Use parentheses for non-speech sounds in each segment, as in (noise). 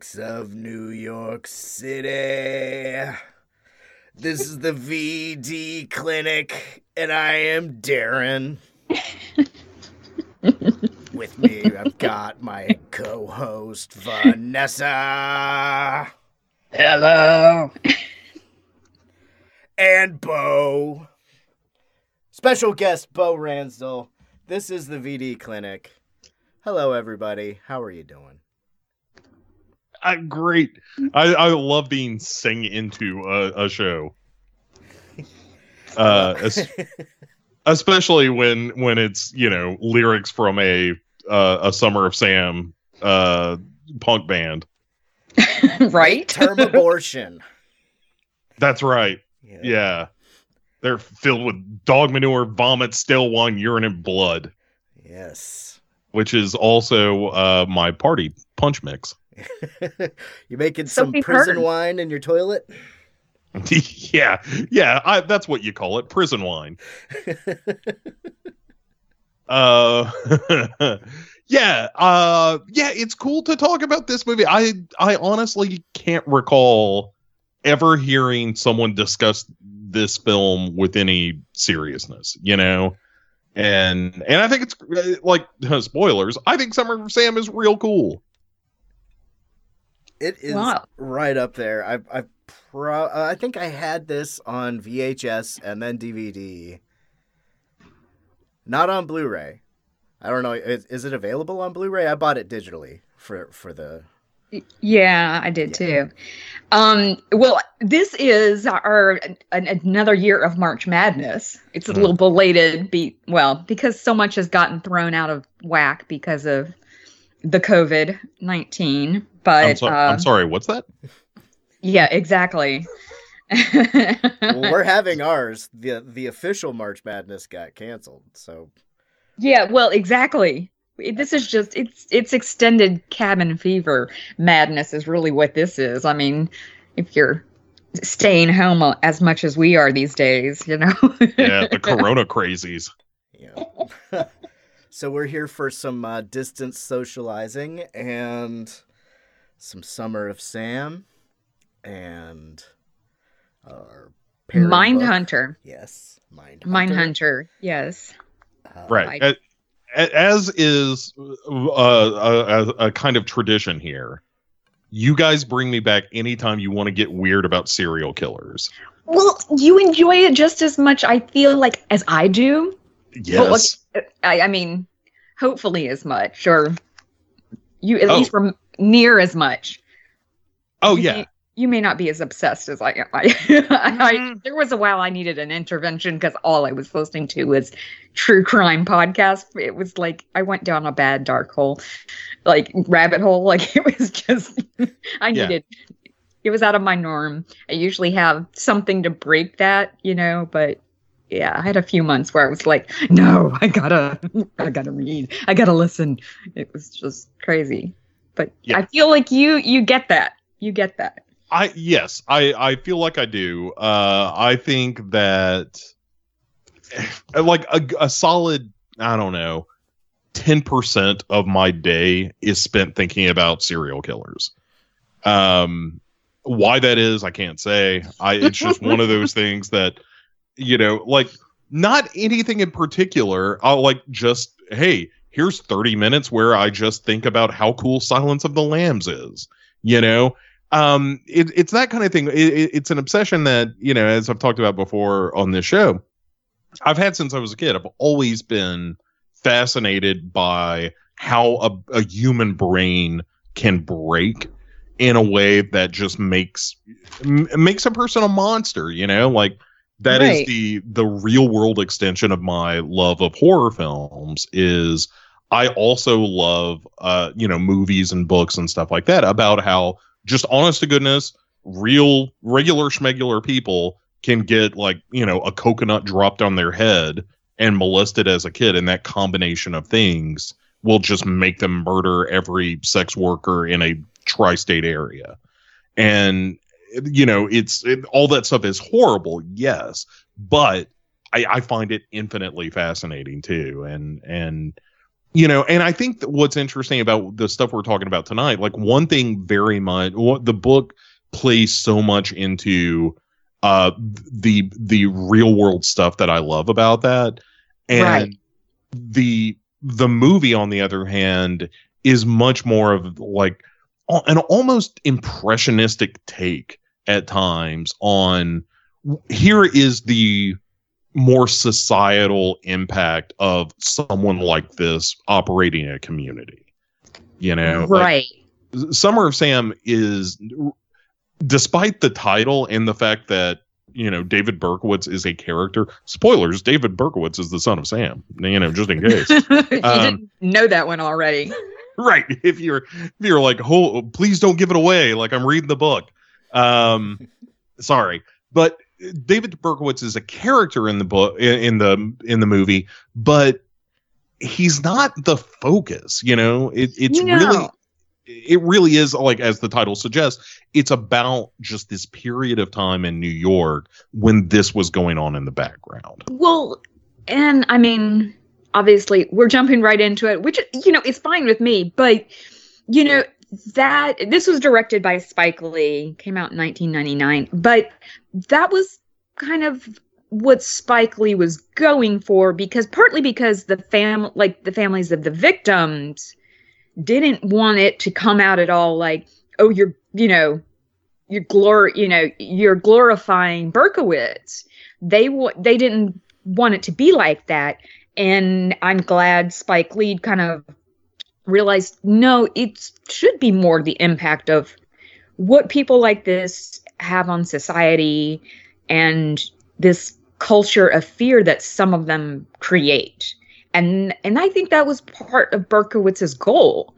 of New York City. This is the VD Clinic, and I am Daeron. With me, I've got my co host, Vanessa. Hello. and Bo. Special guest Bo Ransdell. This is the VD Clinic. Hello, everybody. How are you doing? I, great. I, I love being sing into a, a show. Uh, (laughs) es- especially when when it's you know lyrics from a uh, a Summer of Sam uh, punk band. (laughs) right? Term abortion. That's right. Yeah, they're filled with dog manure, vomit, stale wine, urine, and blood, Yes. which is also uh, my party punch mix. (laughs) you making So some we've prison heard. wine in your toilet? (laughs) yeah, yeah, I, that's what you call it, prison wine. (laughs) uh yeah uh yeah it's cool to talk about this movie i i honestly can't recall ever hearing someone discuss this film with any seriousness you know and and i think it's uh, like spoilers i think summer of sam is real cool It is Wow. right up there. I I pro- uh, I think I had this on VHS and then DVD. Not on Blu-ray. I don't know. Is, is it available on Blu-ray? I bought it digitally for for the. Yeah, I did too. Um, well, this is our an, another year of March Madness. It's a Mhm. little belated, be well because so much has gotten thrown out of whack because of the COVID nineteen. But I'm, so- uh, I'm sorry what's that yeah, exactly. Well, we're (laughs) having ours. the The official March Madness got canceled. So Yeah, well, exactly. This is just it's it's extended cabin fever madness is really what this is. I mean, if you're staying home as much as we are these days, you know. yeah the (laughs) corona crazies yeah. (laughs) so we're here for some uh, distance socializing and some summer of Sam and our Mind book. Hunter. Yes, Mind Hunter. Mind Hunter. Yes. Uh, right I- A- a- as is uh, a, a, a kind of tradition here you guys bring me back anytime you want to get weird about serial killers Well, you enjoy it just as much I feel like as I do. yes I, I mean, hopefully as much or you at Oh. least rem- near as much. oh You yeah may- you may not be as obsessed as I am. (laughs) I, I, mm-hmm. there was a while I needed an intervention because all I was listening to was true crime podcasts. It was like I went down a bad dark hole, like rabbit hole. (laughs) Like it was just (laughs) I Yeah. needed. It was out of my norm. I usually have something to break that, you know, but yeah, I had a few months where I was like, no, I gotta, I gotta read, I gotta listen. It was just crazy. But Yeah. I feel like you, you get that, you get that. I yes, I I feel like I do. Uh, I think that like a, a solid, I don't know, ten percent of my day is spent thinking about serial killers. Um, why that is, I can't say. I it's just (laughs) one of those things that you know, like not anything in particular. I'll like just hey, here's 30 minutes where I just think about how cool Silence of the Lambs is. You know, um, it, it's that kind of thing. It, it- it's an obsession that you know, as I've talked about before on this show, I've had since I was a kid. I've always been fascinated by how a, a human brain can break in a way that just makes m- makes a person a monster. You know, like that is Right. the the real world extension of my love of horror films. Is I also love uh you know movies and books and stuff like that about how just honest to goodness real regular schmegular people can get like you know a coconut dropped on their head and molested as a kid and that combination of things will just make them murder every sex worker in a tri-state area and you know it's it, all that stuff is horrible yes but I, I find it infinitely fascinating too and and you know and i think that what's interesting about the stuff we're talking about tonight like one thing very much what the book plays so much into uh the the real world stuff that i love about that and Right. the the movie on the other hand is much more of like an almost impressionistic take at times on here is the more societal impact of someone like this operating a community you know like, right. Summer of Sam is, despite the title and the fact that you know David Berkowitz is a character. Spoilers: David Berkowitz is the son of Sam. You know, just in (laughs) case. you Um, didn't know that one already. (laughs) right? If you're if you're like, oh, please don't give it away. Like I'm reading the book. Um, sorry, but David Berkowitz is a character in the book in, in the in the movie, but he's not the focus. You know, it, it's No. really it really is like as the title suggests it's about just this period of time in new york when this was going on in the background Well, and I mean, obviously, we're jumping right into it, which you know is fine with me. But you know that this was directed by Spike Lee, came out in 1999, but that was kind of what Spike Lee was going for because partly because the fam like the families of the victims didn't want it to come out at all like oh you're you know you're glor you know you're glorifying Berkowitz. They wa- they didn't want it to be like that and i'm glad spike lee kind of realized no it should be more the impact of what people like this have on society and this culture of fear that some of them create. And and i think that was part of berkowitz's goal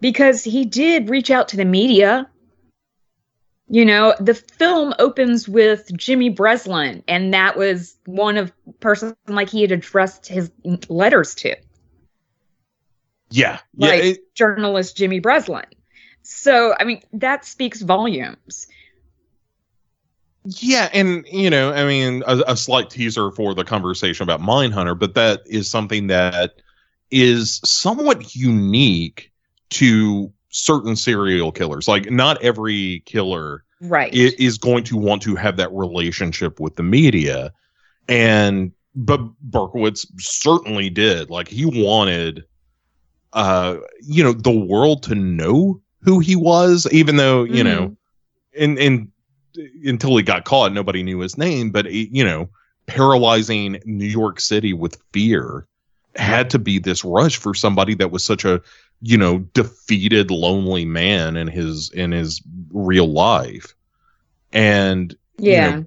because he did reach out to the media. You know, the film opens with Jimmy Breslin, and that was one of person like he had addressed his letters to yeah yeah it- journalist Jimmy Breslin. So, I mean, that speaks volumes. yeah and you know i mean a, a slight teaser for the conversation about mindhunter but that is something that is somewhat unique to certain serial killers like not every killer Right. is going to want to have that relationship with the media and but Berkowitz certainly did like he wanted uh you know the world to know who he was even though you know and and until he got caught nobody knew his name but he- you know paralyzing New York City with fear had to be this rush for somebody that was such a you know defeated lonely man in his in his real life and yeah. know, th-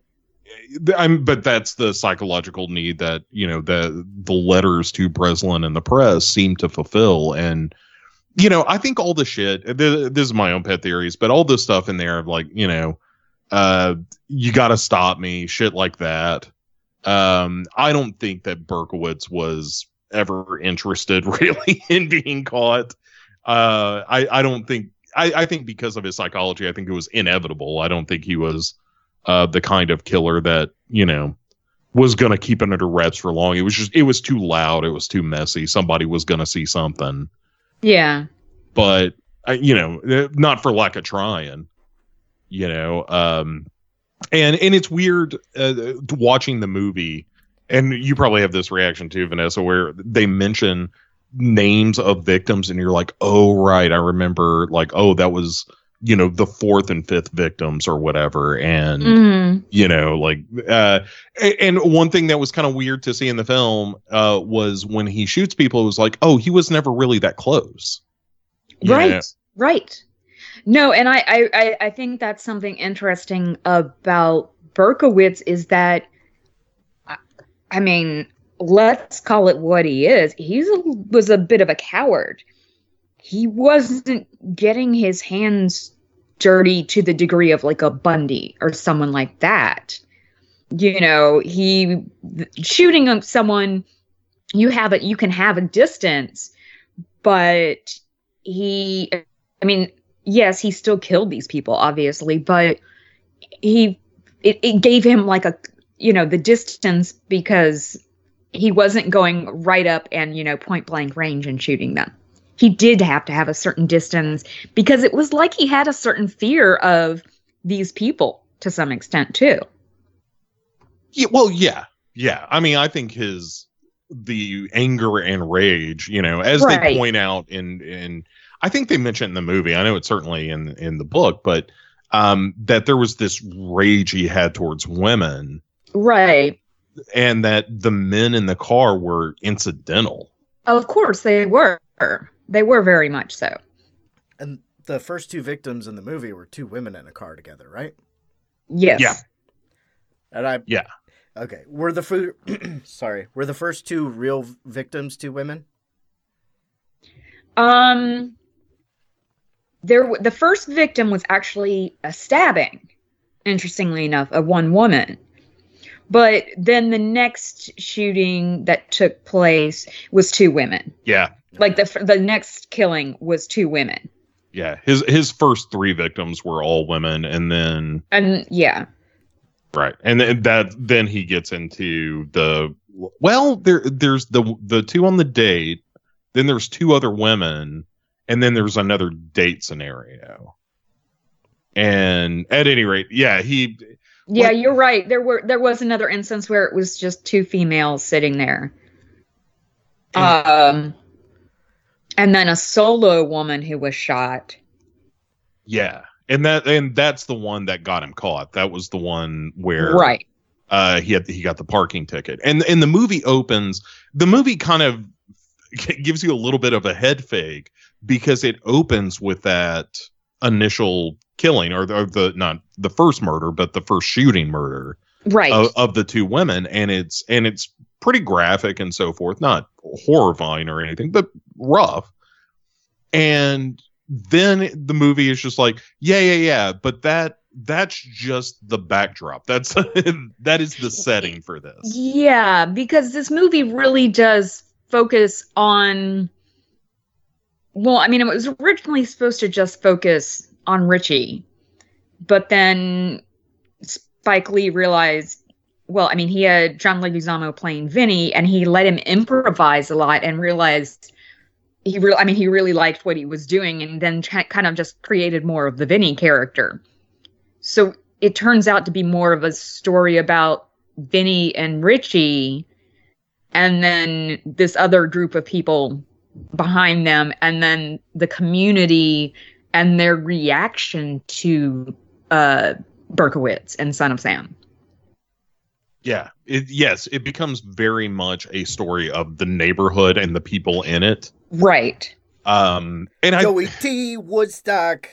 I'm, but that's the psychological need that you know the the letters to Breslin and the press seem to fulfill, and you know I think all the shit. Th- this is my own pet theories, but all this stuff in there of like you know, uh, you got to stop me, shit like that. Um, I don't think that Berkowitz was ever interested (laughs) really in being caught. Uh, I I don't think I, I think because of his psychology, I think it was inevitable. I don't think he was uh, the kind of killer that you know was going to keep it under wraps for long. It was just it was too loud. It was too messy. Somebody was going to see something, Yeah. but you know, uh, not for lack of trying. You know, um, and and it's weird uh, watching the movie, and you probably have this reaction too, Vanessa, where they mention names of victims, and you're like, oh right, I remember. Like, oh, that was you know the fourth and fifth victims or whatever, and Mhm. you know like uh and one thing that was kind of weird to see in the film uh was when he shoots people it was like oh he was never really that close Right. know? Right. No, and I, I, I, think that's something interesting about Berkowitz is that, I, I mean, let's call it what he is. He was a bit of a coward. He wasn't getting his hands dirty to the degree of like a Bundy or someone like that. you know, he shooting on someone, you have it, you can have a distance, but he, I mean, yes, he still killed these people, obviously, but he, it, it gave him like a, you know, the distance because he wasn't going right up and, you know, point blank range and shooting them. He did have to have a certain distance because it was like he had a certain fear of these people to some extent, too. Yeah, well, yeah, yeah. I mean, I think his the anger and rage, you know, as they point out in in I think they mentioned in the movie. I know it's certainly in in the book, but um that there was this rage he had towards women Right. and that the men in the car were incidental. Of course, they were. They were very much so. And the first two victims in the movie were two women in a car together, right? Yes. Yeah. And I Yeah. Okay. Were the fu- (clears throat) sorry, were the first two real victims two women? Um there w- the first victim was actually a stabbing interestingly enough of one woman. But then the next shooting that took place was two women. Yeah. Like the the next killing was two women. Yeah. His his first three victims were all women and then And yeah. Right, and then that then he gets into the well, there there's the the two on the date, then there's two other women, and then there's another date scenario. And at any rate, yeah, he Yeah, you're right. There were there was another instance where it was just two females sitting there. Um and then a solo woman who was shot. yeah, and that and that's the one that got him caught. That was the one where Right. uh he had he got the parking ticket and and the movie opens the movie kind of (laughs) gives you a little bit of a head fake because it opens with that initial killing or the, or the not the first murder but the first shooting murder Right. of, of the two women and it's and it's pretty graphic and so forth not horrifying or anything but rough and then the movie is just like yeah yeah yeah but that that's just the backdrop that's (laughs) that is the setting for this Yeah, because this movie really does focus on. Well, I mean, it was originally supposed to just focus on Richie, but then Spike Lee realized. Well, I mean, he had John Leguizamo playing Vinny, and he let him improvise a lot, and realized he really. I mean, he really liked what he was doing, and then kind of just created more of the Vinny character. So it turns out to be more of a story about Vinny and Richie, and then this other group of people behind them, and then the community and their reaction to uh, Berkowitz and Son of Sam. Yeah it, yes it becomes very much a story of the neighborhood and the people in it Right. um and i Joey T. Woodstock,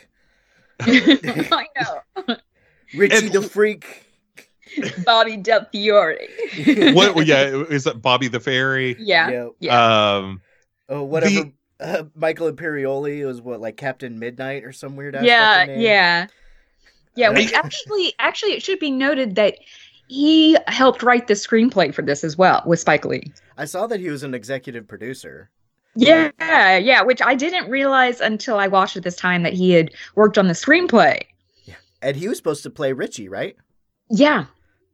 (laughs) I know. Richie And- the Freak. Bobby Del Fiore. (laughs) what yeah is that bobby the fairy Yeah. Yeah. Yeah. um Oh, whatever. uh, Michael Imperioli was what, like Captain Midnight or some weird ass yeah, name? yeah. Yeah, I- which actually actually it should be noted that he helped write the screenplay for this as well with Spike Lee. I saw that he was an executive producer. Yeah, yeah, which I didn't realize until I watched it this time that he had worked on the screenplay. Yeah. And he was supposed to play Richie, right? Yeah,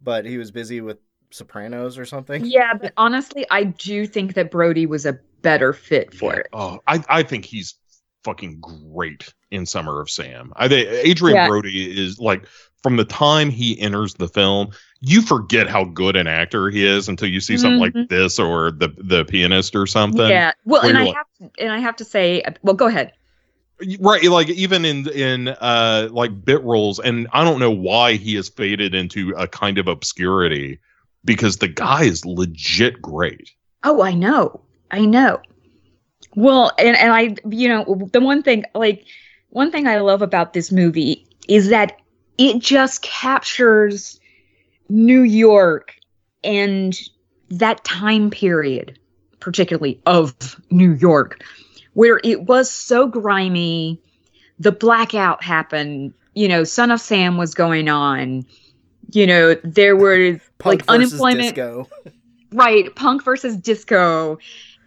But he was busy with Sopranos or something. yeah, but honestly, I do think that Brody was a better fit for it. oh i i think he's fucking great in summer of sam i think adrian Yeah. brody is like from the time he enters the film you forget how good an actor he is until you see something like Mhm. this or the the pianist or something yeah, well, and I you're have to, and I have to say, well, go ahead. right like even in in uh like bit roles and i don't know why he has faded into a kind of obscurity because the guy is legit great Oh, I know. I know. Well, and, and I, you know, the one thing, like, one thing I love about this movie is that it just captures New York and that time period, particularly of New York, where it was so grimy. The blackout happened, you know, Son of Sam was going on. you know, there were like unemployment disco. right punk versus disco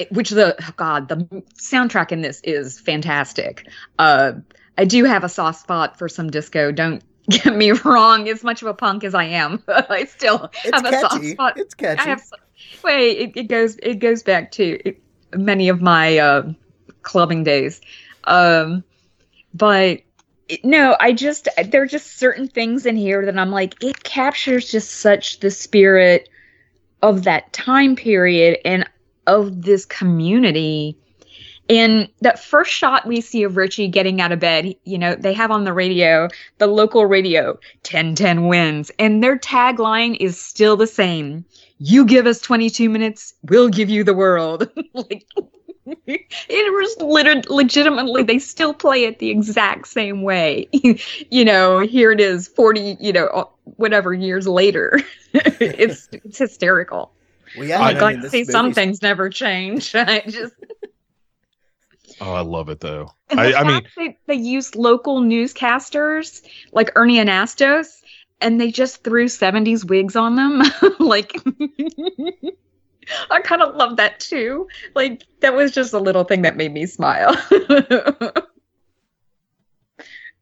which the oh god the soundtrack in this is fantastic uh i do have a soft spot for some disco don't (laughs) get me wrong as much of a punk as i am (laughs) i still It's have a soft spot It's catchy. i have wait it, it goes it goes back to it, many of my uh clubbing days um but no i just there are just certain things in here that i'm like it captures just such the spirit of that time period and of this community. And that first shot we see of Richie getting out of bed, you know, they have on the radio, the local radio, 1010 wins. And their tagline is still the same. You give us 22 minutes, we'll give you the world. (laughs) like (laughs) it was literally legitimately they still play it the exact same way. (laughs) you know, here it is 40, you know, whatever years later. it's it's hysterical. well, yeah, I and I like mean, to see some things never change. I just Oh, I love it though. and the I, I mean, that they used local newscasters like Ernie Anastos, and they just threw '70s wigs on them. (laughs) like, (laughs) I kind of love that too. Like, that was just a little thing that made me smile. (laughs)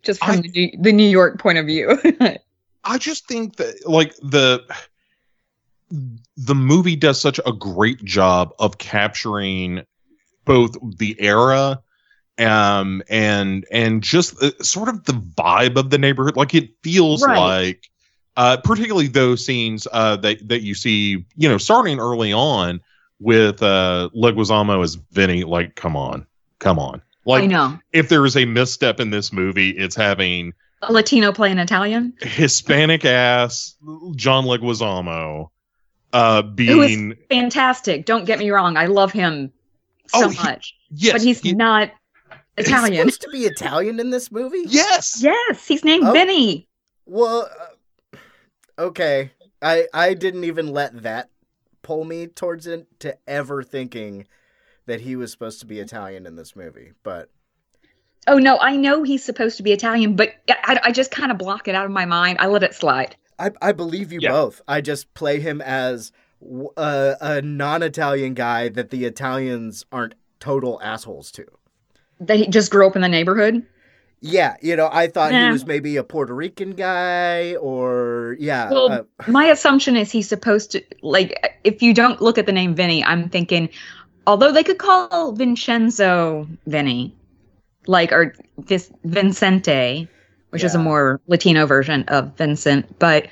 just from I- the, New- the New York point of view. I just think that like the the movie does such a great job of capturing both the era um and and just uh, sort of the vibe of the neighborhood like it feels Right. like uh particularly those scenes uh that that you see you know starting early on with uh Leguizamo as Vinny like come on come on Like, I know. if there is a misstep in this movie it's having A Latino playing Italian. Hispanic ass John Leguizamo uh being fantastic. Don't get me wrong. I love him so Oh, he- much. yes but he's he- not Italian. He's Italian. supposed to be Italian in this movie. yes Yes, he's named Oh. Vinny. Well, uh, okay. I I didn't even let that pull me towards it to ever thinking that he was supposed to be Italian in this movie. But Oh no, I know he's supposed to be Italian, but I, I just kind of block it out of my mind. I let it slide. I I believe you Yeah. both. I just play him as w- a, a non-Italian guy that the Italians aren't total assholes to. That he just grew up in the neighborhood. Yeah, you know, I thought he was maybe a Puerto Rican guy or yeah. Well, uh, my assumption is he's supposed to like. If you don't look at the name Vinny, I'm thinking, although they could call Vincenzo Vinny, like or this Vincente, which is a more Latino version of Vincent, but.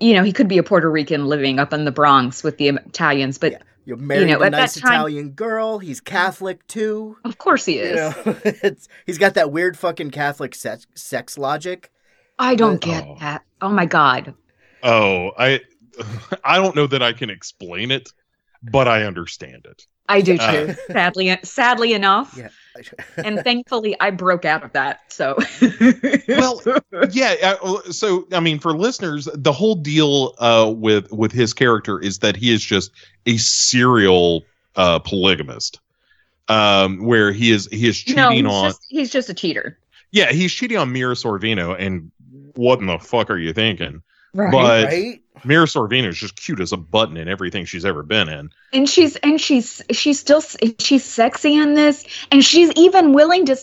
You know, he could be a Puerto Rican living up in the Bronx with the Italians, but Yeah. You're married know, a at nice time- Italian girl. He's Catholic too. of course he is. You is. know, (laughs) it's he's got that weird fucking Catholic sex, sex logic. I don't Oh. get that. Oh my god. oh i (laughs) i don't know that i can explain it but i understand it I do too. Uh. (laughs) sadly, sadly enough, Yeah. And thankfully, I broke out of that. So, (laughs) Well, yeah uh, so i mean for listeners the whole deal uh with with his character is that he is just a serial uh polygamist um where he is he is cheating no, on just he's just a cheater, yeah he's cheating on mira sorvino and what in the fuck are you thinking right? But- right? mira sorvino is just cute as a button in everything she's ever been in and she's and she's she's still she's sexy in this, and she's even willing to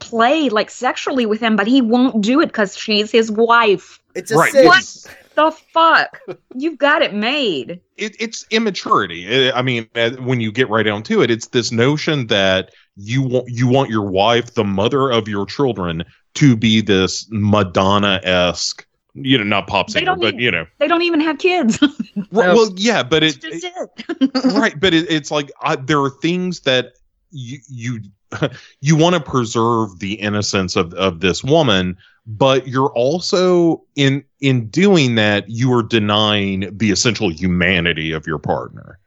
play like sexually with him, but he won't do it because she's his wife. It's a Right. sin. What the fuck? You've got it made. it, it's immaturity. I I mean, uh, when you get right down to it, it's this notion that you want you want your wife, the mother of your children, to be this Madonna esque, you know, not pop They singer, but need- you know, They don't even have kids. (laughs) Right, well, yeah, but That's it, just it. (laughs) right, but it, it's like I, there are things that you you (laughs) you want to preserve the innocence of of this woman, but you're also in in doing that you are denying the essential humanity of your partner,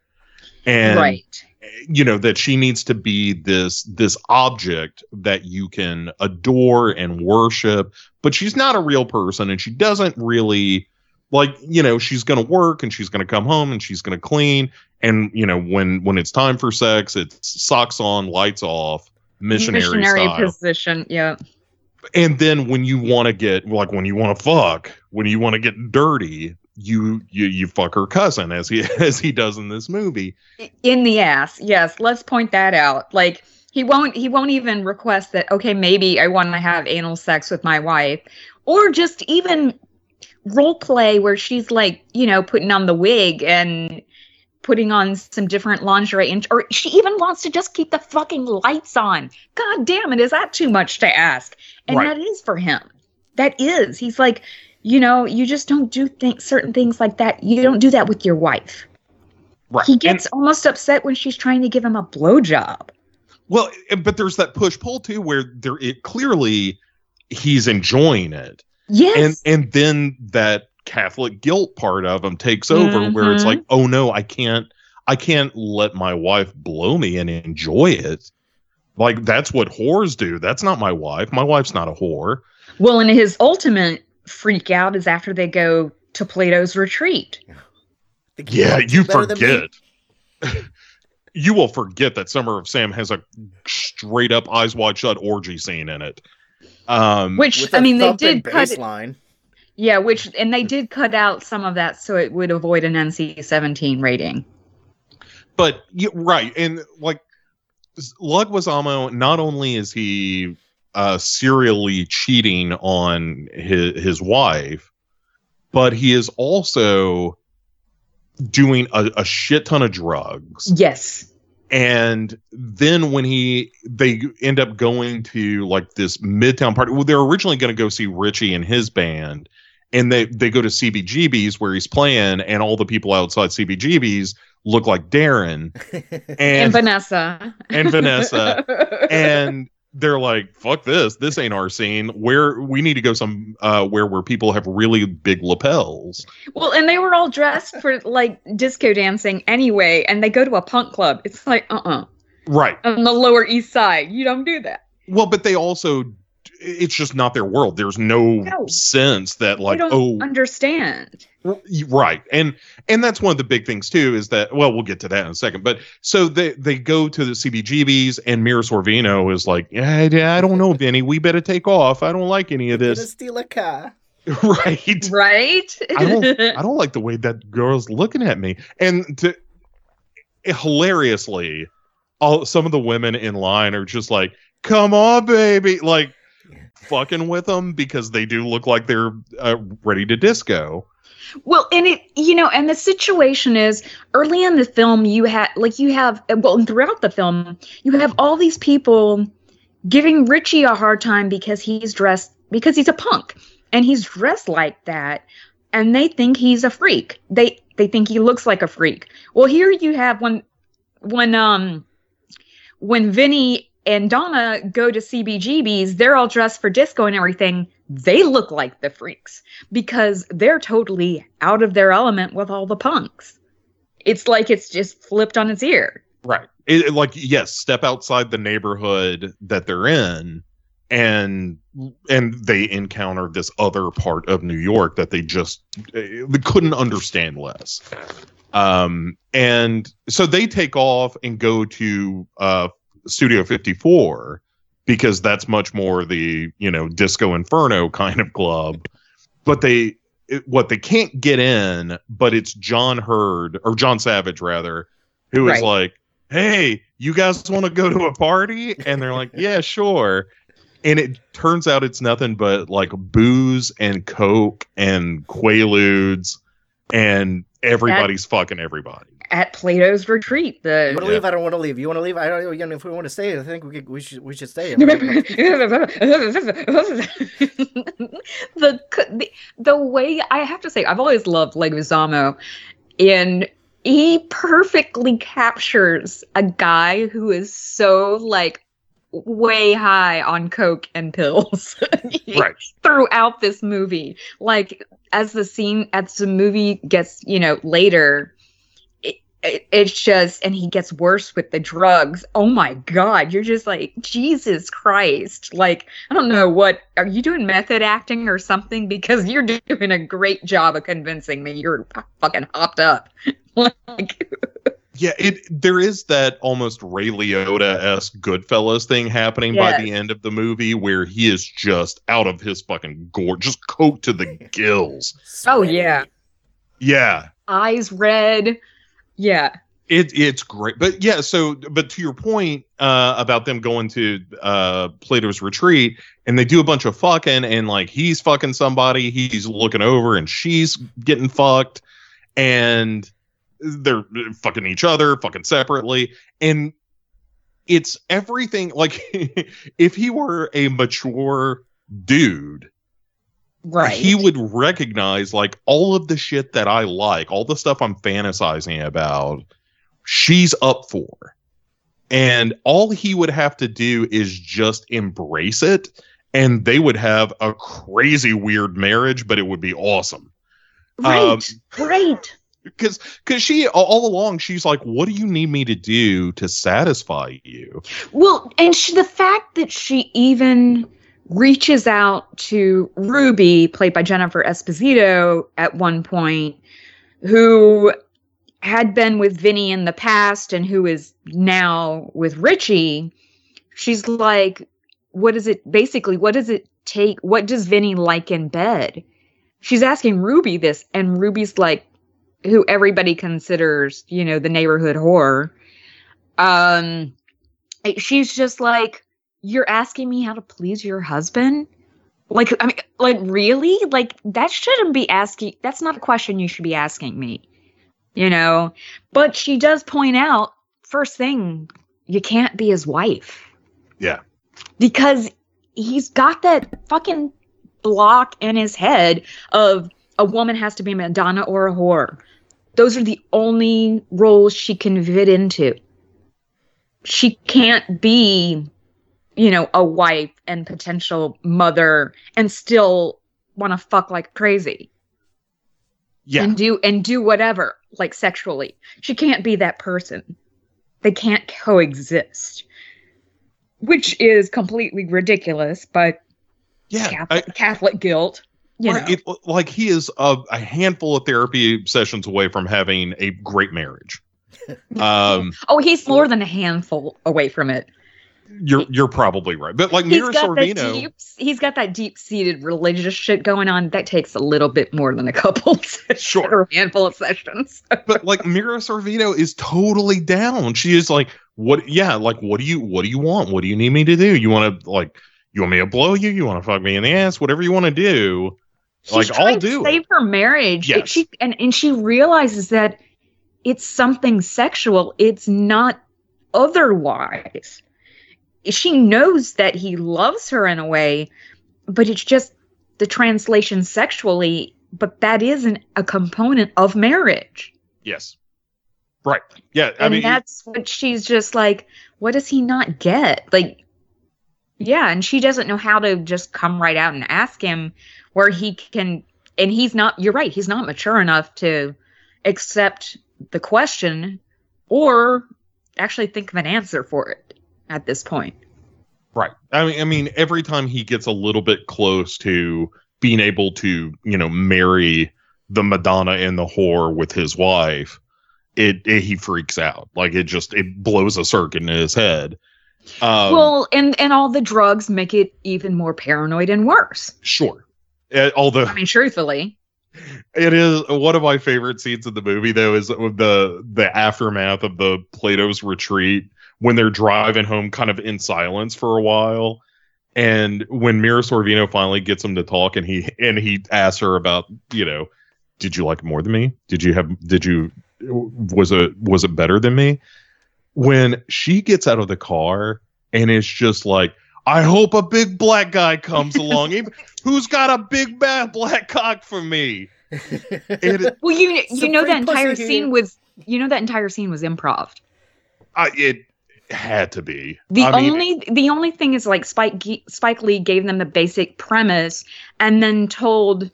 and right. You know that she needs to be this this object that you can adore and worship but she's not a real person and she doesn't really like you know she's going to work and she's going to come home and she's going to clean and you know when when it's time for sex it's socks on lights off missionary, style position. Yeah. and then when you want to get like when you want to fuck, when you want to get dirty, you you you fuck her cousin as he (laughs) as he does in this movie. in the ass. Yes let's point that out. Like he won't he won't even request that okay maybe i want to have anal sex with my wife. Or just even role play where she's like you know putting on the wig and putting on some different lingerie and or she even wants to just keep the fucking lights on. God damn it is that too much to ask? And Right. that is for him. That is. He's like you know you just don't do things certain things like that you don't do that with your wife Right. he gets almost upset when she's trying to give him a blowjob. Well, but there's that push pull too, where there it clearly he's enjoying it, Yes. and and then that Catholic guilt part of him takes over, where it's Mhm. like, oh no, I can't, I can't let my wife blow me and enjoy it. Like that's what whores do. That's not my wife. My wife's not a whore. well, and his ultimate freak out is after they go to Plato's retreat. Yeah, you better than me? forget. (laughs) you will forget that Summer of Sam has a straight up eyes wide shut orgy scene in it. Um, Which I mean, they thumping did cut. line. yeah, which and they did cut out some of that so it would avoid an NC-17 rating. but yeah, right and like Leguizamo, not only is he uh serially cheating on his his wife but he is also doing a, a shit ton of drugs Yes. and then when he they end up going to like this midtown party well they're originally going to go see richie and his band and they they go to cbgb's where he's playing and all the people outside cbgb's look like daeron (laughs) And, and Vanessa. and Vanessa. (laughs) and they're like fuck this this ain't our scene where we need to go some uh where where people have really big lapels well, and they were all dressed for like disco dancing anyway, and they go to a punk club. It's like, uh uh right On the Lower East Side. You don't do that. well but they also it's just not their world there's no, No. sense that like don't oh understand. right and and that's one of the big things too is that well we'll get to that in a second but so they they go to the cbgbs and mira sorvino is like yeah, yeah i don't know vinny we better take off i don't like any of this steal a car. (laughs) right Right? I don't (laughs) I don't like the way that girl's looking at me. And to hilariously, all some of the women in line are just like, "Come on, baby!" Like fucking with them because they do look like they're uh, ready to disco. Well, and it, you know, and the situation is early in the film, you had, like, you have, well, and throughout the film, you have all these people giving Richie a hard time because he's dressed, because he's a punk and he's dressed like that. And they think he's a freak. They, they think he looks like a freak. Well, here you have when, when, um, when Vinny and Donna go to CBGBs, they're all dressed for disco and everything. They look like the freaks because they're totally out of their element with all the punks. It's like it's just flipped on its ear. Right. It, like yes, step outside the neighborhood that they're in and and they encounter this other part of New York that they just eh, they couldn't understand less. Um and so they take off and go to uh Studio 54 because that's much more the, you know, Disco Inferno kind of club. But they it, what they can't get in, but it's John Heard or John Savage rather, who is Right. like, "Hey, you guys want to go to a party?" And they're like, "Yeah, sure." And it turns out it's nothing but like booze and coke and quaaludes, and everybody's fucking everybody. At Plato's retreat, I the want to leave. I don't want to leave. You want to leave? I don't. You know, if we want to stay, I think we could, we should we should stay. (laughs) the, the the way I have to say, I've always loved Leguizamo, and he perfectly captures a guy who is so like way high on coke and pills (laughs) Right. throughout this movie. Like as the scene as the movie gets, you know, later. It, it, it's just and he gets worse with the drugs. Oh my god. You're just like jesus christ. Like i don't know what are you doing method acting or something? Because you're doing a great job of convincing me you're fucking hopped up. (laughs) Like Yeah, it there is that almost Ray Liotta esque Goodfellas thing happening by the end of the movie where he is just out of his fucking gore, just coat to the gills. Oh, yeah. Yeah, Eyes red. Yeah. it it's great. But yeah, so but to your point uh, about them going to uh, Plato's retreat and they do a bunch of fucking and like he's fucking somebody, he's looking over and she's getting fucked and they're fucking each other, fucking separately, and it's everything. Like (laughs) if he were a mature dude, Right. he would recognize like all of the shit that I like, all the stuff I'm fantasizing about, she's up for. And all he would have to do is just embrace it, and they would have a crazy weird marriage, but it would be awesome. right. um, right. Because because she all- along she's like, what do you need me to do to satisfy you? Well, and she, the fact that she even reaches out to Ruby, played by Jennifer Esposito, at one point, who had been with Vinny in the past and who is now with Richie, she's like, what is it basically? What does it take? What does Vinny like in bed? She's asking Ruby this, and Ruby's like, who everybody considers, you know, the neighborhood whore. Um, she's just like, you're asking me how to please your husband? Like, I mean, like, really? Like, that shouldn't be asking, that's not a question you should be asking me, you know? But she does point out, first thing, you can't be his wife. Yeah. Because he's got that fucking block in his head of a woman has to be a Madonna or a whore. Those are the only roles she can fit into. She can't be, you know, a wife and potential mother and still want to fuck like crazy Yeah. and do and do whatever like sexually. She can't be that person. They can't coexist. Which is completely ridiculous, but yeah. Catholic, I- Catholic guilt. Right, it, like he is a, a handful of therapy sessions away from having a great marriage. (laughs) Um, oh, he's more than a handful away from it. You're you're probably right, but like Mira Sorvino, deep. He's got that deep-seated religious shit going on. That takes a little bit more than a couple (laughs) sessions Sure. or a handful of sessions. (laughs) but like Mira Sorvino is totally down. She is like, what? Yeah, like what do you what do you want? What do you need me to do? You want to like you want me to blow you? You want to fuck me in the ass? Whatever you want to do. She's Like, I'll do it. save her marriage. It- Yes. she and, and she realizes that it's something sexual. It's not otherwise. She knows that he loves her in a way, but it's just the translation sexually. But that isn't a component of marriage. Yes. Right. Yeah. I and mean, that's what she's just like, what does he not get? Like, yeah, and she doesn't know how to just come right out and ask him where he can, and he's not, you're right, he's not mature enough to accept the question or actually think of an answer for it at this point. Right. I mean, I mean, every time he gets a little bit close to being able to, you know, marry the Madonna and the whore with his wife, it, it he freaks out. Like it just it blows a circuit in his head. Um, well, and and all the drugs make it even more paranoid and worse. sure. Uh, although I mean, truthfully, it is one of my favorite scenes in the movie, though, is the the aftermath of the Plato's retreat when they're driving home, kind of in silence for a while, and when Mira Sorvino finally gets him to talk, and he and he asks her about, you know, did you like more than me? Did you have? Did you? Was it was it better than me? When she gets out of the car and it's just like. I hope a big black guy comes (laughs) along. Who's got a big bad black cock for me? It, well, you you know that free pussy entire here. scene was you know that entire scene was improv. I, it had to be. The I mean, only the only thing is like Spike Spike Lee gave them the basic premise and then told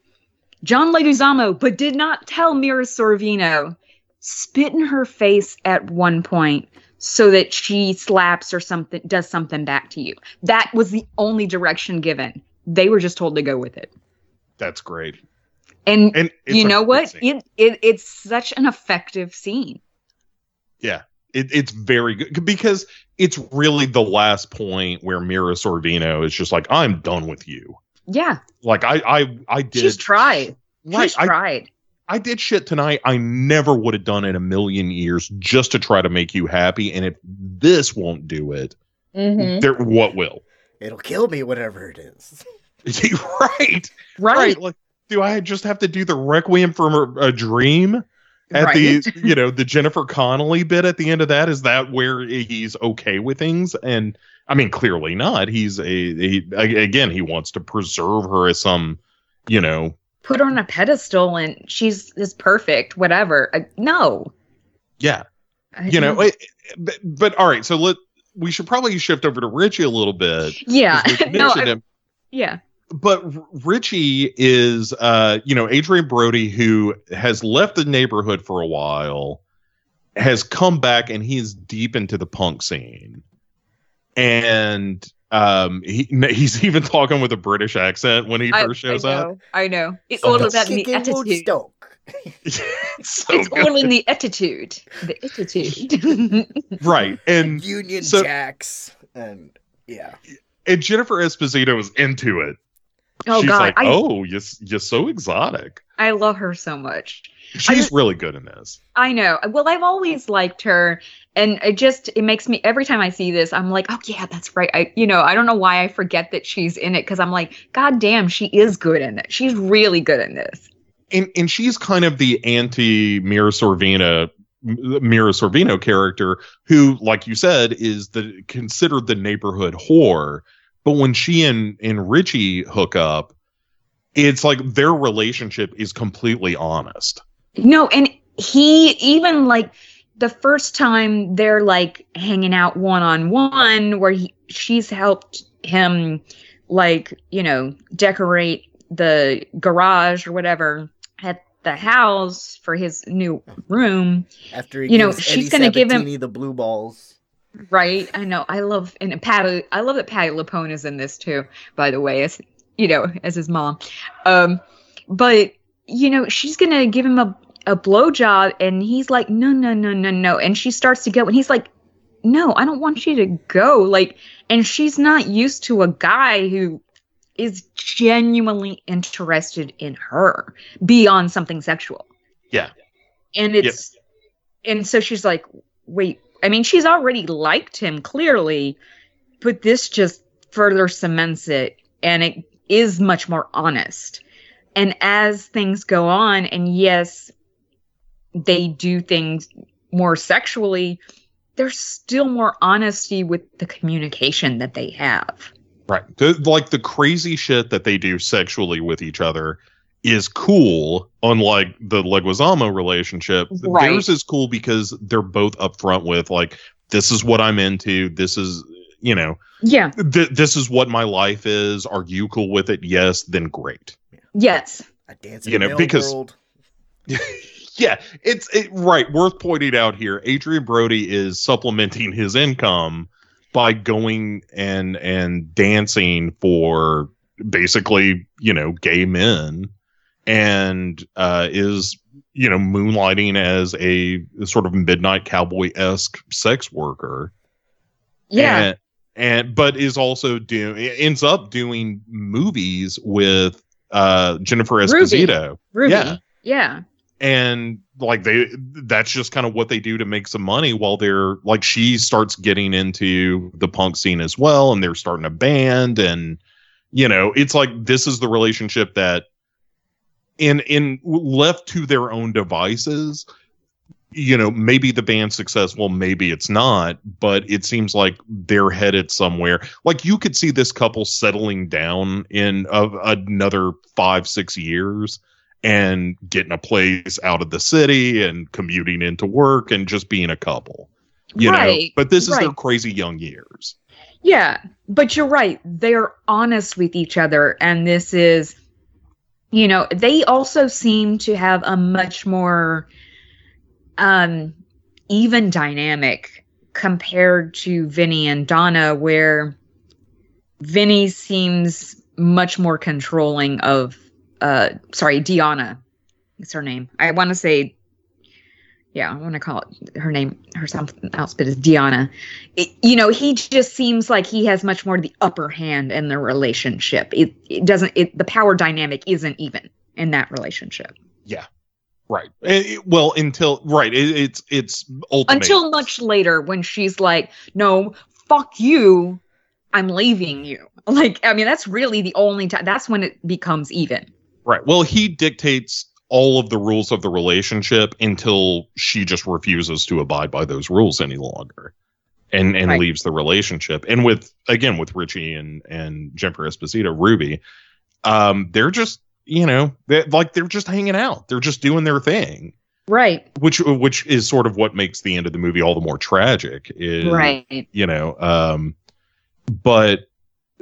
John Leguizamo, but did not tell Mira Sorvino, spit in her face at one point so that she slaps or something does something back to you. That was the only direction given. They were just told to go with it. that's great. And, And you know what? It, it it's such an effective scene. It, it's very good because it's really the last point where Mira Sorvino is just like, I'm done with you. Yeah, Like I I I did she's tried. right. She's I, tried. I did shit tonight I never would have done in a million years just to try to make you happy. And if this won't do it, Mhm. there what will? It'll kill me, whatever it is. (laughs) (laughs) right. Right. Like, do I just have to do the requiem from a, a dream at the you know the Jennifer Connelly bit at the end of that? Is that where he's okay with things? And I mean, clearly not. He's a, he again he wants to preserve her as some you know Put her on a pedestal and she's is perfect. Whatever. I, no. yeah I- you know. it- but, but all right, so let we should probably shift over to Richie a little bit Yeah. (laughs) no. I- yeah. But Richie is, uh, you know, Adrien Brody, who has left the neighborhood for a while, has come back and he's deep into the punk scene, and um, he he's (laughs) even talking with a British accent when he I, first shows I up. I know. It's So all about the attitude. (laughs) it's so it's all in the attitude. The attitude. (laughs) right, and Union so- Jacks. And yeah. and Jennifer Esposito is into it. Oh She's God. like, I, "Oh, you're you're so exotic." I love her so much. She's just- really good in this. I know. Well, I've always liked her, and it just it makes me every time I see this, I'm like, oh yeah, that's right. I you know I don't know why I forget that she's in it because I'm like, God damn, she is good in it. She's really good in this. and and she's kind of the anti Mira Sorvino Mira Sorvino character who like you said is the considered the neighborhood whore but when she and and Richie hook up it's like their relationship is completely honest No, and he even like the first time they're like hanging out one on one, where he, she's helped him, like you know, decorate the garage or whatever at the house for his new room. After he You know, gives she's Eddie gonna give him- the blue balls. Right. I know. I love and Patty. I love that Patti LuPone is in this too. By the way, as you know, as his mom. Um, but you know, she's gonna give him a a blowjob, and he's like, no, no, no, no, no, and she starts to go, and he's like, no, I don't want you to go. Like, and she's not used to a guy who is genuinely interested in her beyond something sexual. Yeah. And it's and so she's like, wait, I mean, she's already liked him clearly, but this just further cements it and it is much more honest. And as things go on, and yes, they do things more sexually, there's still more honesty with the communication that they have. right the, like the crazy shit that they do sexually with each other is cool unlike the Leguizamo relationship Right. theirs is cool because they're both upfront with like this is what I'm into this is you know Yeah. th- this is what my life is. Are you cool with it? Yes, then great. Yes. A dancing You know, male because- world. (laughs) yeah, it's it, right. Worth pointing out here, Adrien Brody is supplementing his income by going and and dancing for basically you know gay men, and uh, is you know moonlighting as a sort of midnight cowboy esque sex worker. Yeah. and, and but is also doing ends up doing movies with uh Jennifer Ruby. Esposito Ruby. yeah. Yeah. and like they that's just kind of what they do to make some money while they're like she starts getting into the punk scene as well and they're starting a band and you know it's like this is the relationship that in in left to their own devices you know maybe the band's successful maybe it's not but it seems like they're headed somewhere like you could see this couple settling down in of another five six years and getting a place out of the city and commuting into work and just being a couple you know but this is their crazy young years Yeah, but you're right. They're honest with each other. And this is, you know, they also seem to have a much more um, even dynamic compared to Vinny and Donna, where Vinny seems much more controlling of, uh, sorry, Diana. is her name. I want to say, yeah, I want to call it her name, her something else, but it's Diana. It, you know, he just seems like he has much more the upper hand in the relationship. It, it doesn't. It, the power dynamic isn't even in that relationship Yeah, Right. It- it- well, until right, it, it's it's ultimate. until much later when she's like, "No, fuck you, I'm leaving you." Like, I mean, that's really the only time. That's when it becomes even. right. Well, he dictates all of the rules of the relationship until she just refuses to abide by those rules any longer, and and Right. leaves the relationship. And with again with Richie and and Jennifer Esposito, Ruby, um, they're just you know they like they're just hanging out. They're just doing their thing. Right. which which is sort of what makes the end of the movie all the more tragic is Right. you know um but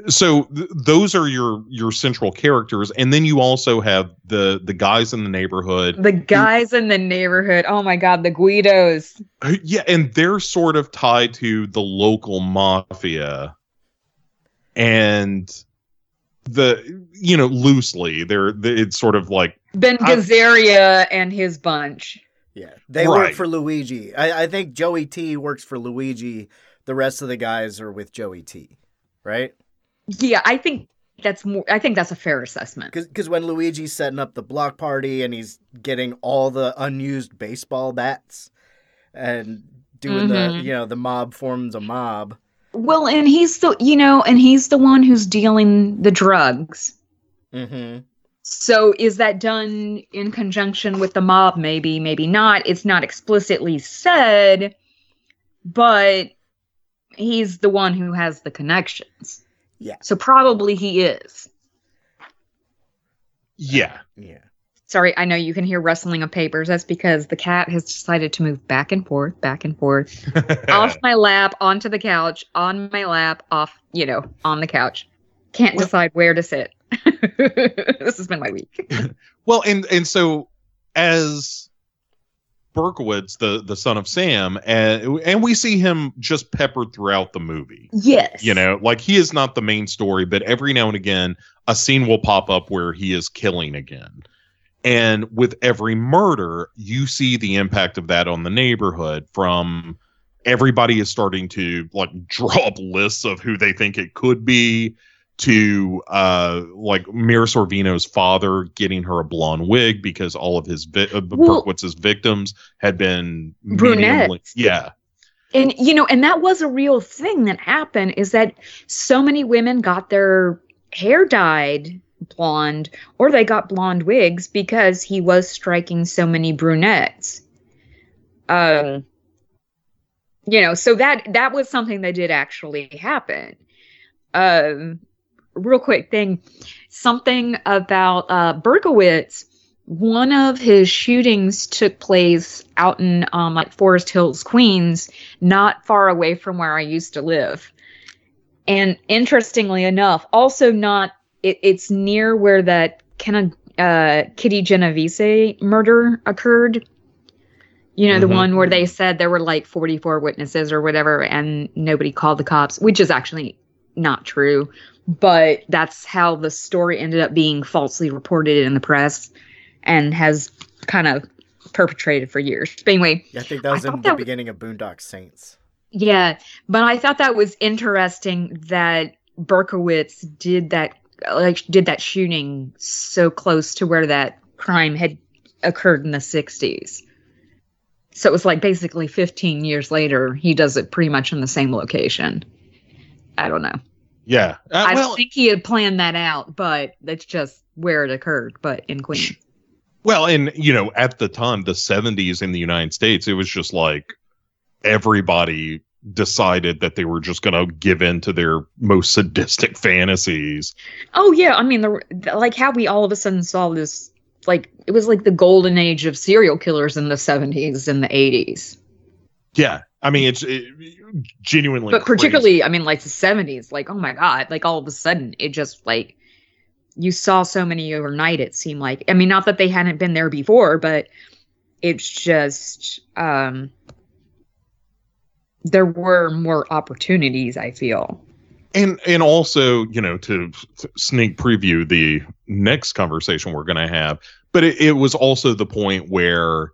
so th- those are your your central characters and then you also have the the guys in the neighborhood The guys in the neighborhood. Oh my god, the Guidos. Uh, yeah and they're sort of tied to the local mafia and the you know loosely they're they- it's sort of like Ben I- and his bunch. Yeah, they work for Luigi. I, I think Joey T works for Luigi. The rest of the guys are with Joey T, right? Yeah, I think that's more. I think that's a fair assessment. Because when Luigi's setting up the block party and he's getting all the unused baseball bats and doing the Mhm. you know the mob forms a mob. Well, and he's the you know, and he's the one who's dealing the drugs. Mm-hmm. So is that done in conjunction with the mob? Maybe, maybe not. It's not explicitly said, but he's the one who has the connections. Yeah. So probably he is. yeah Yeah. Sorry, I know you can hear rustling of papers. That's because the cat has decided to move back and forth, back and forth, (laughs) off my lap, onto the couch, on my lap, off, you know, on the couch. Can't Well- decide where to sit. (laughs) this has been my week. (laughs) Well, and and so as Berkowitz, the the son of Sam, and and we see him just peppered throughout the movie. Yes. You know, like he is not the main story, but every now and again, a scene will pop up where he is killing again. And with every murder, you see the impact of that on the neighborhood from everybody is starting to like (laughs) draw up lists of who they think it could be to uh like Mira Sorvino's father getting her a blonde wig because all of his vi- uh, Well- Berkowitz's victims had been Brunettes. yeah. And you know and that was a real thing that happened is that so many women got their hair dyed blonde or they got blonde wigs because he was striking so many brunettes. Um you know so that that was something that did actually happen. Um real quick thing something about uh berkowitz one of his shootings took place out in um like forest hills queens not far away from where I used to live. And interestingly enough, also not it, it's near where that Ken, uh, Kitty Genovese murder occurred. You know, the Mhm. one where they said there were like 44 witnesses or whatever, and nobody called the cops, which is actually not true. But that's how the story ended up being falsely reported in the press and has kind of perpetrated for years. But anyway, I think that was thought in the was- beginning of Boondock Saints. Yeah, but I thought that was interesting that Berkowitz did that like did that shooting so close to where that crime had occurred in the 60s. So it was like basically 15 years later he does it pretty much in the same location. I don't know. Yeah Uh, I well don't think he had planned that out, but that's just where it occurred, but in Queens. Well, and you know, at the time, the 70s in the United States, it was just like everybody decided that they were just going to give in to their most sadistic (laughs) fantasies. Oh yeah, I mean the, the- like how we all of a sudden saw this like it was like the golden age of serial killers in the 70s and the 80s. Yeah. I mean, it's it, genuinely, but crazy. particularly I mean like the 70s like oh my god, like all of a sudden it just like you saw so many overnight it seemed like. I mean not that they hadn't been there before, but it's just um there were more opportunities, I feel. and and also, you know, to, to sneak preview the next conversation we're going to have, but it, it was also the point where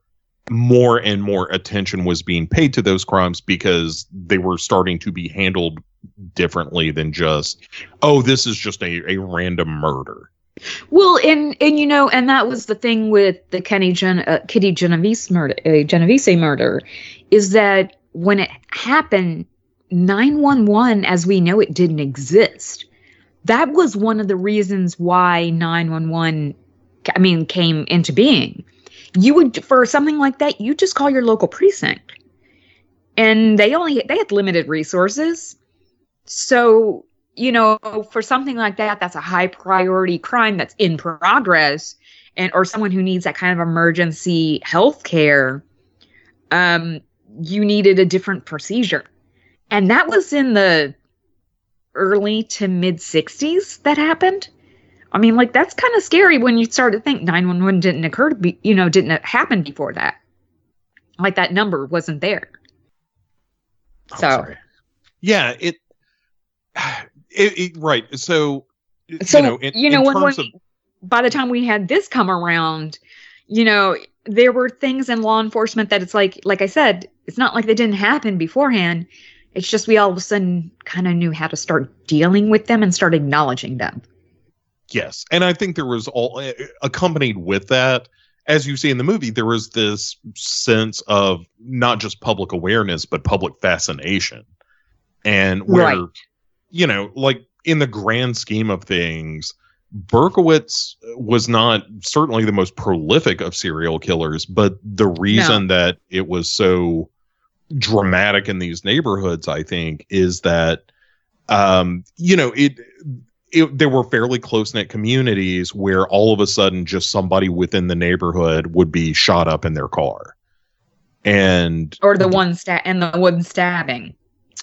more and more attention was being paid to those crimes because they were starting to be handled differently than just, oh, this is just a, a random murder. Well, and and you know, and that was the thing with the Kenny Gen- uh, Kitty Genovese murder, uh, Genovese murder, is that when it happened, nine one one, as we know it, didn't exist. That was one of the reasons why nine one one, I mean, came into being. You would for something like that, you just call your local precinct, and they only they had limited resources, so you know, for something like that, that's a high priority crime that's in progress, and or someone who needs that kind of emergency health care, um, you needed a different procedure. And that was in the early to mid 60s that happened. I mean, like that's kind of scary when you start to think 911 didn't occur to be, you know, didn't happen before that. Like that number wasn't there. I'm So- sorry. yeah, it, (sighs) it, it right. So, So, you know, in, you know, when, when of by the time we had this come around, you know, there were things in law enforcement that it's like, like I said, it's not like they didn't happen beforehand. It's just we all of a sudden kind of knew how to start dealing with them and start acknowledging them. Yes, and I think there was all uh, accompanied with that, as you see in the movie, there was this sense of not just public awareness but public fascination, and where Right. you know, like in the grand scheme of things, Berkowitz was not certainly the most prolific of serial killers, but the reason that it was so dramatic in these neighborhoods, I think, is that um, you know, it it, there were fairly close knit communities where all of a sudden just somebody within the neighborhood would be shot up in their car. And Or the one stab and the one stabbing.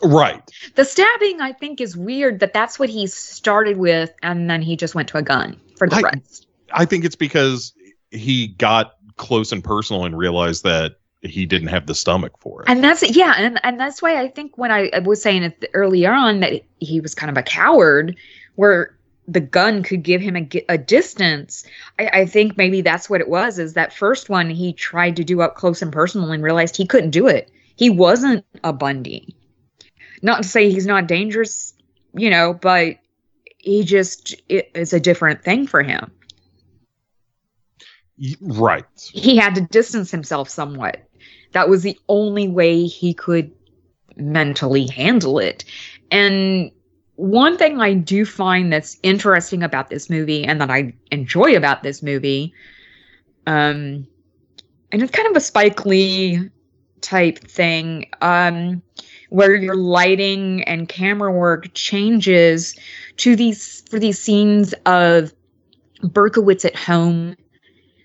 right. The stabbing, I think, is weird that that's what he started with, and then he just went to a gun for the I- rest. I think it's because he got close and personal and realized that he didn't have the stomach for it. And that's yeah, and and that's why I think when I, I was saying it earlier on that he was kind of a coward, where the gun could give him a, a distance. I, I think maybe that's what it was. Is that first one he tried to do up close and personal and realized he couldn't do it. He wasn't a Bundy. Not to say he's not dangerous, you know, but he just it is a different thing for him. Right. he had to distance himself somewhat. That was the only way he could mentally handle it. And one thing I do find that's interesting about this movie and that I enjoy about this movie, um, and it's kind of a Spike Lee type thing, um, where your lighting and camera work changes to these for these scenes of Berkowitz at home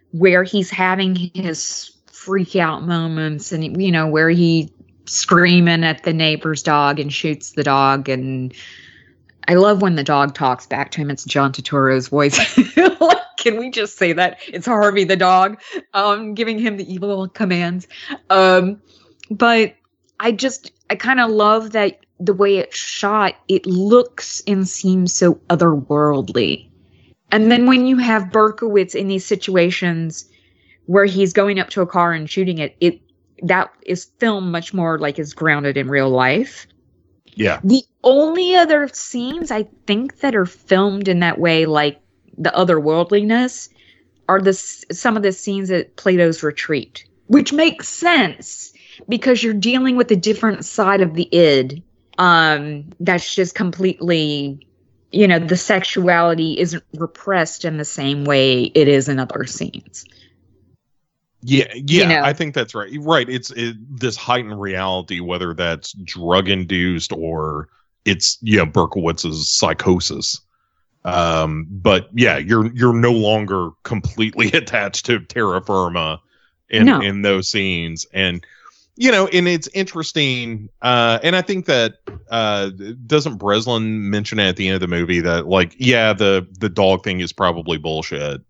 where he's having his freak out moments and you know where he screaming at the neighbor's dog and shoots the dog and I love when the dog talks back to him. It's John Turturro's voice. (laughs) like, can we just say that it's Harvey the dog, um, giving him the evil commands? Um, but I just I kind of love that the way it's shot. It looks and seems so otherworldly. And then when you have Berkowitz in these situations where he's going up to a car and shooting it, it that is filmed much more like is grounded in real life. Yeah. The only other scenes I think that are filmed in that way, like the otherworldliness, are the some of the scenes at Plato's retreat, which makes sense because you're dealing with a different side of the id. Um, that's just completely, you know, the sexuality isn't repressed in the same way it is in other scenes. Yeah, yeah, know. I think that's right. Right, it's it, this heightened reality, whether that's drug induced or it's yeah Berkowitz's psychosis. Um, but yeah, you're you're no longer completely (laughs) attached to terra firma in No. in those scenes, and you know, and it's interesting. Uh, and I think that uh, doesn't Breslin mention at the end of the movie that like, yeah, the the dog thing is probably bullshit.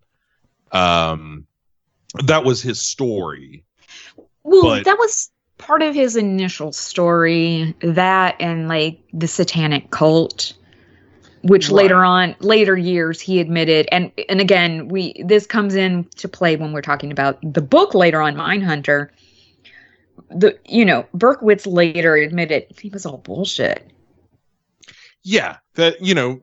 Um, that was his story. Well, But- that was part of his initial story. That and like the satanic cult. which Right. later on later years he admitted and and again we this comes in to play when we're talking about the book later on Mindhunter the you know Berkowitz later admitted he was all bullshit yeah that you know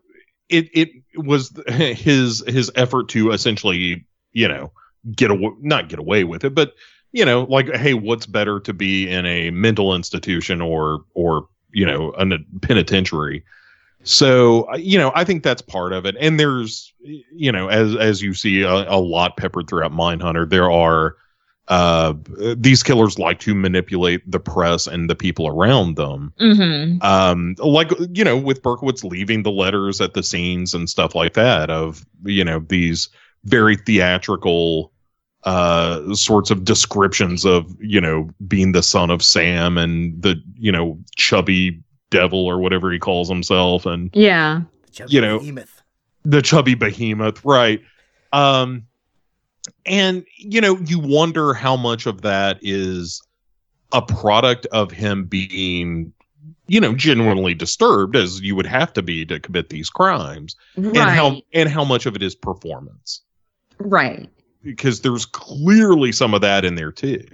it it was (laughs) his his effort to essentially you know get away not get away with it but you know like hey what's better to be in a mental institution or or you know a penitentiary? So you know i think that's part of it. And there's you know as as you see a, a lot peppered throughout mindhunter there are uh these killers like to manipulate the press and the people around them. Mm-hmm. um like you know with berkowitz leaving the letters at the scenes and stuff like that of you know these very theatrical uh sorts of descriptions of you know being the son of sam and the you know chubby devil or whatever he calls himself and yeah. You know- behemoth. the chubby behemoth right. Um and you know you wonder how much of that is a product of him being you know genuinely disturbed as you would have to be to commit these crimes right and how and how much of it is performance right. Because there's clearly some of that in there too.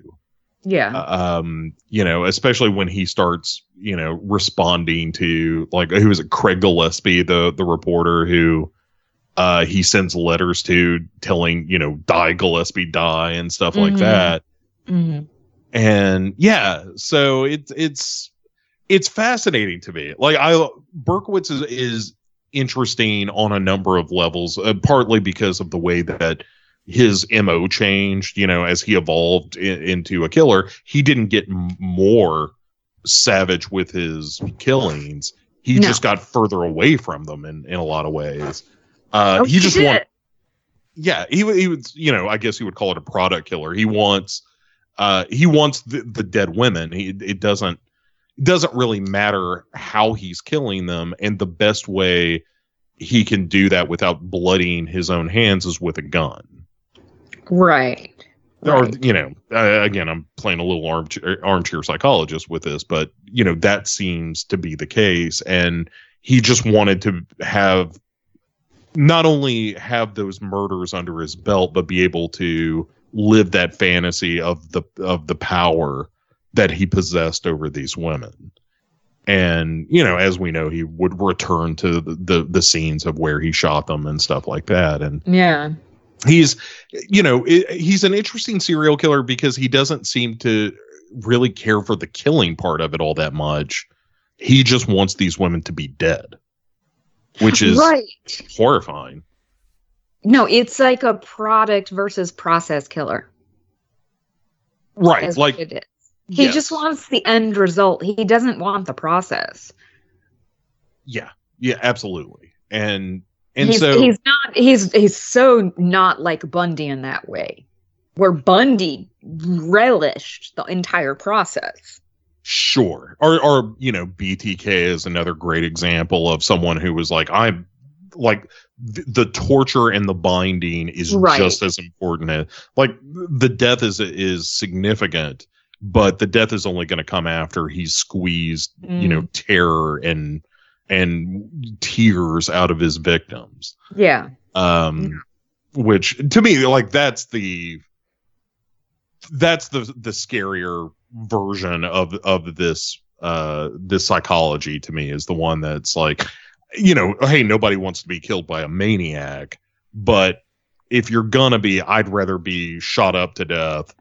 Yeah. Uh, um you know especially when he starts you know responding to like who was it craig gillespie the the reporter who uh he sends letters to telling you know die gillespie die and stuff like Mhm. that. Hmm and yeah so it's it's it's fascinating to me. Like i berkowitz is is interesting on a number of levels uh, partly because of the way that his mo changed you know as he evolved into a killer he didn't get m- more savage with his killings he No. just got further away from them in in a lot of ways uh Oh, he just did. want yeah he, he was you know i guess he would call it a product killer he wants uh he wants the, the dead women he it doesn't it doesn't really matter how he's killing them and the best way he can do that without bloodying his own hands is with a gun right or Right. you know uh, again i'm playing a little armchair, armchair psychologist with this but you know that seems to be the case and he just wanted to have not only have those murders under his belt but be able to live that fantasy of the of the power that he possessed over these women. And you know as we know he would return to the the, the scenes of where he shot them and stuff like that. And yeah. he's you know i he's an interesting serial killer because he doesn't seem to really care for the killing part of it all that much. He just wants these women to be dead which is right. horrifying. No it's like a product versus process killer. Right is like it is. He yes. just wants the end result. He doesn't want the process. yeah yeah absolutely and and he's, so he's not he's he's so not like Bundy in that way. Where Bundy relished the entire process. Sure. Or or you know, BTK is another great example of someone who was like, I'm like the torture and the binding is Right. just as important as like the death is is significant, but the death is only going to come after he's squeezed, you know, terror and and tears out of his victims. Yeah. um which to me like that's the that's the the scarier version of of this uh this psychology to me is the one that's like you know hey nobody wants to be killed by a maniac but if you're gonna be i'd rather be shot up to death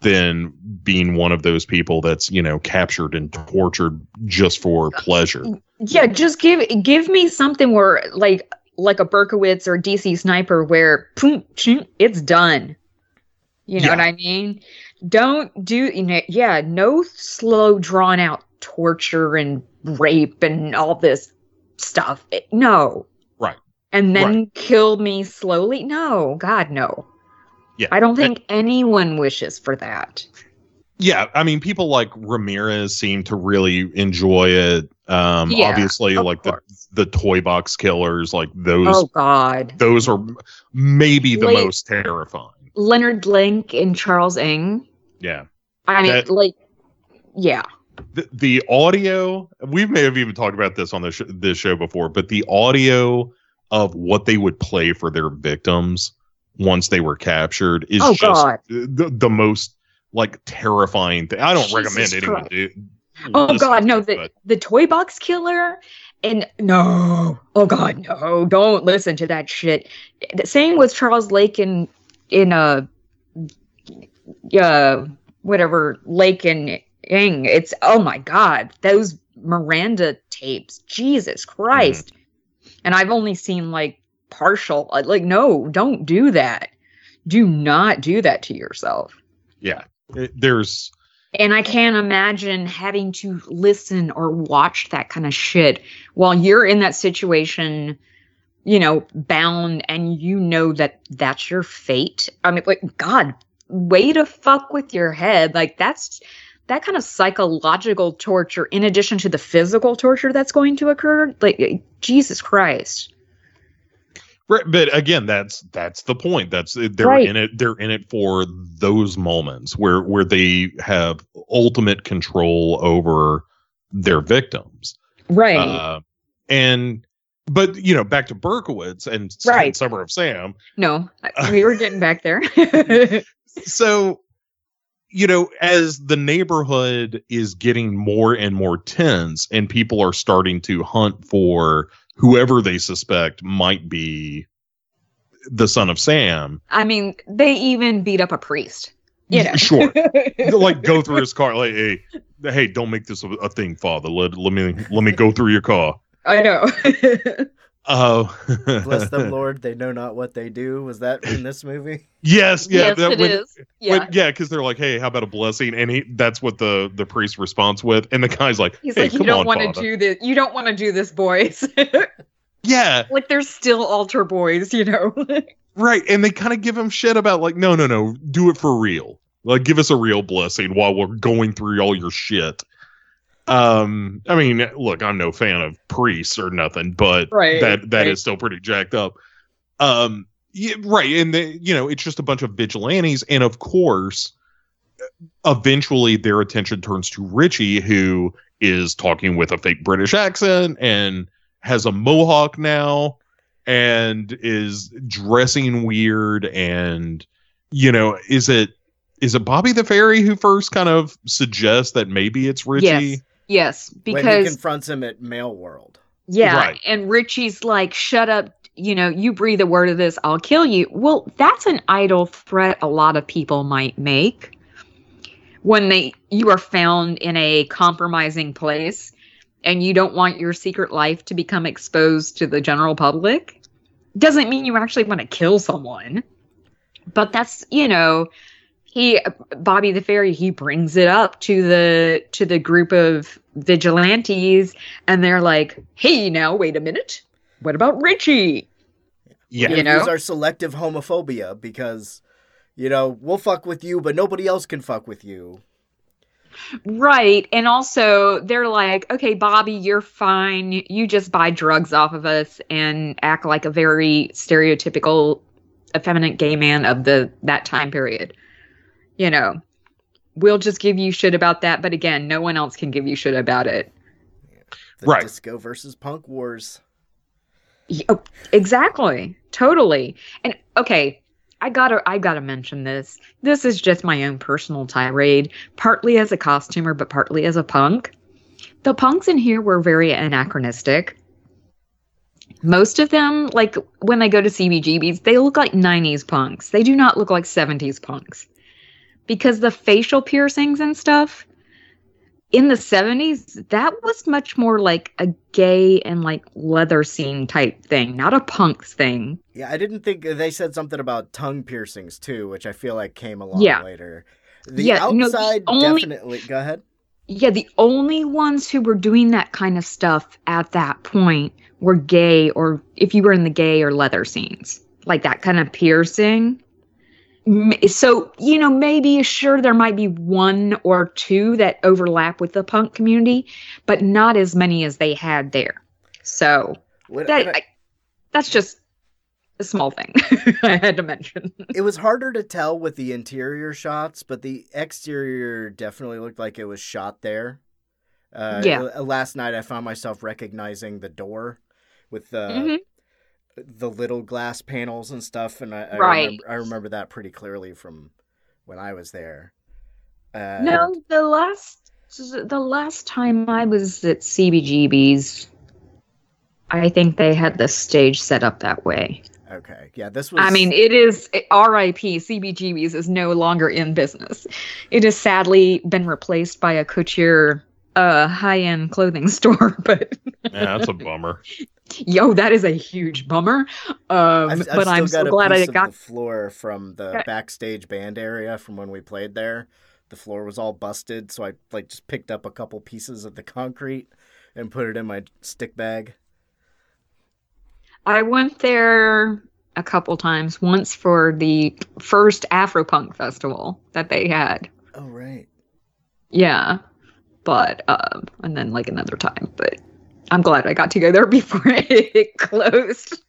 than being one of those people that's you know captured and tortured just for pleasure Yeah, just give give me something where like like a Berkowitz or DC sniper where boom, choom, it's done. You know Yeah. what I mean? Don't do you know yeah, no slow drawn out torture and rape and all this stuff. It- no. Right. And then Right. kill me slowly? No, God no. Yeah. I don't think anyone wishes for that. Yeah, I mean, people like Ramirez seem to really enjoy it. Um, Yeah, obviously, like the, course. the toy box killers, like those, Oh God. those are maybe the Late- most terrifying. Leonard Link and Charles Ng. Yeah, I mean, That- like, yeah. the, the audio we may have even talked about this on this sh- this show before but the audio of what they would play for their victims once they were captured is Oh, just God. the, the most like terrifying thing i don't Jesus recommend anyone do Oh God, no! The but- the toy box killer, and no, oh God, no! Don't listen to that shit. The same with Charles Lake in in uh, uh, whatever Lake and Ng. It's oh my God, those Miranda tapes. Jesus Christ! And I've only seen like partial. uh, Like, no, don't do that. Do not do that to yourself. yeah it- there's And I can't imagine having to listen or watch that kind of shit while you're in that situation, you know, bound and you know that that's your fate. I mean, like, God, way to fuck with your head. Like, that's that kind of psychological torture, in addition to the physical torture that's going to occur. Like, Jesus Christ. Right, but again, that's that's the point. That's they're Right. in it. They're in it for those moments where where they have ultimate control over their victims. Right. Uh, and but you know, back to Berkowitz and, Right. and Summer of Sam. no, (laughs) we were getting back there. (laughs) So, you know, as the neighborhood is getting more and more tense, and people are starting to hunt for whoever they suspect might be the son of Sam. I mean, they even beat up a priest. You know. Sure. (laughs) like go through his car like hey hey don't make this a, a thing father let, let me let me go through your car I know. (laughs) oh Bless them, (laughs) Lord. They know not what they do. Was that in this movie? yes yeah yes, that- it when- is. Yeah. when- yeah because they're like hey how about a blessing and he that's what the the priest responds with and the guy's like He's hey, like, you don't want to do this. You don't want to do this, boys. (laughs) yeah like they're still altar boys, you know. (laughs) right and they kind of give him shit about like no no no do it for real like give us a real blessing while we're going through all your shit um i mean look i'm no fan of priests or nothing but Right, that that is right. still pretty jacked up um yeah, right and the, you know it's just a bunch of vigilantes and of course eventually their attention turns to richie who is talking with a fake british accent and has a mohawk now and is dressing weird and you know is it is it bobby the fairy who first kind of suggests that maybe it's richie Yes. Yes, because when he confronts him at Mail World. yeah, Right. and Richie's like, "Shut up." You know, you breathe a word of this, I'll kill you. Well, that's an idle threat a lot of people might make when they you are found in a compromising place and you don't want your secret life to become exposed to the general public. Doesn't mean you actually want to kill someone. But that's, you know, he Bobby the Fairy, he brings it up to the to the group of vigilantes and they're like, "Hey, now wait a minute. What about Richie?" yeah We You know? our selective homophobia because, you know, we'll fuck with you, but nobody else can fuck with you. Right. And also, they're like, okay, Bobby, you're fine. You just buy drugs off of us and act like a very stereotypical effeminate gay man of the that time period. You know, we'll just give you shit about that. But again, no one else can give you shit about it. The Right. disco versus punk wars. Y- oh, exactly. Totally. And okay, I gotta I gotta mention this. This is just my own personal tirade, partly as a costumer, but partly as a punk. The punks in here were very anachronistic. Most of them, like when they go to CBGBs, they look like 90s punks. They do not look like 70s punks. Because the facial piercings and stuff, in the 70s that was much more like a gay and like leather scene type thing not a punks thing Yeah, I didn't think they said something about tongue piercings too, which I feel like came along Yeah. later. The Yeah, no, the outside only- definitely. Go ahead. yeah the only ones who were doing that kind of stuff at that point were gay or if you were in the gay or leather scenes like that kind of piercing so you know maybe sure there might be one or two that overlap with the punk community but not as many as they had there so What- that and I- I, that's just a small thing (laughs) i had to mention it was harder to tell with the interior shots, but the exterior definitely looked like it was shot there. Uh, Yeah. Last night, I found myself recognizing the door with the Mhm. The little glass panels and stuff, and I, I Right. remember, I remember that pretty clearly from when I was there. Uh, No, the last the last time I was at CBGB's, I think they had the stage set up that way. Okay. Yeah, this was. I mean, it is RIP. CBGB's is no longer in business. It has sadly been replaced by a couture, uh, high-end clothing (laughs) store. But Yeah, that's a bummer. Yo, that is a huge bummer. Um, I've, I've but I'm got so glad I got. the floor from the backstage band area from when we played there. The floor was all busted, so I like just picked up a couple pieces of the concrete and put it in my stick bag. I went there a couple times. Once for the first Afropunk festival that they had. Oh right. Yeah. But um and then like another time, but I'm glad I got to go there (laughs) before it closed.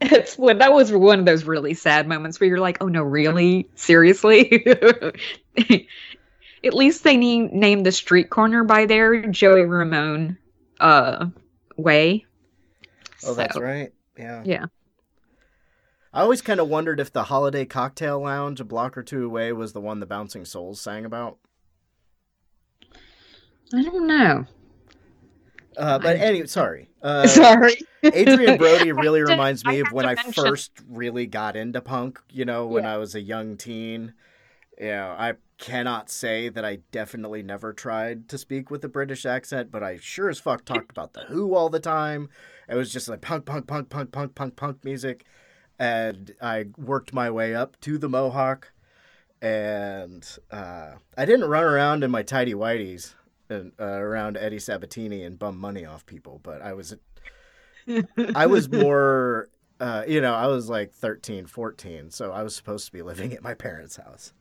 It's when that was one of those really sad moments where you're like, "Oh no, really? Seriously?" (laughs) At least they need, named the street corner by there Joey Ramone uh way. Oh, that's right. Yeah. Yeah. I always kind of wondered if the Holiday Cocktail Lounge a block or two away was the one the Bouncing Souls sang about. I don't know. Uh, but anyway, sorry. Uh, Sorry. Adrien (laughs) Brody really reminds me of when I first really got into punk, you know, when Yeah. I was a young teen. You know, I cannot say that I definitely never tried to speak with a British accent, but I sure as fuck talked about the Who all the time. It was just like punk, punk, punk, punk, punk, punk, punk music. And I worked my way up to the Mohawk. And uh, I didn't run around in my tidy whities and, uh, around Eddie Sabatini and bum money off people, but I was (laughs) I was more, uh, you know, I was like 13, 14, so I was supposed to be living at my parents' house.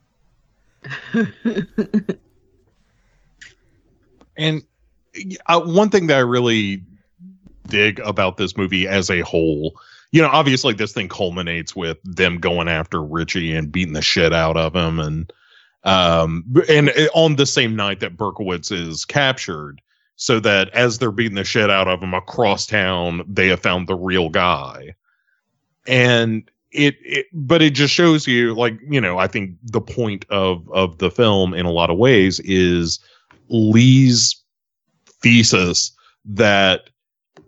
And uh, one thing that I really dig about this movie as a whole, you know, obviously this thing culminates with them going after Richie and beating the shit out of him, and um, and uh, on the same night that Berkowitz is captured, so that as they're beating the shit out of him across town, they have found the real guy, and it, it but it just shows you like you know i think the point of of the film in a lot of ways is lee's thesis that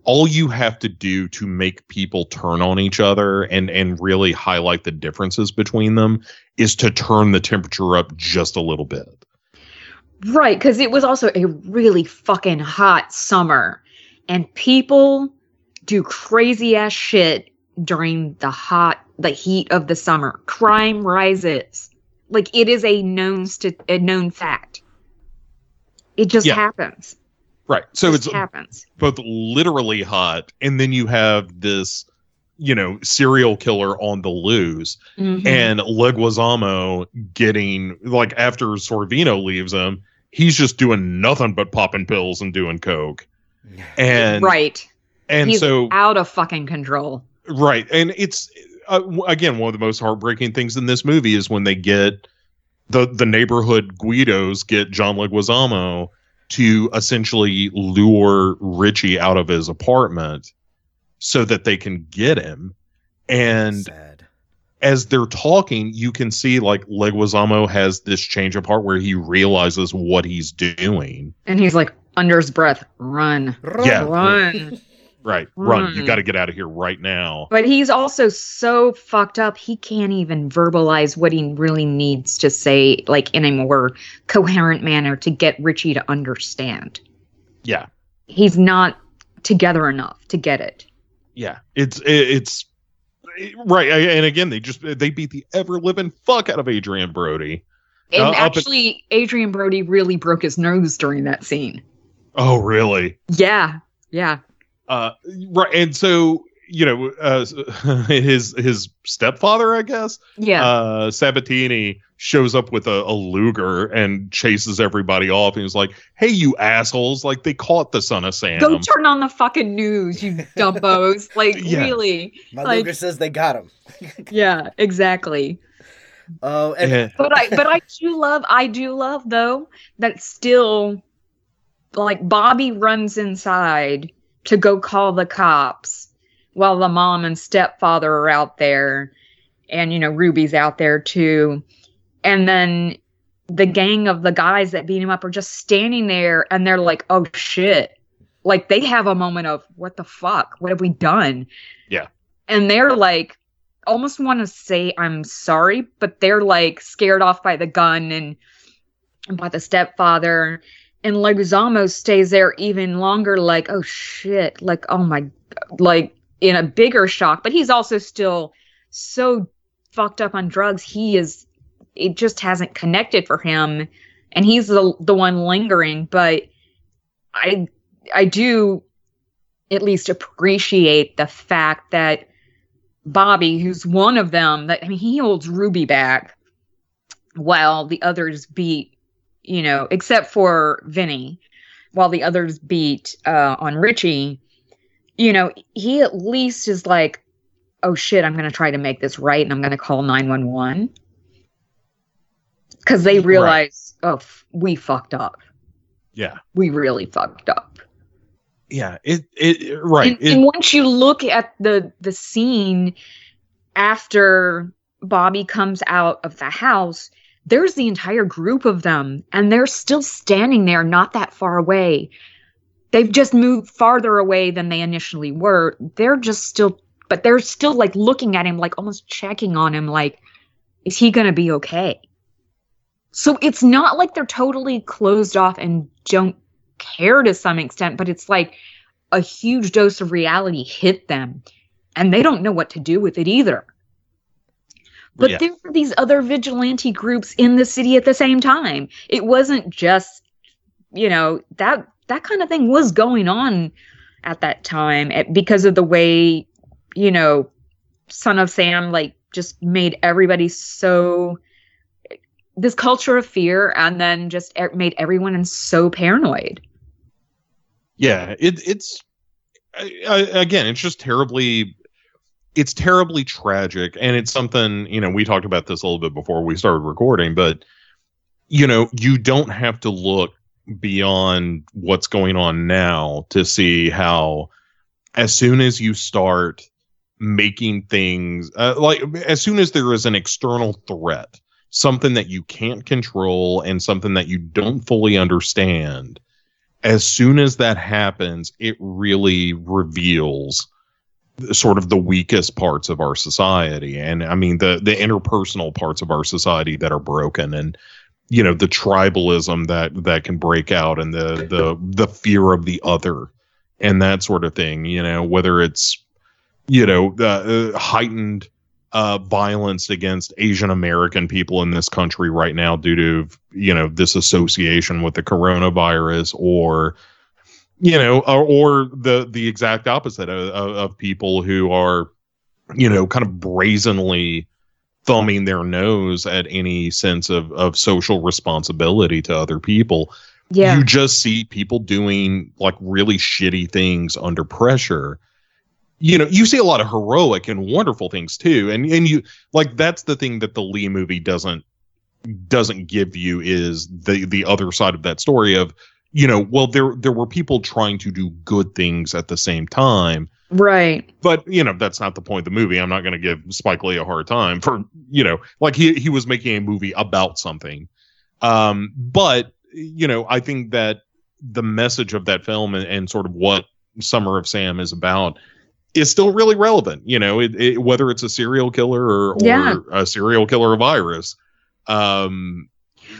all you have to do to make people turn on each other and and really highlight the differences between them is to turn the temperature up just a little bit Right, because it was also a really fucking hot summer, and people do crazy ass shit during the hot, the heat of the summer. Crime rises, like it is a known st- a known fact. It just Yeah. happens. Right so Just it's happens. both literally hot and then you have this you know serial killer on the loose Mhm. and Leguizamo getting like after Sorvino leaves him, he's just doing nothing but popping pills and doing coke. (laughs) And right, and he's so out of fucking control. right, and it's uh, again one of the most heartbreaking things in this movie is when they get the the neighborhood Guidos get John Leguizamo to essentially lure Richie out of his apartment so that they can get him. And Sad. as they're talking, you can see like Leguizamo has this change of heart where he realizes what he's doing. And he's like under his breath, run, Yeah. run. (laughs) Right, run! You Mm. got to get out of here right now. But he's also so fucked up, he can't even verbalize what he really needs to say, like in a more coherent manner to get Richie to understand. Yeah, He's not together enough to get it. yeah. It's it's right, and again, they just they beat the ever living fuck out of Adrien Brody. And Uh, up at- actually, Adrien Brody really broke his nose during that scene. Oh, really? Yeah, yeah. Uh, right, and so you know, uh, (laughs) his his stepfather, I guess, Yeah. uh, Sabatini shows up with a, a Luger and chases everybody off. And he's like, "Hey, you assholes! Like they caught the son of Sam." Go turn on the fucking news, you (laughs) dumbos. like, Yeah. really? My Like- Luger says they got him. (laughs) Yeah, exactly. Oh, and Yeah. but I but I do love I do love though that still like Bobby runs inside to go call the cops while the mom and stepfather are out there and you know Ruby's out there too. And then the gang of the guys that beat him up are just standing there and they're like, "Oh shit." Like they have a moment of what the fuck? What have we done? Yeah. And they're like almost want to say I'm sorry, but they're like scared off by the gun and, and by the stepfather. And Leguizamo stays there even longer, like, oh shit, like, oh my, like in a bigger shock. But he's also still so fucked up on drugs. He is, it just hasn't connected for him, and he's the the one lingering. But I, I do at least appreciate the fact that Bobby, who's one of them, that I mean, he holds Ruby back while the others beat, you know, except for Vinny, while the others beat uh, on Richie, you know, he at least is like, oh shit, I'm going to try to make this right and I'm going to call 911. Because they realize, oh, f- we fucked up. Yeah. We really fucked up. Yeah. It, it, right. And, It- and once you look at the the scene after Bobby comes out of the house, there's the entire group of them, and they're still standing there, not that far away. They've just moved farther away than they initially were. They're just still, but they're still like looking at him, like almost checking on him, like, is he gonna be okay? So it's not like they're totally closed off and don't care to some extent, but it's like a huge dose of reality hit them and they don't know what to do with it either. But Yeah. there were these other vigilante groups in the city at the same time. It wasn't just, you know, that that kind of thing was going on at that time eh, because of the way, you know, Son of Sam like just made everybody so this culture of fear and then just made everyone so paranoid. yeah it, it's I, I, again it's just terribly it's terribly tragic and it's something you know we talked about this a little bit before we started recording but you know you don't have to look beyond what's going on now to see how as soon as you start making things uh, like as soon as there is an external threat something that you can't control and something that you don't fully understand as soon as that happens, it really reveals sort of the weakest parts of our society. And I mean the the interpersonal parts of our society that are broken and you know the tribalism that that can break out and the the the fear of the other and that sort of thing, you know, whether it's you know, uh, heightened uh, violence against Asian American people in this country right now due to you know this association with the coronavirus, or you know, or, or the the exact opposite of, of, of people who are you know kind of brazenly thumbing their nose at any sense of of social responsibility to other people. Yeah. you just see people doing like really shitty things under pressure. You know you see a lot of heroic and wonderful things too. And and you like that's the thing that the lee movie doesn't doesn't give you is the the other side of that story of you know well there there were people trying to do good things at the same time right. but you know that's not the point of the movie i'm not going to give spike lee a hard time for you know like he he was making a movie about something um but you know i think that the message of that film and, and sort of what summer of sam is about is still really relevant you know it, it, whether it's a serial killer or, or Yeah. a serial killer virus um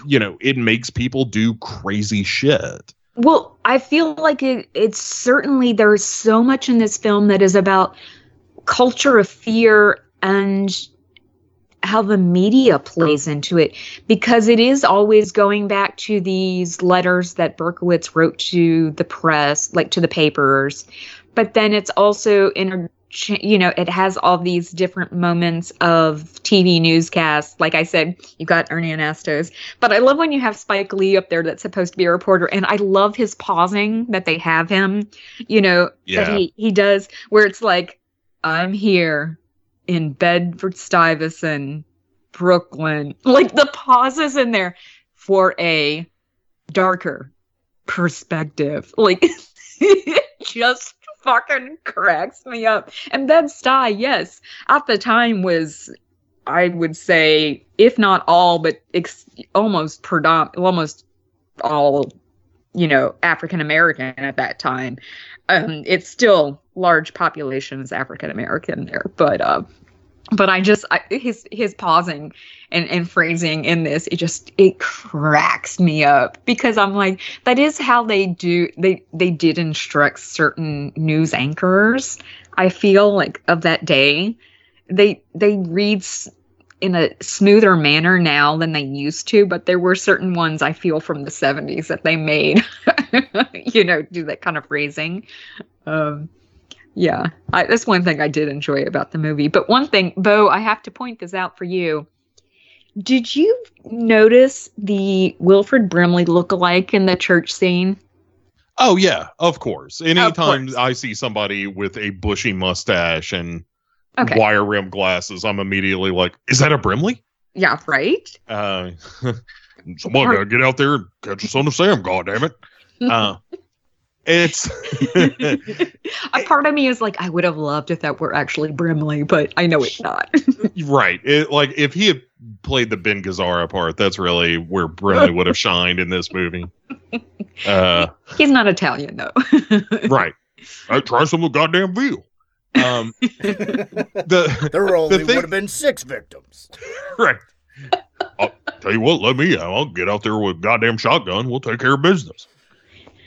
you know it makes people do crazy shit Well, I feel like it, it's certainly there's so much in this film that is about culture of fear and how the media plays into it because it is always going back to these letters that Berkowitz wrote to the press, like to the papers. But then it's also inter you know, it has all these different moments of TV newscasts. Like I said, you got Ernie Anastos, but I love when you have Spike Lee up there that's supposed to be a reporter, and I love his pausing that they have him. You know Yeah. that he he does where it's like, I'm here in Bedford Stuyvesant, Brooklyn. Like the pauses in there for a darker, perspective. Like (laughs) just fucking cracks me up. And Bed-Stuy, yes, at the time was I would say, if not all, but ex- almost predom- almost all, you know, African American at that time. Um, it's still large populations African American there, but uh, but I just I, his his pausing and and phrasing in this it just it cracks me up because I'm like that is how they do they they did instruct certain news anchors I feel like of that day. They they read in a smoother manner now than they used to but there were certain ones I feel from the 70s that they made. (laughs) You know do that kind of phrasing. Um yeah, I, that's one thing I did enjoy about the movie. But one thing, Bo, I have to point this out for you. Did you notice the Wilford Brimley look-alike in the church scene? Oh yeah, of course. Anytime course. I see somebody with a bushy mustache and Okay. wire rim glasses, I'm immediately like, "Is that a Brimley?" Yeah, right? Uh, (laughs) someone gotta get out there and catch the on the Sam. God damn it! (laughs) Uh, it's (laughs) A part of me is like, I would have loved if that were actually Brimley, but I know it's not. (laughs) right. It, like if he had played the Ben Gazzara part, that's really where Brimley would have shined in this movie. Uh, He's not Italian, though. (laughs) right. I try some of the goddamn veal. Um, the There only thing- would have been six victims. right. I'll tell you what, let me. I'll get out there with goddamn shotgun. We'll take care of business.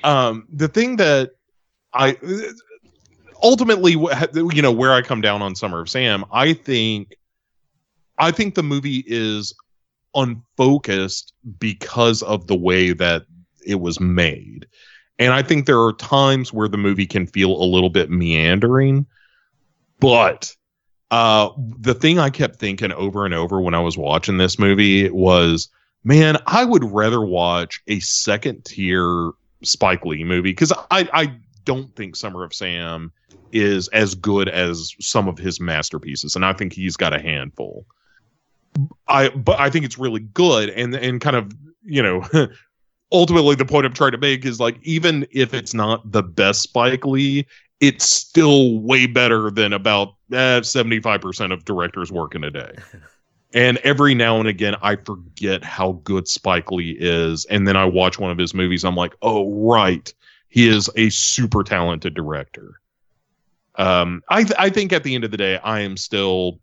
Um, the thing that I ultimately, you know, where I come down on Summer of Sam, I think, I think the movie is unfocused because of the way that it was made. And I think there are times where the movie can feel a little bit meandering, but uh the thing I kept thinking over and over when I was watching this movie was, man, I would rather watch a second tier Spike Lee movie because I I don't think Summer of Sam is as good as some of his masterpieces, and I think he's got a handful. I but I think it's really good and and kind of you know (laughs) ultimately the point I'm trying to make is like even if it's not the best Spike Lee, it's still way better than about eh, 75% of directors work in a day. (laughs) and every now and again I forget how good Spike Lee is and then I watch one of his movies I'm like, "Oh right, he is a super talented director." Um I th- I think at the end of the day I am still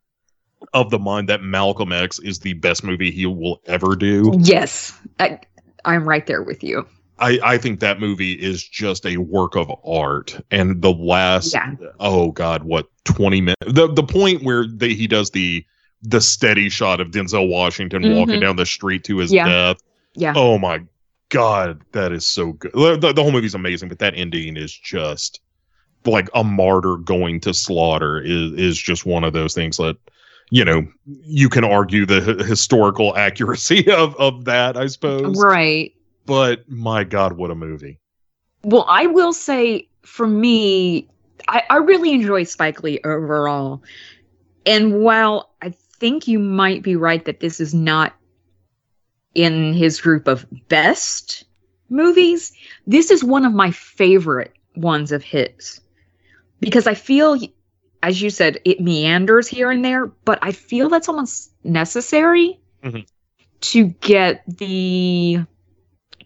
of the mind that Malcolm X is the best movie he will ever do. yes, I, I'm right there with you. I, I think that movie is just a work of art. And the last, Yeah. oh God, what, 20 minutes? The, the point where they, he does the, the steady shot of Denzel Washington walking Mhm. down the street to his Yeah. death. Yeah. Oh my God, that is so good. The, the, the whole movie's amazing, but that ending is just like a martyr going to slaughter is, is just one of those things that, you know, you can argue the h- historical accuracy (laughs) of, of that, I suppose. Right. But my God, what a movie. Well, I will say for me, I, I really enjoy Spike Lee overall. And while I think you might be right that this is not in his group of best movies, this is one of my favorite ones of his. Because I feel, as you said, it meanders here and there, but I feel that's almost necessary Mhm. to get the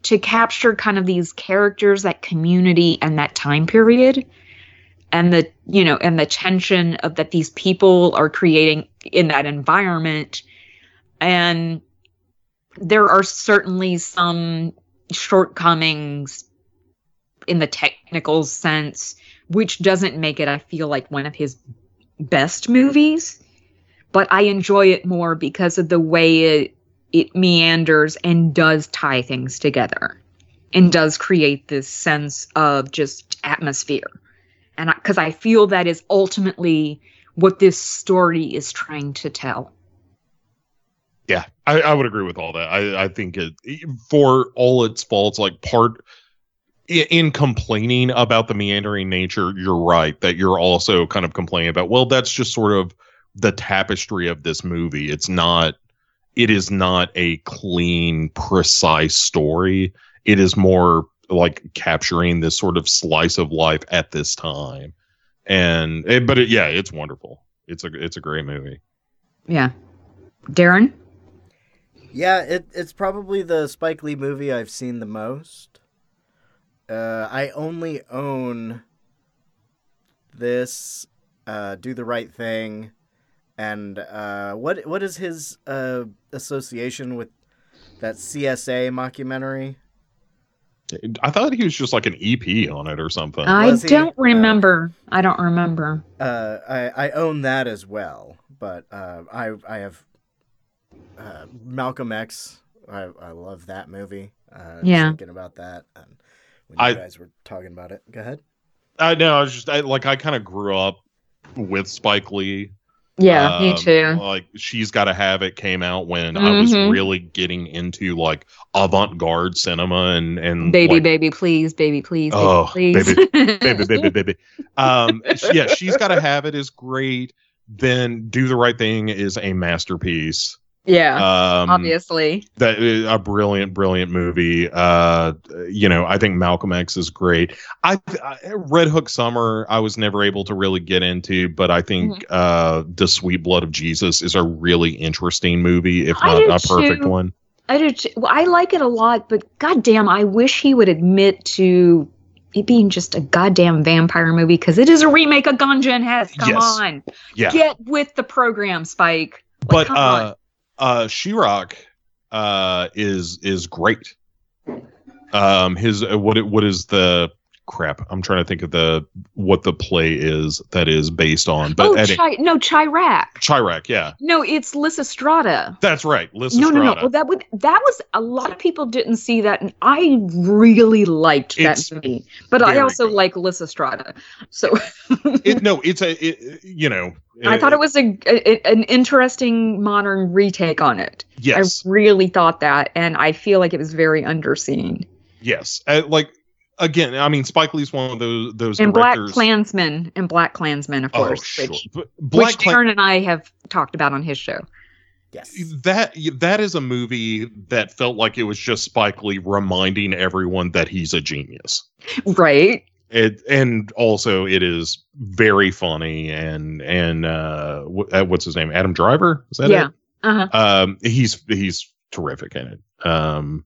to capture kind of these characters that community and that time period and the you know and the tension of that these people are creating in that environment. And there are certainly some shortcomings in the technical sense which doesn't make it i feel like one of his best movies. But i enjoy it more because of the way it it meanders and does tie things together and does create this sense of just atmosphere. And because I, feel that is ultimately what this story is trying to tell Yeah, I, I would agree with all that. I, I think it, for all its faults, like part in complaining about the meandering nature, you're right that you're also kind of complaining about. Well, that's just sort of the tapestry of this movie. It's not. It is not a clean, precise story. It is more like capturing this sort of slice of life at this time. And eh, but it, yeah, it's wonderful. It's a it's a great movie. Yeah. Daeron? Yeah, it, it's probably the Spike Lee movie I've seen the most. Uh, I only own this, uh, Do the Right Thing, and uh, what what is his uh, association with that CSA mockumentary? I thought he was just like an EP on it or something. I Was don't Uh, remember. I don't remember. Uh, I I own that as well, but uh, I I have uh, Malcolm X. I I love that movie. Uh, just Yeah. thinking about that and when you I- guys were talking about it. Go ahead. I know. I was just I, like I kind of grew up with Spike Lee. Yeah, me Um, too. Like she's got to have it came out when I was Mhm. really getting into like avant-garde cinema and and Baby, like, baby, please, baby, please, baby, Oh, please. baby, baby, baby. (laughs) baby. Um, yeah, she's got to have it is great. Then do the right thing is a masterpiece. Yeah, Um, obviously. that is a brilliant, brilliant movie. Uh, you know, I think Malcolm X is great. I, I Red Hook Summer, I was never able to really get into, but I think Mm-hmm. uh, The Sweet Blood of Jesus is a really interesting movie, if not a perfect too. one. I do. Too. Well, I like it a lot, but goddamn, I wish he would admit to it being just a goddamn vampire movie because it is a remake of and Hess. Come Yes. on, Yeah, get with the program, Spike. Like, but come uh, on. Uh, Chi-Raq uh, is is great. Um, his uh, what it- what is the crap? I'm trying to think of the what the play is that is based on. But oh, Chi- no, Chi-Raq. Chi-Raq, yeah, No, it's Lysistrata. that's right. Lysistrata. No, no, no. Well, that would that was a lot of people didn't see that, and I really liked It's that movie. But I also good. like Lysistrata, so it, (laughs) no, it's a it, you know. I thought it was a, a an interesting modern retake on it. yes, I really thought that, and I feel like it was very underseen. yes. Uh, like again, I mean, Spike Lee's one of those those And Black directors. Klansman, and Black Klansman, of oh, course, sure. which, But Black which Klan- Daeron and I have talked about on his show. Yes. that that is a movie that felt like it was just Spike Lee reminding everyone that he's a genius. Right? It and also it is very funny and and uh, wh- uh what's his name Adam Driver is that Yeah. it? Uh huh. um he's he's terrific in it um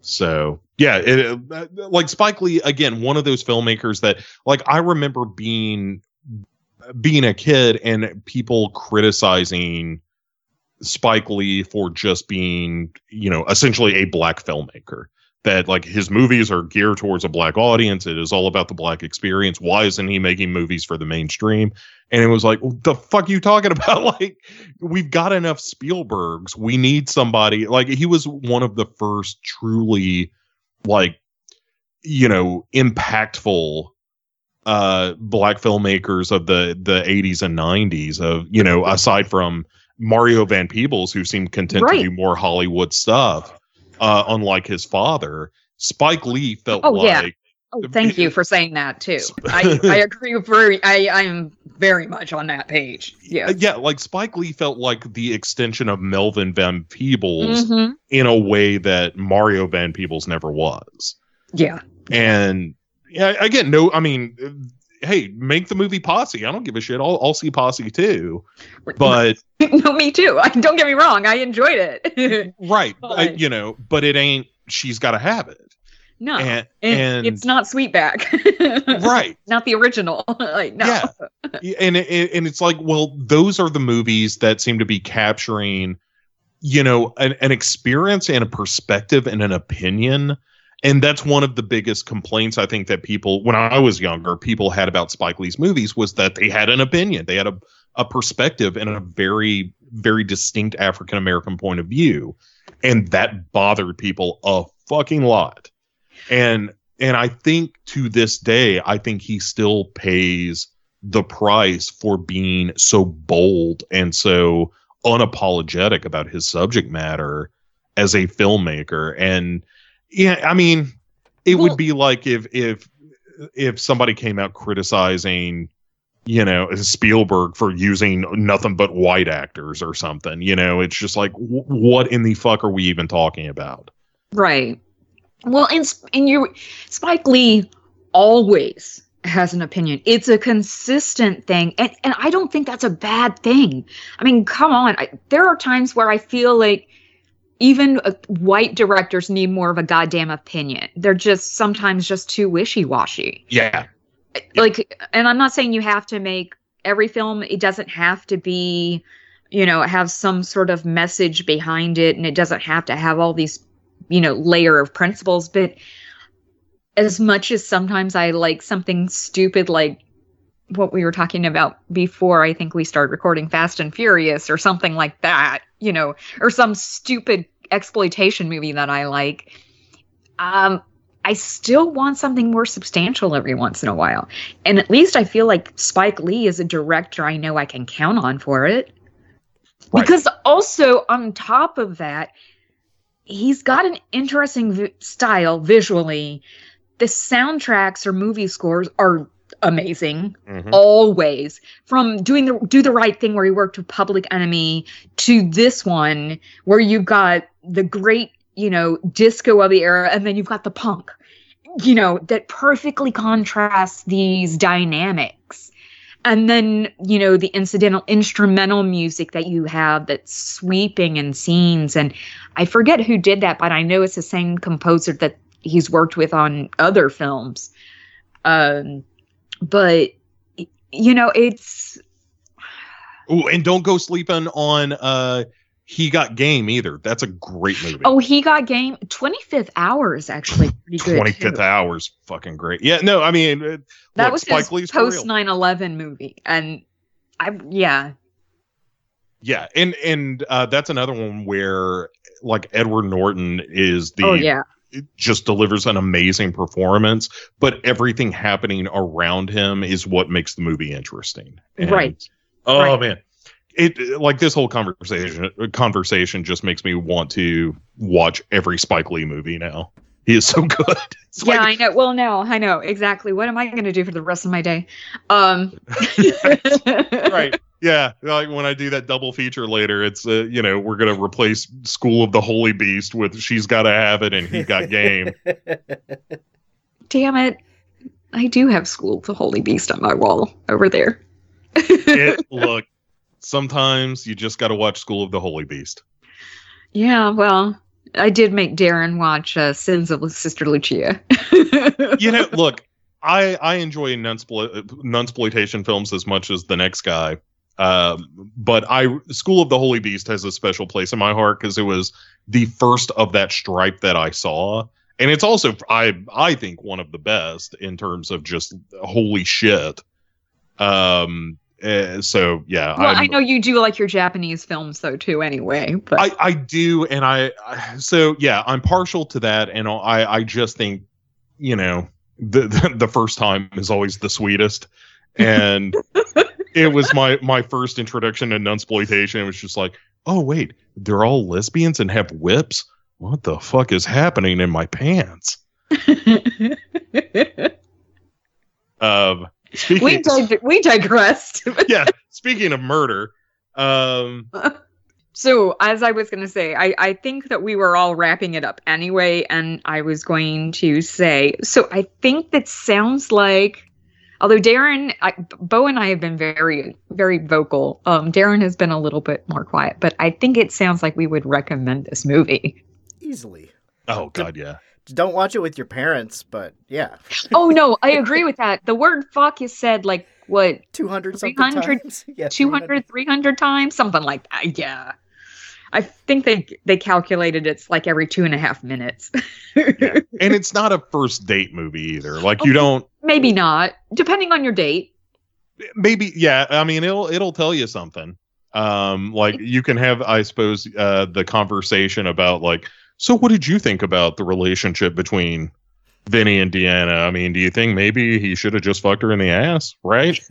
so yeah it, like spike lee again one of those filmmakers that like i remember being being a kid and people criticizing spike lee for just being you know essentially a black filmmaker. That like his movies are geared towards a black audience. It is all about the black experience. Why isn't he making movies for the mainstream? And it was like what the fuck you talking (laughs) about? Like we've got enough spielbergs. We need somebody. Like he was one of the first truly like you know impactful uh black filmmakers of the the 80s and 90s of you know aside from mario van peebles who seemed content Right. to do more hollywood stuff uh unlike his father spike lee felt Oh, yeah. Oh, thank you for saying that too. I, I agree very. I I am very much on that page. Yeah. Yeah, like Spike Lee felt like the extension of Melvin Van Peebles Mhm. in a way that Mario Van Peebles never was. Yeah. And yeah, again, no, I mean, hey, make the movie Posse. I don't give a shit. I'll, I'll see Posse too. But (laughs) no, me too. I, don't get me wrong. I enjoyed it. right, (laughs) I- you know, but it ain't. She's got to have it. No, And, and, and it's not Sweetback. (laughs) right. Not the original. (laughs) like no. Yeah. (laughs) and it, and it's like well those are the movies that seem to be capturing you know an, an experience and a perspective and an opinion and that's one of the biggest complaints i think that people when i was younger people had about spike lee's movies was that they had an opinion they had a, a perspective and a very very distinct african american point of view and that bothered people a fucking lot and and i think to this day i think he still pays the price for being so bold and so unapologetic about his subject matter as a filmmaker and yeah i mean it Well- would be like if if if somebody came out criticizing you know spielberg for using nothing but white actors or something you know it's just like w- what in the fuck are we even talking about Right. Well, and and you, Spike Lee always has an opinion. It's a consistent thing, and and I don't think that's a bad thing. I mean, come on. I, there are times where I feel like even uh, white directors need more of a goddamn opinion. They're just sometimes just too wishy washy. Yeah. Like, and I'm not saying you have to make every film. It doesn't have to be, you know, have some sort of message behind it, and it doesn't have to have all these, you know, layer of principles. But as much as sometimes I like something stupid like what we were talking about before I think we started recording Fast and Furious or something like that, you know, or some stupid exploitation movie that I like. Um I still want something more substantial every once in a while. And at least I feel like Spike Lee is a director I know I can count on for it. Right. Because also on top of that, he's got an interesting vi- style visually. The soundtracks or movie scores are amazing Mhm. always from doing the do the right thing where he worked with public enemy to this one where you've got the great you know disco of the era and then you've got the punk you know that perfectly contrasts these dynamics and then you know the incidental instrumental music that you have that's sweeping in scenes. And i forget who did that but i know it's the same composer that he's worked with on other films. Um but you know it's Ooh, and don't go sleeping on uh he got game either. That's a great movie. oh he got game 25th hour is actually pretty good Twenty fifth hours, fucking great. Yeah, no, I mean uh, that look, was Spike his Lee's post real. 9-11 movie and i yeah Yeah, and and uh, that's another one where like Edward Norton is the oh yeah just delivers an amazing performance, but everything happening around him is what makes the movie interesting. And- right Oh Right. man. It like this whole conversation conversation just makes me want to watch every Spike Lee movie now. He is so (laughs) good. It's yeah like- i know well no i know exactly what am i going to do for the rest of my day um (laughs) right. (laughs) Yeah, like when I do that double feature later, it's uh, you know we're gonna replace School of the Holy Beast with She's Gotta Have It and He Got Game. damn it i do have school of the holy beast on my wall over there it, look, sometimes you just gotta watch School of the Holy Beast. Yeah, well, I did make Daeron watch uh, Sins of Sister Lucia. (laughs) You know, look, I I enjoy nunsplo- nunsploitation films as much as the next guy. Um, but I School of the Holy Beast has a special place in my heart because it was the first of that stripe that I saw, and it's also I I think one of the best in terms of just holy shit. Um, eh, so yeah, well, I'm- I know you do like your Japanese films though too. Anyway, but I, I do, and I, I so yeah, I'm partial to that, and I I just think you know the (laughs) the, the first time is always the sweetest, and (laughs) it was my my first introduction to nunsploitation. It was just like, oh wait, they're all lesbians and have whips. What the fuck is happening in my pants? (laughs) Um, we speaking, dig- we digressed. (laughs) yeah, speaking of murder, um, (laughs) so as I was going to say, I I think that we were all wrapping it up anyway, and I was going to say, so I think that sounds like. Although Daeron, I, Bo and I have been very, very vocal. Um, Daeron has been a little bit more quiet, but I think it sounds like we would recommend this movie. Easily. oh god, yeah. Don't watch it with your parents, but yeah, (laughs) oh no, I agree with that. The word fuck is said like what 200 something 300 times. (laughs) Yeah, (laughs) 200 300 times something like that yeah i think they they calculated it's like every two and a half minutes and it's not a first date movie either. Like you don't maybe not depending on your date maybe yeah, I mean it'll it'll tell you something. Um like you can have I suppose uh the conversation about like so what did you think about the relationship between Vinny and Deanna? I mean, do you think maybe he should have just fucked her in the ass, right? (laughs)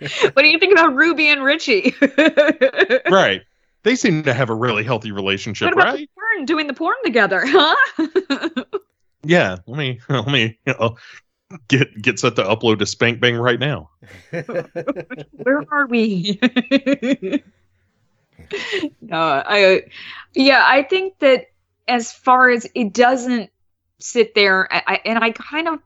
(laughs) what do you think about ruby and richie (laughs) right. They seem to have a really healthy relationship, what about right? the porn doing the porn together huh Yeah, let me let me you know, get get set to upload to Spank Bang right now. where are we (laughs) no, I, yeah, I think that as far as it doesn't sit there, I, and I kind of,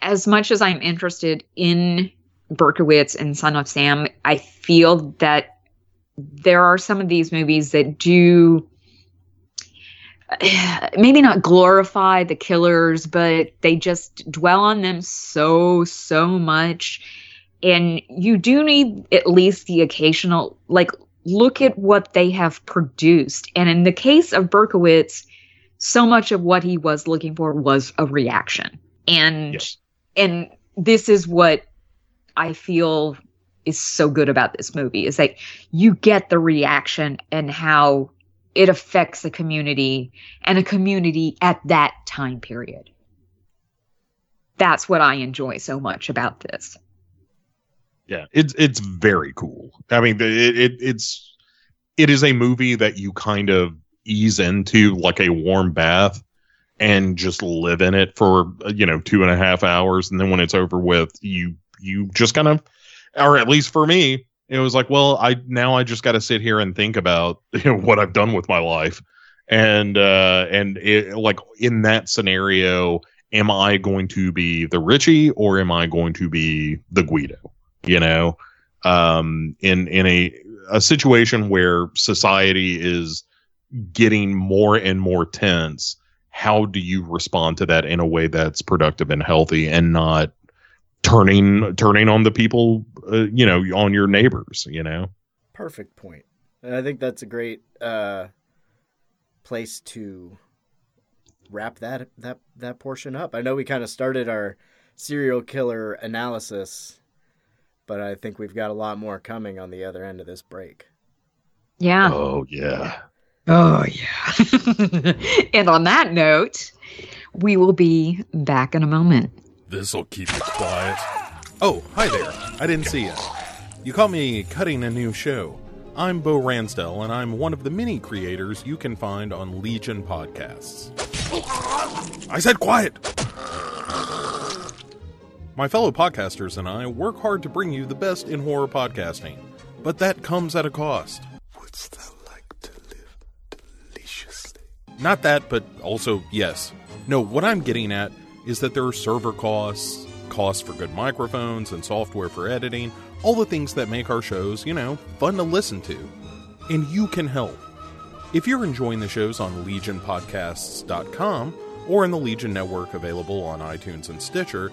as much as I'm interested in Berkowitz and Son of Sam, I feel that there are some of these movies that do (sighs) maybe not glorify the killers, but they just dwell on them so, so much. And you do need at least the occasional, like, look at what they have produced. And in the case of Berkowitz, so much of what he was looking for was a reaction. And Yes. and this is what I feel is so good about this movie is that you get the reaction and how it affects the community and a community at that time period. That's what I enjoy so much about this. Yeah, it's it's very cool. I mean, it, it it's it is a movie that you kind of ease into like a warm bath and just live in it for you know two and a half hours, and then when it's over with, you you just kind of, or at least for me, it was like, well, I now I just got to sit here and think about (laughs) you know what I've done with my life, and uh and it, like in that scenario, am I going to be the Richie or am I going to be the Guido? You know um in in a a situation where society is getting more and more tense how do you respond to that in a way that's productive and healthy and not turning turning on the people uh, you know on your neighbors you know Perfect point. And I think that's a great uh, place to wrap that that that portion up. I know we kind of started our serial killer analysis, but I think we've got a lot more coming on the other end of this break. Yeah. oh yeah Oh, yeah. (laughs) and on that note, we will be back in a moment. This'll keep you quiet. Oh, hi there. I didn't see you. You caught me cutting a new show. I'm Bo Ransdell, and I'm one of the many creators you can find on Legion Podcasts. I said quiet! My fellow podcasters and I work hard to bring you the best in horror podcasting, but that comes at a cost. Wouldst thou like to live deliciously? Not that, but also yes. No, what I'm getting at is that there are server costs, costs for good microphones and software for editing, all the things that make our shows, you know, fun to listen to. And you can help. If you're enjoying the shows on legionpodcasts.com or in the Legion Network available on iTunes and Stitcher,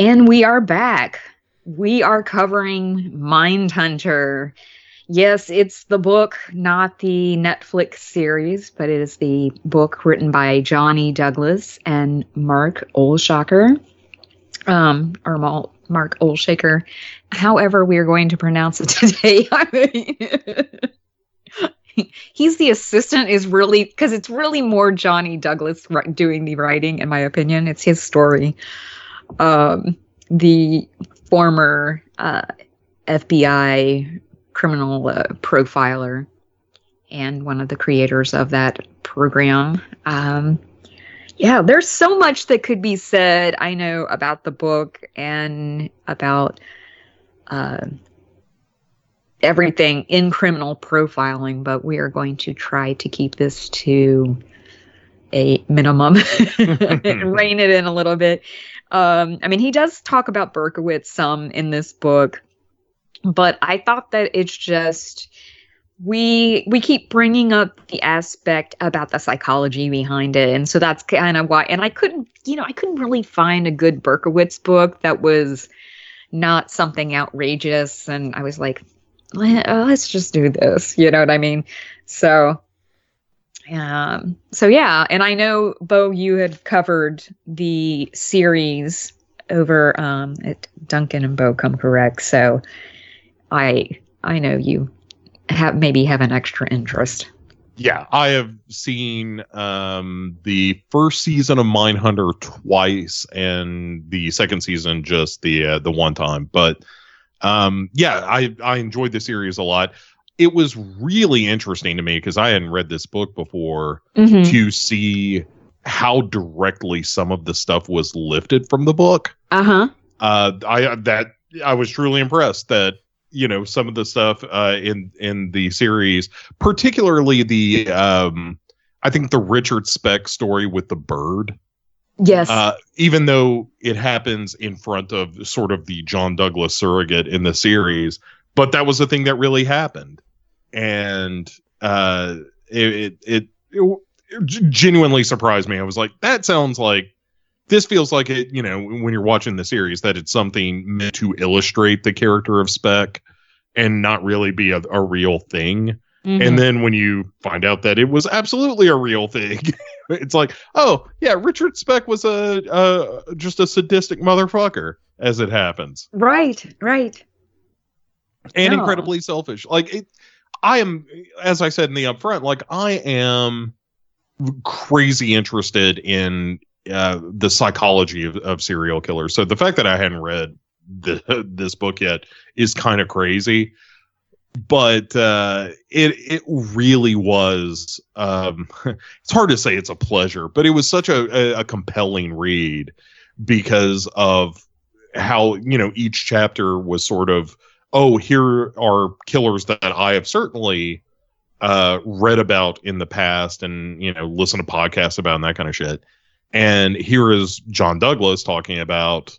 And we are back. We are covering Mindhunter. Yes, it's the book, not the Netflix series, but it is the book written by Johnny Douglas and Mark Olshaker. Um, or Mark Olshaker. However, we are going to pronounce it (laughs) today. (laughs) He's the assistant, is really because it's really more Johnny Douglas doing the writing, in my opinion. It's his story um, the former uh, FBI criminal uh, profiler and one of the creators of that program. Um, yeah, there's so much that could be said, I know, about the book and about uh, everything in criminal profiling, but we are going to try to keep this to a minimum and (laughs) rein it in a little bit. Um, I mean, he does talk about Berkowitz some in this book, but I thought that it's just we we keep bringing up the aspect about the psychology behind it, and so that's kind of why. And I couldn't, you know, I couldn't really find a good Berkowitz book that was not something outrageous, and I was like, "Let- uh, let's just do this. You know what I mean? So um, so yeah, and I know Bo, you had covered the series over um, at Duncan and Bo Come Correct, so I I know you have maybe have an extra interest. Yeah, I have seen um, the first season of Mindhunter twice, and the second season just the uh, the one time. But um, yeah, I I enjoyed the series a lot. It was really interesting to me because I hadn't read this book before Mhm. to see how directly some of the stuff was lifted from the book. Uh huh. uh i that i was truly impressed that you know some of the stuff uh in in the series particularly the um i think the richard speck story with the bird Yes. uh even though it happens in front of sort of the john douglas surrogate in the series but that was the thing that really happened and uh it it, it, it genuinely surprised me i was like that sounds like this feels like it, you know, when you're watching the series, that it's something meant to illustrate the character of Speck and not really be a, a real thing. Mhm. And then when you find out that it was absolutely a real thing, (laughs) it's like, oh yeah, Richard Speck was a uh, just a sadistic motherfucker, as it happens, right. Right. And Yeah. incredibly selfish. Like it, I am, as I said in the upfront, like I am crazy interested in uh, the psychology of, of serial killers. So the fact that I hadn't read the, (laughs) this book yet is kind of crazy. But uh, it it really was. Um, (laughs) it's hard to say it's a pleasure, but it was such a, a, a compelling read because of how you know each chapter was sort of oh here are killers that I have certainly uh, read about in the past and you know listen to podcasts about and that kind of shit. And here is John Douglas talking about,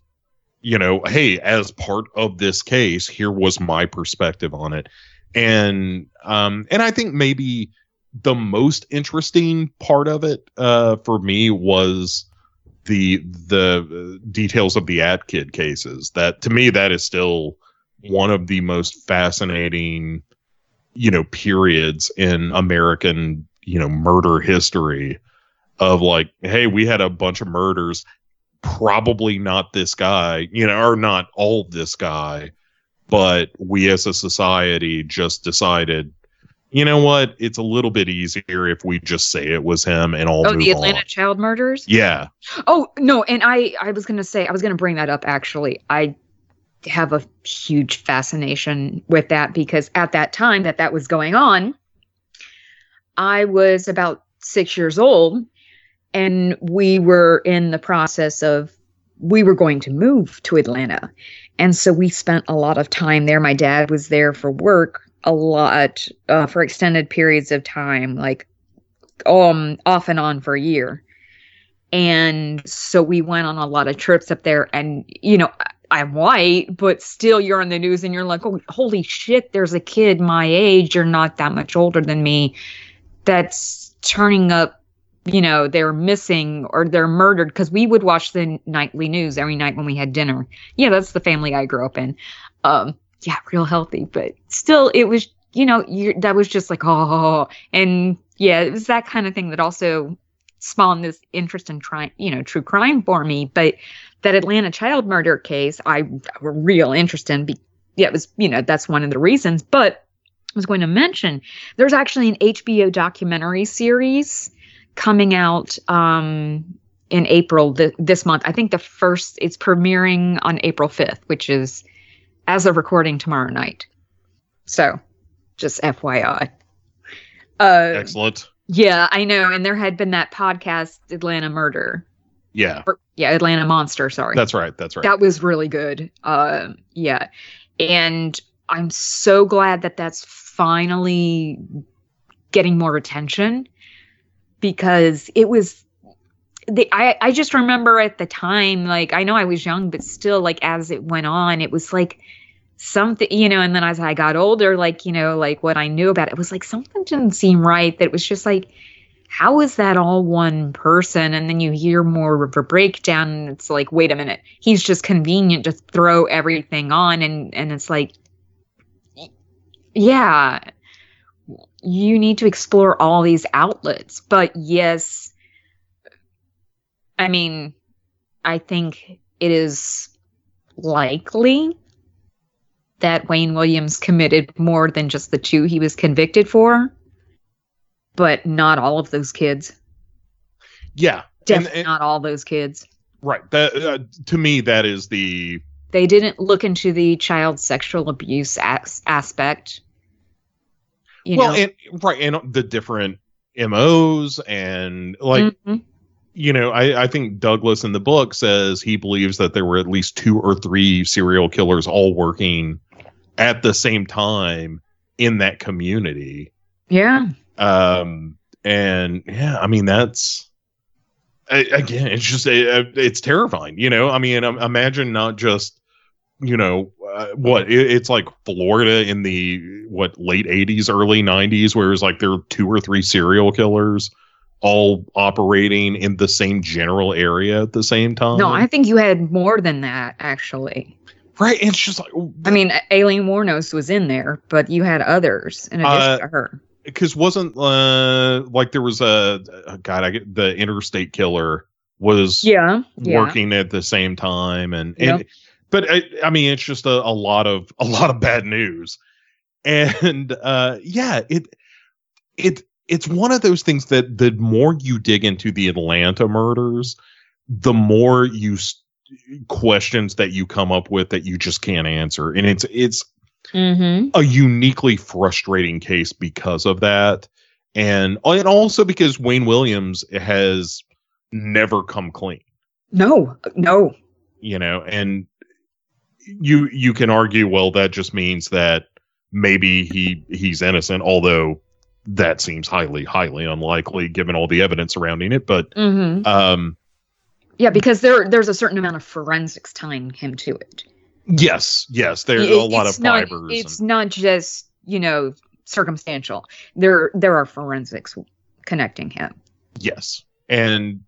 you know, hey, as part of this case, here was my perspective on it. And um and I think maybe the most interesting part of it uh for me was the the uh, details of the Atkid cases. That to me that is still one of the most fascinating you know periods in American you know murder history of like hey we had a bunch of murders probably not this guy you know or not all this guy but we as a society just decided you know what it's a little bit easier if we just say it was him and all Oh, the Atlanta on. child murders. yeah Oh no, and I I was gonna say I was gonna bring that up actually. I have a huge fascination with that because at that time that that was going on, I was about six years old, and we were in the process of we were going to move to Atlanta, and so we spent a lot of time there. My dad was there for work a lot uh, for extended periods of time, like um off and on for a year and so we went on a lot of trips up there and you know i'm white but still you're on the news and you're like oh holy shit there's a kid my age. You're not that much older than me. That's turning up you know they're missing or they're murdered because we would watch the nightly news every night when we had dinner. Yeah that's the family i grew up in. Um yeah real healthy but still it was you know you that was just like oh. And yeah it was that kind of thing that also spawned this interest in trying you know true crime for me but that atlanta child murder case i were real interested in be- yeah it was you know that's one of the reasons but i was going to mention there's actually an hbo documentary series coming out um in april th- this month i think the first it's premiering on april 5th which is as of recording tomorrow night so just fyi uh excellent yeah, I know. And there had been that podcast, Atlanta Murder. Yeah Or, yeah, Atlanta Monster, sorry. that's right that's right That was really good. Um, yeah. And I'm so glad that that's finally getting more attention because it was the I, I just remember at the time, like I know I was young, but still like as it went on, it was like something, you know, and then as I got older, like, you know, like what I knew about it, it was like something didn't seem right. That it was just like, how is that all one person? And then you hear more of a breakdown, and it's like, wait a minute, he's just convenient to throw everything on, and and it's like, yeah, you need to explore all these outlets. But yes, I mean, I think it is likely that Wayne Williams committed more than just the two he was convicted for, but not all of those kids. Yeah, Definitely and- not all those kids. right. That uh, to me, that is the They didn't look into the child sexual abuse as- aspect. You well, know, and right, and the different MOs and like Mhm. you know, I, I think Douglas in the book says he believes that there were at least two or three serial killers all working at the same time in that community. yeah, Um, and yeah, I mean, that's again, it's just it's terrifying, you know. I mean, imagine not just you know uh, what it, it's like Florida in the what late '80s, early '90s, where it's like there are two or three serial killers all operating in the same general area at the same time. no, I think you had more than that actually. right. It's just like I mean, Aileen Wuornos was in there, but you had others in addition Uh, to her. Because wasn't uh like there was a, a God, I get the interstate killer was Yeah, yeah. working at the same time and, and Yep. but I, I mean it's just a, a lot of a lot of bad news (laughs) and uh yeah it it it's one of those things that the more you dig into the atlanta murders the more you s- questions that you come up with that you just can't answer and it's it's Mm-hmm. a uniquely frustrating case because of that and and also because Wayne Williams has never come clean No, no. you know and you you can argue well that just means that maybe he he's innocent although that seems highly highly unlikely given all the evidence surrounding it but Mm-hmm. um Yeah, because there there's a certain amount of forensics tying him to it. Yes yes there's It- a lot of not, fibers It's and- not just you know circumstantial. There there are forensics connecting him. yes and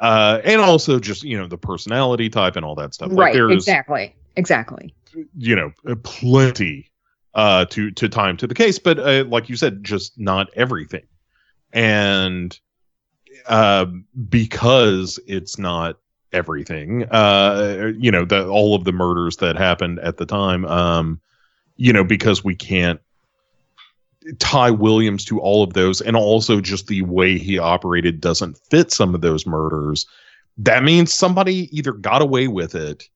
uh and also just you know the personality type and all that stuff like right. there's Exactly. Exactly. you know uh, plenty uh to to time to the case but uh, like you said just not everything and uh because it's not everything uh you know the all of the murders that happened at the time um you know because we can't tie Williams to all of those and also just the way he operated doesn't fit some of those murders that means somebody either got away with it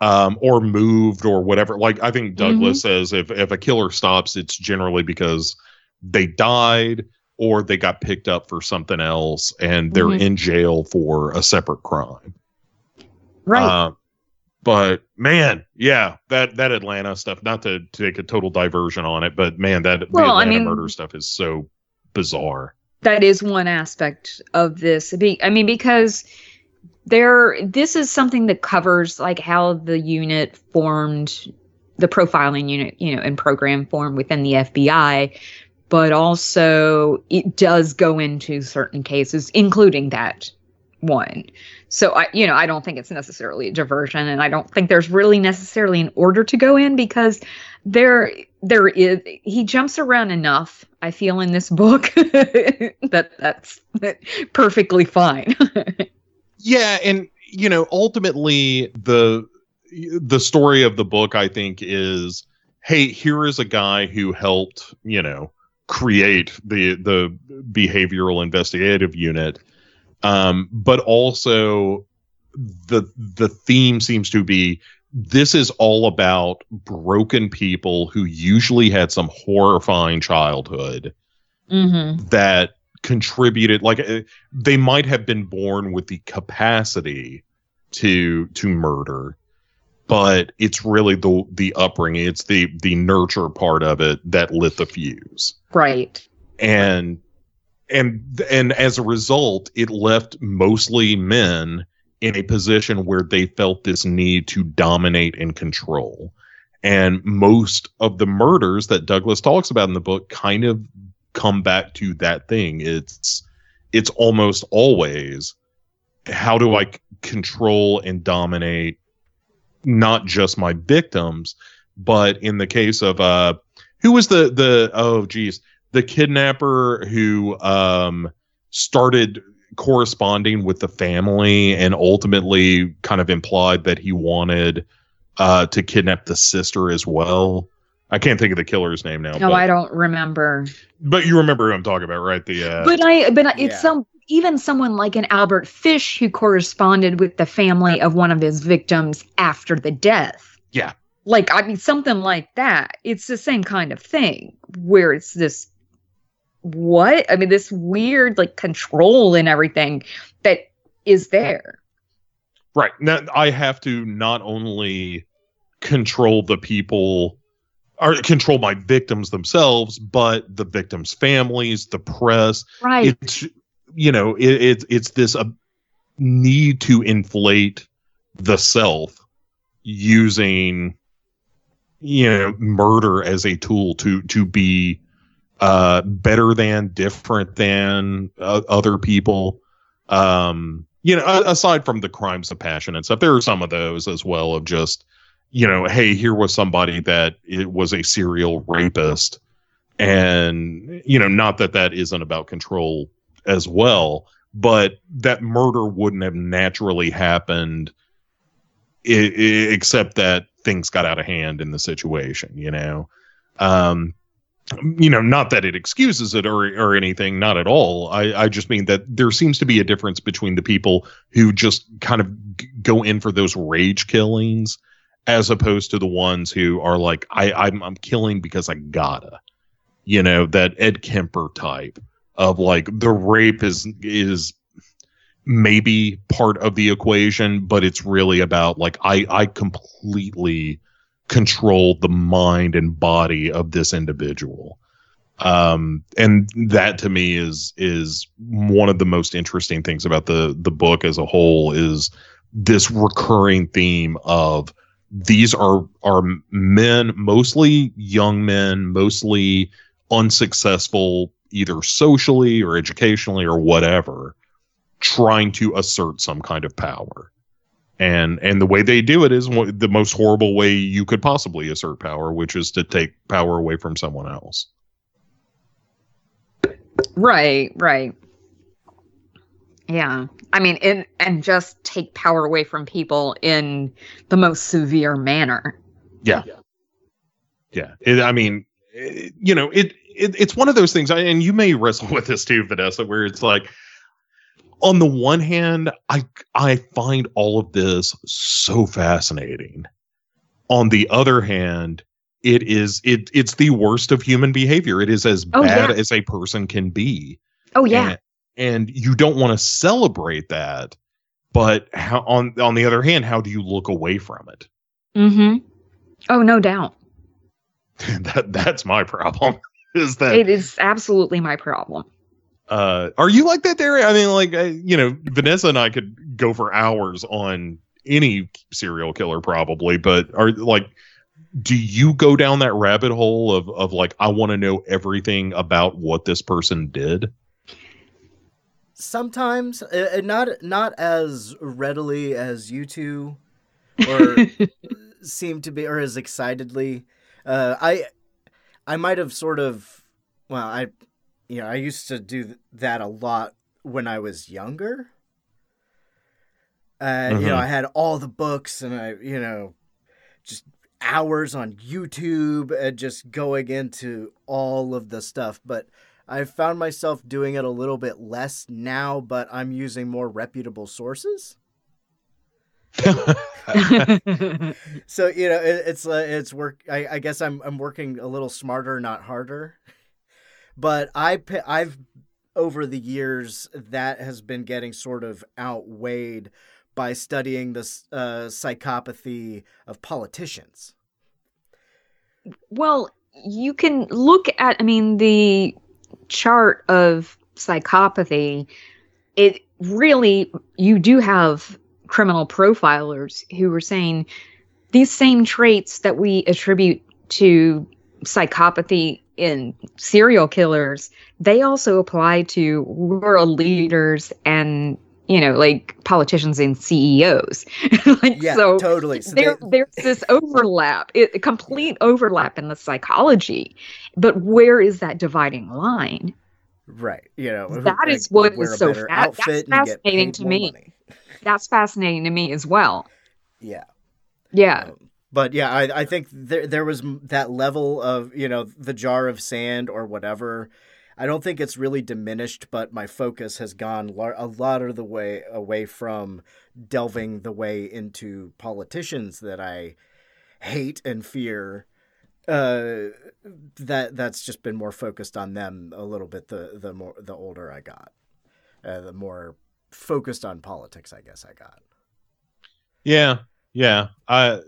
um, or moved or whatever. Like I think Douglas says, if if a killer stops, it's generally because they died or they got picked up for something else and they're Mhm. in jail for a separate crime. Right. Uh, but man, yeah, that that Atlanta stuff. Not to take a total diversion on it, but man, that Well, the I mean- murder stuff is so bizarre. that is one aspect of this. I mean, because there, this is something that covers like how the unit formed, the profiling unit, you know, and program formed within the FBI, but also it does go into certain cases, including that one. So I, you know, I don't think it's necessarily a diversion, and I don't think there's really necessarily an order to go in because there there is he jumps around enough i feel in this book (laughs) that that's perfectly fine (laughs) Yeah, and you know, ultimately the the story of the book I think is hey, here is a guy who helped, you know, create the the behavioral investigative unit. Um, but also the the theme seems to be this is all about broken people who usually had some horrifying childhood mm-hmm. that contributed like uh, they might have been born with the capacity to to murder but it's really the the upbringing it's the the nurture part of it that lit the fuse right and and and as a result it left mostly men in a position where they felt this need to dominate and control. And most of the murders that Douglas talks about in the book kind of come back to that thing. It's it's almost always how do I control and dominate not just my victims but in the case of uh who was the the oh geez the kidnapper who um started corresponding with the family and ultimately kind of implied that he wanted uh, to kidnap the sister as well. I can't think of the killer's name now. No, but, I don't remember. but you remember who I'm talking about, right? The uh, But I, but I- it's Yeah. some even someone like an Albert Fish who corresponded with the family of one of his victims after the death. Yeah. Like I mean, something like that. It's the same kind of thing where it's this what I mean, this weird like control and everything that is there. Right. Now I have to not only control the people or control my victims themselves, but the victims' families, the press. Right. It's you know, it, it's it's this uh, need to inflate the self using you know murder as a tool to to be uh better than different than uh, other people. Um you know aside from the crimes of passion and stuff there are some of those as well of just you know hey here was somebody that it was a serial rapist. And you know not that that isn't about control as well but that murder wouldn't have naturally happened i- i- except that things got out of hand in the situation you know? Um you know not that it excuses it or or anything not at all. I i just mean that there seems to be a difference between the people who just kind of g- go in for those rage killings as opposed to the ones who are like i i'm, I'm killing because i gotta you know that ed kemper type of like the rape is is maybe part of the equation but it's really about like i i completely control the mind and body of this individual. Um and that to me is is one of the most interesting things about the the book as a whole is this recurring theme of these are are men mostly young men mostly unsuccessful either socially or educationally or whatever trying to assert some kind of power and and the way they do it is one- the most horrible way you could possibly assert power which is to take power away from someone else Right, right. Yeah. I mean, and and just take power away from people in the most severe manner. Yeah yeah it, i mean it, you know it, it it's one of those things I- and you may (laughs) wrestle with this too vanessa where it's like on the one hand i i find all of this so fascinating on the other hand it is it it's the worst of human behavior it is as Oh, bad yeah. as a person can be Oh yeah. and, and you don't want to celebrate that but how on on the other hand how do you look away from it mm-hmm. Oh, no doubt. (laughs) that that's my problem (laughs) is that It is absolutely my problem. Uh are you like that there i mean like uh, you know vanessa and i could go for hours on any serial killer probably but are like do you go down that rabbit hole of of like i want to know everything about what this person did Sometimes, uh, uh, not not as readily as you two, (laughs) or seem to be, or as excitedly. Uh, I I might have sort of, well, I, you know, I used to do that a lot when I was younger. Uh, You know, Mhm. I had all the books, and I, you know, just hours on YouTube, and just going into all of the stuff, but. I've found myself doing it a little bit less now, but I'm using more reputable sources. (laughs) So you know, it, it's uh, it's work. I, I guess I'm I'm working a little smarter, not harder. But I I've over the years that has been getting sort of outweighed by studying the uh, psychopathy of politicians. Well, you can look at, I mean, the chart of psychopathy. It really, you do have criminal profilers who are saying these same traits that we attribute to psychopathy in serial killers, they also apply to world leaders and, you know, like politicians and CEOs. (laughs) like, Yeah, so totally. So there, they- there's this overlap, it, complete overlap in the psychology. But where is that dividing line? right, you know, That like, is what is so fa- that's outfit and get fascinating to me. That's fascinating to me as well. Yeah. Yeah. Um, But yeah, I, I think there there was that level of you know the jar of sand or whatever. I don't think it's really diminished, but my focus has gone lar- a lot of the way away from delving the way into politicians that I hate and fear. Uh, that that's just been more focused on them a little bit. The the more the older I got, uh, the more focused on politics I guess I got. Yeah, yeah. I,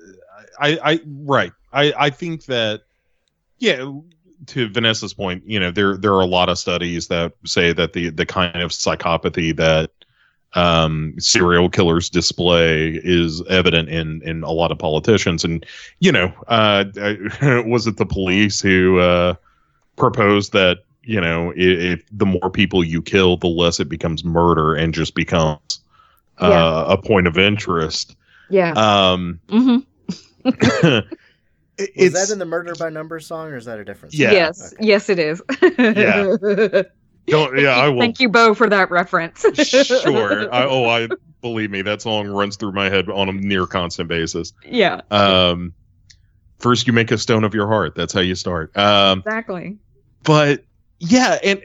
I, I, right. I, I think that, yeah. To Vanessa's point, you know, there there are a lot of studies that say that the the kind of psychopathy that um, serial killers display is evident in in a lot of politicians, and you know, uh, (laughs) was it the police who uh, proposed that you know if, if the more people you kill, the less it becomes murder and just becomes uh, Yeah. a point of interest. Yeah. Um, hmm Was it's that in the Murder by Numbers song, or is that a different? Song? Yeah. Yes. Okay. Yes, it is. Yeah. don't, yeah, I (laughs) will. Thank you, Bo, for that reference. sure. (laughs) I, oh, I believe me, that song runs through my head on a near constant basis. yeah. Um, first, you make a stone of your heart. That's how you start. Um, Exactly. but yeah, and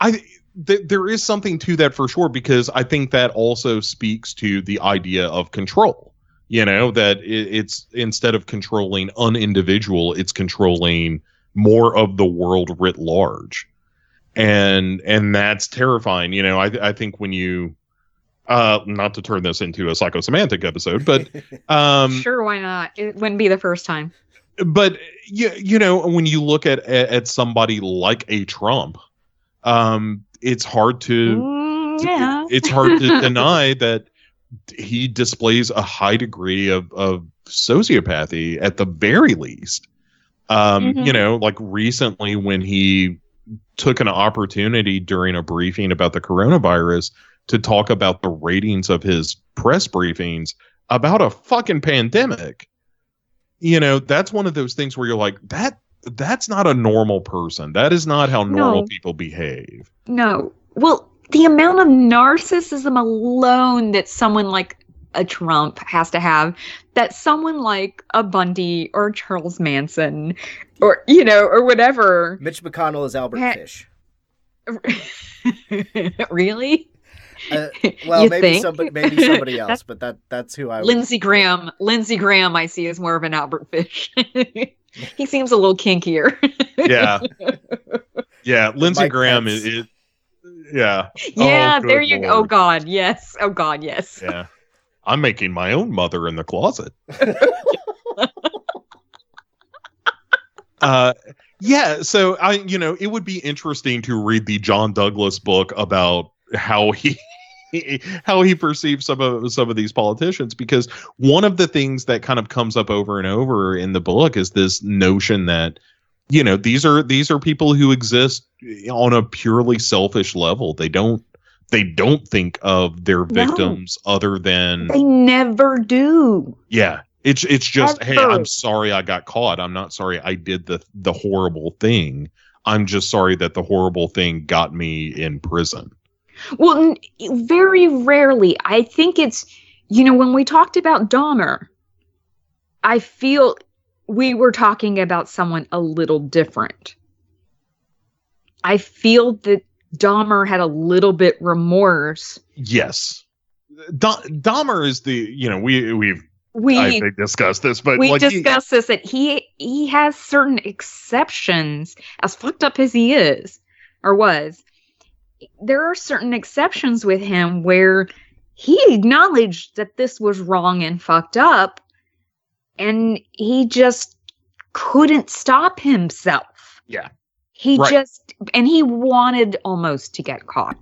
I th- there is something to that for sure because I think that also speaks to the idea of control. You know that it's instead of controlling an individual, it's controlling more of the world writ large, and and that's terrifying. You know, I I think when you uh not to turn this into a psychosemantic episode, but (laughs) um sure, why not? It wouldn't be the first time. but you, you know when you look at at somebody like a Trump, um, it's hard to Mm, yeah. it's hard to (laughs) deny that he displays a high degree of of sociopathy at the very least. Um, Mhm. you know, like recently when he took an opportunity during a briefing about the coronavirus to talk about the ratings of his press briefings about a fucking pandemic. You know, that's one of those things where you're like, that that's not a normal person. That is not how normal No. people behave. No. Well, the amount of narcissism alone that someone like a Trump has to have, that someone like a Bundy or Charles Manson or, you know, or whatever. Mitch McConnell is Albert Ha- Fish. (laughs) really? Uh, well, You maybe think? somebody, maybe somebody (laughs) else, but that that's who I. would- Lindsey Graham. Lindsey Graham, I see, is more of an Albert Fish. (laughs) he seems a little kinkier. Yeah. yeah. Lindsey Graham Pence. is, is yeah. yeah, Oh, there you go. Oh. God. Yes. Oh, God. Yes. Yeah. I'm making my own mother in the closet. (laughs) uh yeah, so I you know, it would be interesting to read the John Douglas book about how he (laughs) how he perceives some of some of these politicians because one of the things that kind of comes up over and over in the book is this notion that you know these are these are people who exist on a purely selfish level they don't they don't think of their No. victims other than They never do. yeah it's it's just hey i'm sorry i got caught i'm not sorry i did the the horrible thing i'm just sorry that the horrible thing got me in prison Well, n- very rarely. I think it's, you know, when we talked about Dahmer, I feel we were talking about someone a little different. I feel that Dahmer had a little bit remorse. yes Da- dahmer is the you know we we've We I think discussed this but we like he- discussed this that he he has certain exceptions as fucked up as he is or was there are certain exceptions with him where he acknowledged that this was wrong and fucked up and he just couldn't stop himself Yeah. he Right. just and he wanted almost to get caught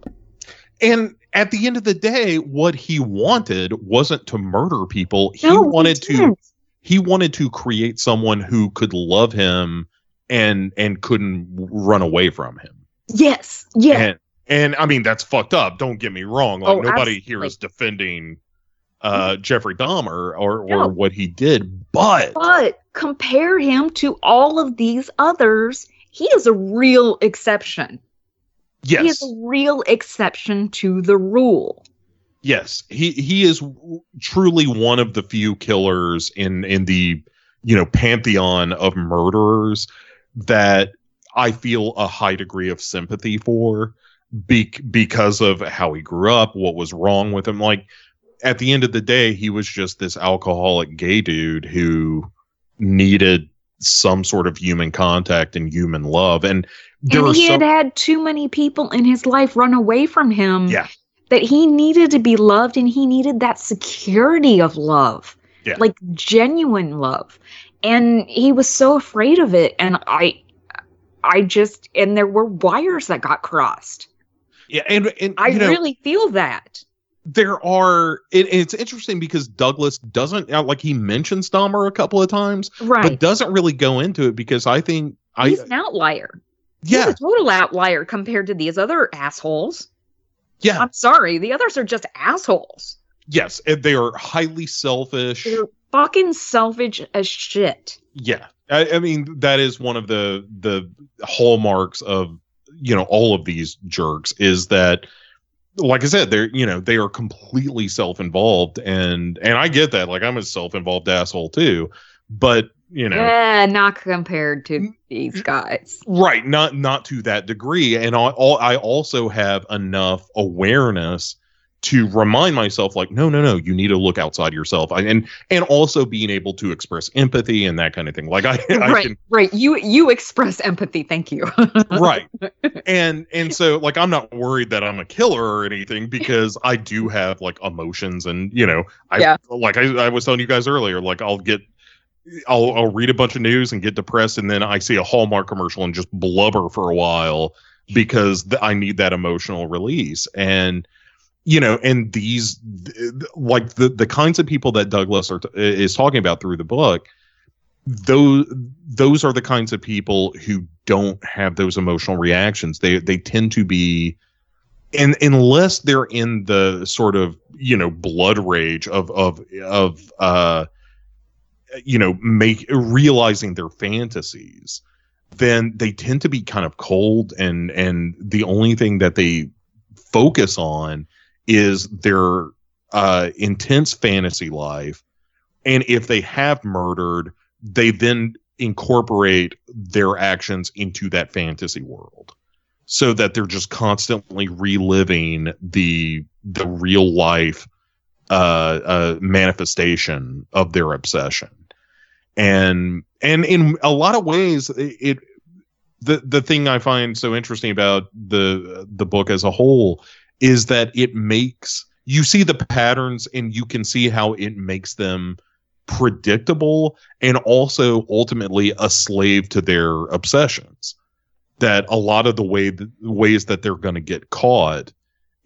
And at the end of the day, what he wanted wasn't to murder people. He No, wanted to he wanted to create someone who could love him and and couldn't run away from him. yes yeah And and I mean that's fucked up. Don't get me wrong. Like Oh, nobody here absolutely. is defending uh Jeffrey Dahmer or or No. what he did, but But compare him to all of these others, he is a real exception. Yes, he is a real exception to the rule. Yes, he he is truly one of the few killers in in the you know pantheon of murderers that I feel a high degree of sympathy for be- because of how he grew up, what was wrong with him. Like at the end of the day, he was just this alcoholic gay dude who needed some sort of human contact and human love. And there and he some, had had too many people in his life run away from him yeah, that he needed to be loved and he needed that security of love Yeah. like genuine love. And he was so afraid of it. And i i just and there were wires that got crossed. Yeah, and and i know, really feel that there are it, it's interesting because Douglas doesn't uh, like he mentions Dahmer a couple of times, right? but doesn't really go into it because I think I he's an outlier. He's yeah. a total outlier compared to these other assholes. Yeah. I'm sorry the others are just assholes. Yes and they are highly selfish. they're fucking selfish as shit. Yeah, I, I mean that is one of the the hallmarks of you know all of these jerks is that like I said they're you know they are completely self involved and and I get that like I'm a self involved asshole too, but you know. Yeah not compared to these guys. right not not to that degree and I, all, I also have enough awareness to remind myself like no no no you need to look outside yourself. I, and and also being able to express empathy and that kind of thing. Like i, (laughs) I right can right. You you express empathy. Thank you. (laughs) Right. And and so like i'm not worried that i'm a killer or anything because i do have like emotions and you know i Yeah. like I, I was telling you guys earlier like i'll get I'll, I'll read a bunch of news and get depressed and then i see a hallmark commercial and just blubber for a while because th- i need that emotional release. And you know and these th- th- like the the kinds of people that douglas are is talking about through the book those those are the kinds of people who don't have those emotional reactions. They they tend to be and unless they're in the sort of you know blood rage of of of uh you know make realizing their fantasies then they tend to be kind of cold and and the only thing that they focus on is their uh intense fantasy life. And if they have murdered they then incorporate their actions into that fantasy world so that they're just constantly reliving the the real life uh, uh manifestation of their obsession. And and in a lot of ways it, it the the thing i find so interesting about the the book as a whole is that it makes you see the patterns and you can see how it makes them predictable and also ultimately a slave to their obsessions. That a lot of the way the ways that they're going to get caught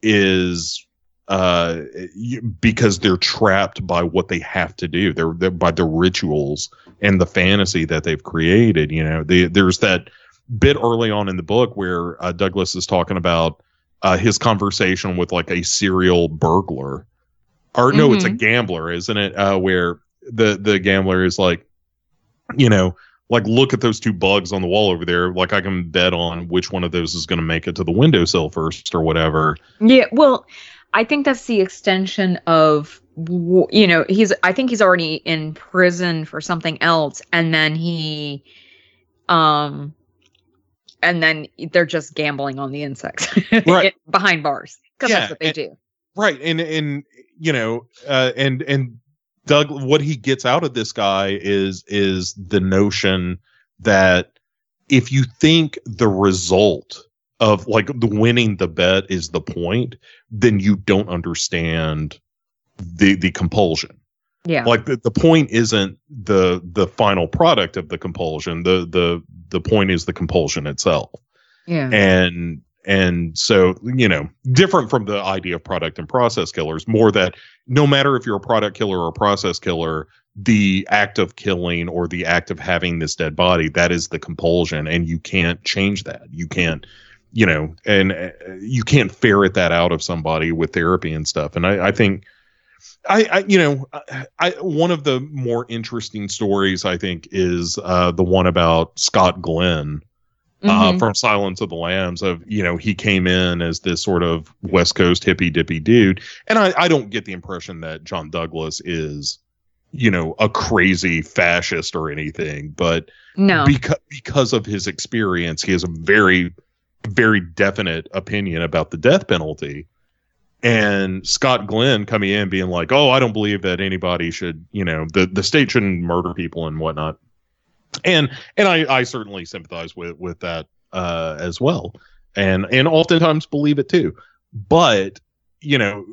is uh because they're trapped by what they have to do. They're, they're by the rituals and the fantasy that they've created you know. They, there's that bit early on in the book where uh, douglas is talking about uh, his conversation with like a serial burglar. Or no it's a Mhm. gambler isn't it? Uh where the the gambler is like you know like look at those two bugs on the wall over there. Like i can bet on which one of those is going to make it to the windowsill first or whatever. Yeah, well, I think that's the extension of you know, he's I think he's already in prison for something else and then he um and then they're just gambling on the insects (laughs) Right. behind bars cuz Yeah, that's what they and- do. right and and you know uh and and doug what he gets out of this guy is is the notion that if you think the result of like the winning the bet is the point then you don't understand the the compulsion Yeah. like the, the point isn't the the final product of the compulsion the the the point is the compulsion itself yeah. and and so you know different from the idea of product and process killers more that no matter if you're a product killer or a process killer the act of killing or the act of having this dead body that is the compulsion and you can't change that you can't you know and uh, you can't ferret that out of somebody with therapy and stuff and i i think I, I you know I, I one of the more interesting stories I think is uh the one about Scott Glenn uh, Mhm. from Silence of the Lambs. Of you know, he came in as this sort of West Coast hippy dippy dude, and I, I don't get the impression that John Douglas is, you know, a crazy fascist or anything, but no. because because of his experience, he has a very very definite opinion about the death penalty. And Scott Glenn coming in being like, "Oh, I don't believe that anybody should, you know, the the state shouldn't murder people and whatnot." And and I I certainly sympathize with with that uh, as well, and and oftentimes believe it too. But you know,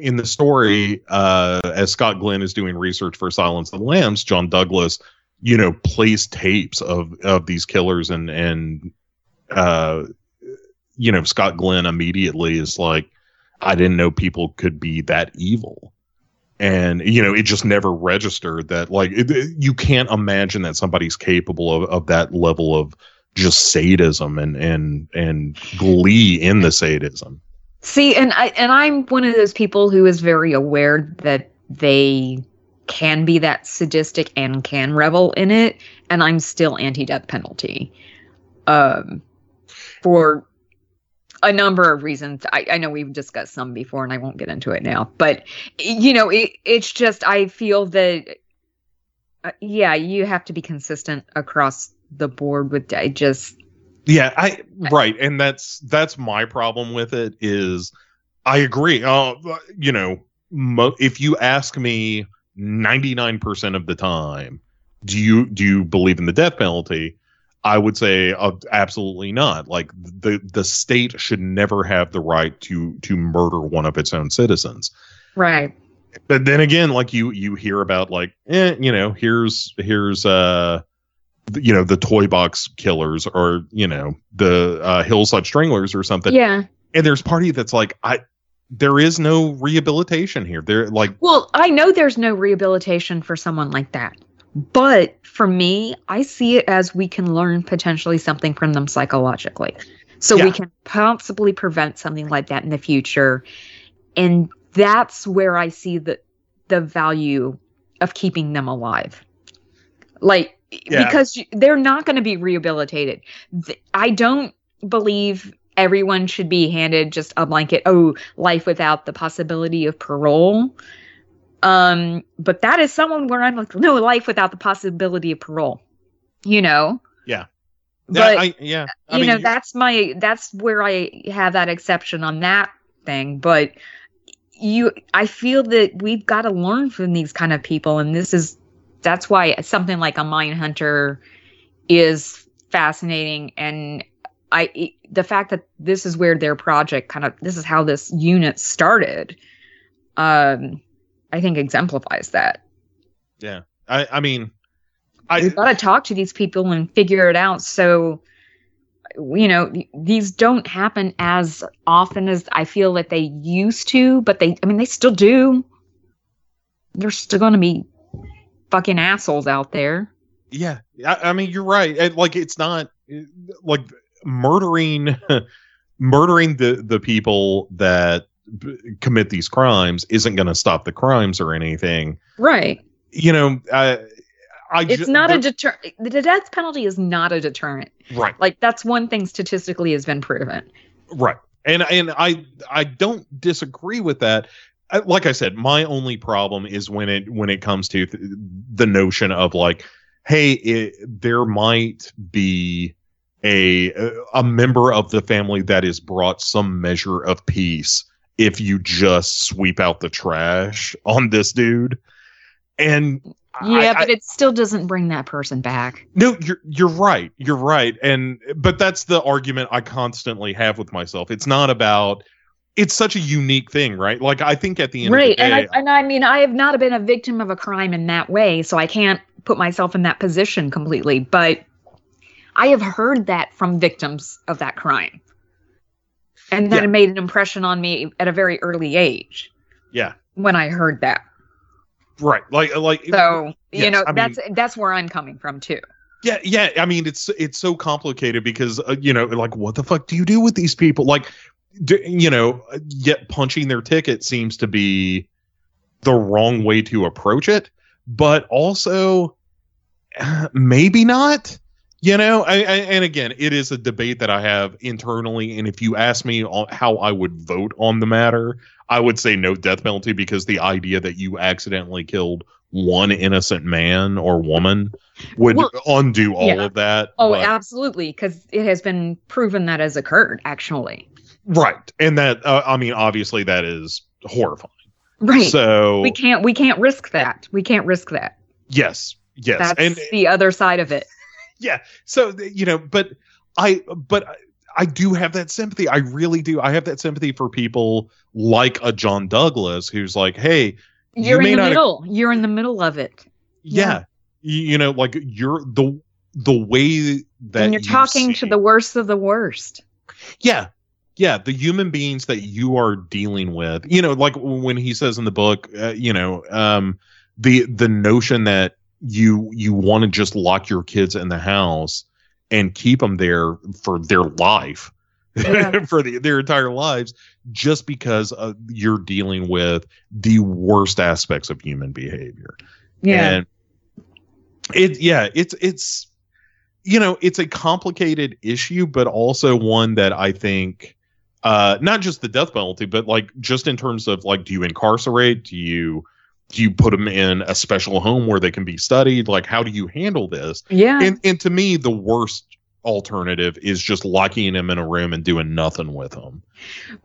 in the story, uh, as Scott Glenn is doing research for Silence of the Lambs, John Douglas you know plays tapes of of these killers and and uh you know Scott Glenn immediately is like I didn't know people could be that evil and you know it just never registered that like it, it- you can't imagine that somebody's capable of, of that level of just sadism and and and glee in the sadism See, and I and I'm one of those people who is very aware that they can be that sadistic and can revel in it, and I'm still anti-death penalty. Um, for a number of reasons. I, I know we've discussed some before, and I won't get into it now. But you know, it, it's just I feel that, uh, yeah, you have to be consistent across the board with. I just Yeah, I right, and that's that's my problem with it is I agree. Uh, you know, mo- if you ask me 99% of the time, do you do you believe in the death penalty? I would say uh, absolutely not. Like the the state should never have the right to to murder one of its own citizens right. but then again like you you hear about like eh, you know here's here's uh you know the toy box killers or you know the uh hillside stranglers or something Yeah. and there's party that's like i there is no rehabilitation here they're like Well, I know there's no rehabilitation for someone like that. But for me, I see it as we can learn potentially something from them psychologically. So Yeah. we can possibly prevent something like that in the future. And that's where I see the the value of keeping them alive. Like Yeah. because they're not going to be rehabilitated. I don't believe everyone should be handed just a blanket oh life without the possibility of parole um but that is someone where i'm like no life without the possibility of parole you know? Yeah. but yeah, I, yeah. I you mean, know that's my that's where i have that exception on that thing. But you i feel that we've got to learn from these kind of people. And this is that's why something like a Mindhunter is fascinating. And i the fact that this is where their project kind of this is how this unit started um i think exemplifies that. I, I mean i we've got to talk to these people and figure it out. So you know these don't happen as often as i feel that they used to but they i mean they still do. There's still going to be fucking assholes out there. Yeah, I, I mean you're right. And, like it's not like murdering (laughs) murdering the the people that commit these crimes isn't going to stop the crimes or anything. right. You know, I I it's ju- not a the- deter the death penalty is not a deterrent. Right, like that's one thing statistically has been proven. Right, and and I I don't disagree with that. Like I said, my only problem is when it when it comes to th- the notion of like, hey, it, there might be a a member of the family that has brought some measure of peace if you just sweep out the trash on this dude. And yeah I- but it still doesn't bring that person back no, you're you're right. You're right. And but that's the argument I constantly have with myself. It's not about it's such a unique thing, right? Like I think at the end right of the and I, and I mean i have not been a victim of a crime in that way so i can't put myself in that position completely but i have heard that from victims of that crime and that Yeah. it made an impression on me at a very early age yeah, when i heard that right. Like like so you know I mean- that's that's where i'm coming from too yeah, yeah. I mean, it's it's so complicated because uh, you know, like what the fuck do you do with these people? Like, do, you know, yet punching their ticket seems to be the wrong way to approach it, but also (sighs) maybe not. You know, I, I, and again, it is a debate that I have internally. And if you ask me on how I would vote on the matter, I would say no death penalty because the idea that you accidentally killed one innocent man or woman would Well, undo all yeah. of that. Oh, but- absolutely, because it has been proven that has occurred. Actually, right. And that, uh, I mean, obviously, that is horrifying. right? So, we can't we can't risk that. We can't risk that. yes, yes. That's and the other side of it. Yeah. So you know but i but I- i do have that sympathy. I really do. I have that sympathy for people like a john douglas who's like hey You You're may in the middle. You're in the middle of it. yeah, You, you know like you're the the way that and you're you talking to the worst of the worst. yeah. Yeah. The human beings that you are dealing with. You know like when he says in the book uh, you know um the the notion that you you want to just lock your kids in the house and keep them there for their life Yeah. (laughs) for the, their entire lives just because uh, you're dealing with the worst aspects of human behavior Yeah. and it yeah, it's it's you know, it's a complicated issue, but also one that I think uh not just the death penalty, but like just in terms of like do you incarcerate? Do you do you put them in a special home where they can be studied? Like how do you handle this? yeah. And and to me the worst alternative is just locking them in a room and doing nothing with them.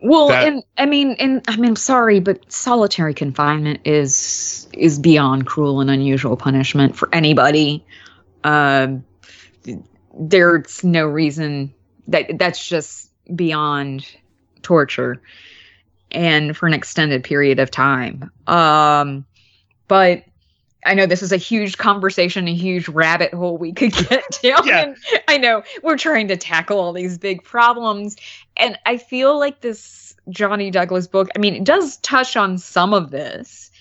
well, that- and I mean, and I mean, sorry, but solitary confinement is is beyond cruel and unusual punishment for anybody. Um, there's no reason that that's just beyond torture, and for an extended period of time. Um, but I know this is a huge conversation, a huge rabbit hole we could (laughs) get down. Yeah. and I know we're trying to tackle all these big problems. And I feel like this Johnny Douglas book, I mean, it does touch on some of this.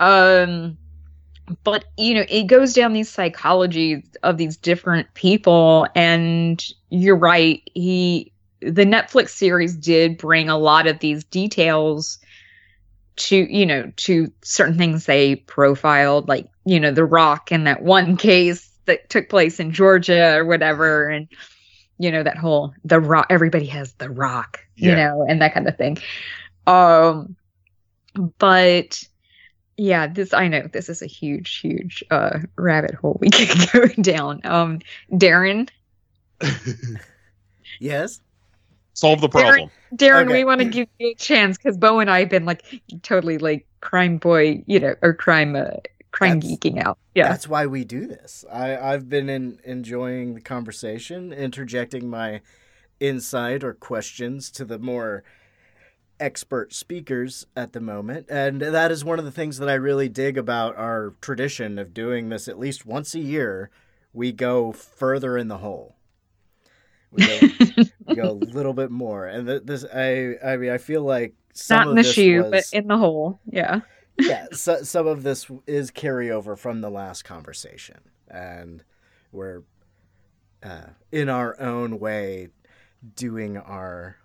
Um, but you know, it goes down these psychology of these different people, and you're right. He the Netflix series did bring a lot of these details to you know to certain things they profiled like you know the rock in that one (laughs) case that took place in georgia or whatever. And you know that whole the rock everybody has the rock you know and that kind of thing. Um but yeah this i know this is a huge huge uh rabbit hole we (laughs) could go down. Um daeron? (laughs) Yes. Solve the problem. Daeron, Okay. we want to give you a chance because Bo and I have been like totally like crime boy, you know, or crime, uh, crime That's- geeking out. Yeah. That's why we do this. I, I've been in, enjoying the conversation, interjecting my insight or questions to the more expert speakers at the moment. And that is one of the things that I really dig about our tradition of doing this at least once a year. We go further in the hole. We go, (laughs) we go a little bit more. And th- this, I, I mean, I feel like some Not of in the this shoe, was, but in the hole. Yeah. (laughs) yeah, so, some of this is carryover from the last conversation, and we're uh, in our own way doing our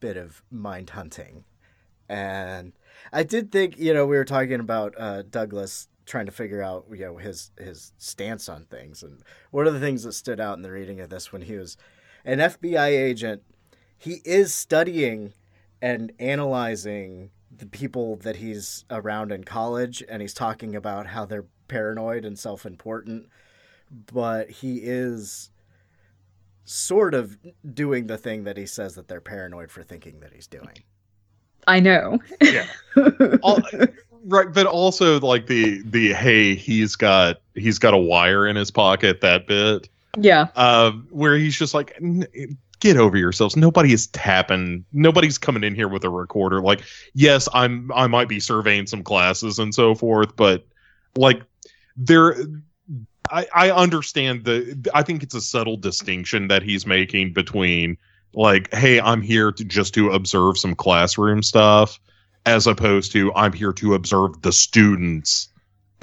bit of mind hunting. And I did think, you know, we were talking about uh, Douglas trying to figure out, you know, his his stance on things, and one of the things that stood out in the reading of this when he was an FBI agent, he is studying and analyzing the people that he's around in college and he's talking about how they're paranoid and self-important but he is sort of doing the thing that he says that they're paranoid for thinking that he's doing I know. Yeah. All- right but also like the the hey he's got he's got a wire in his pocket that bit yeah. uh where he's just like "N- get over yourselves. Nobody is tapping. Nobody's coming in here with a recorder. Like yes i'm i might be surveying some classes and so forth but like there i i understand the i think it's a subtle distinction that he's making between like hey i'm here to just to observe some classroom stuff as opposed to i'm here to observe the students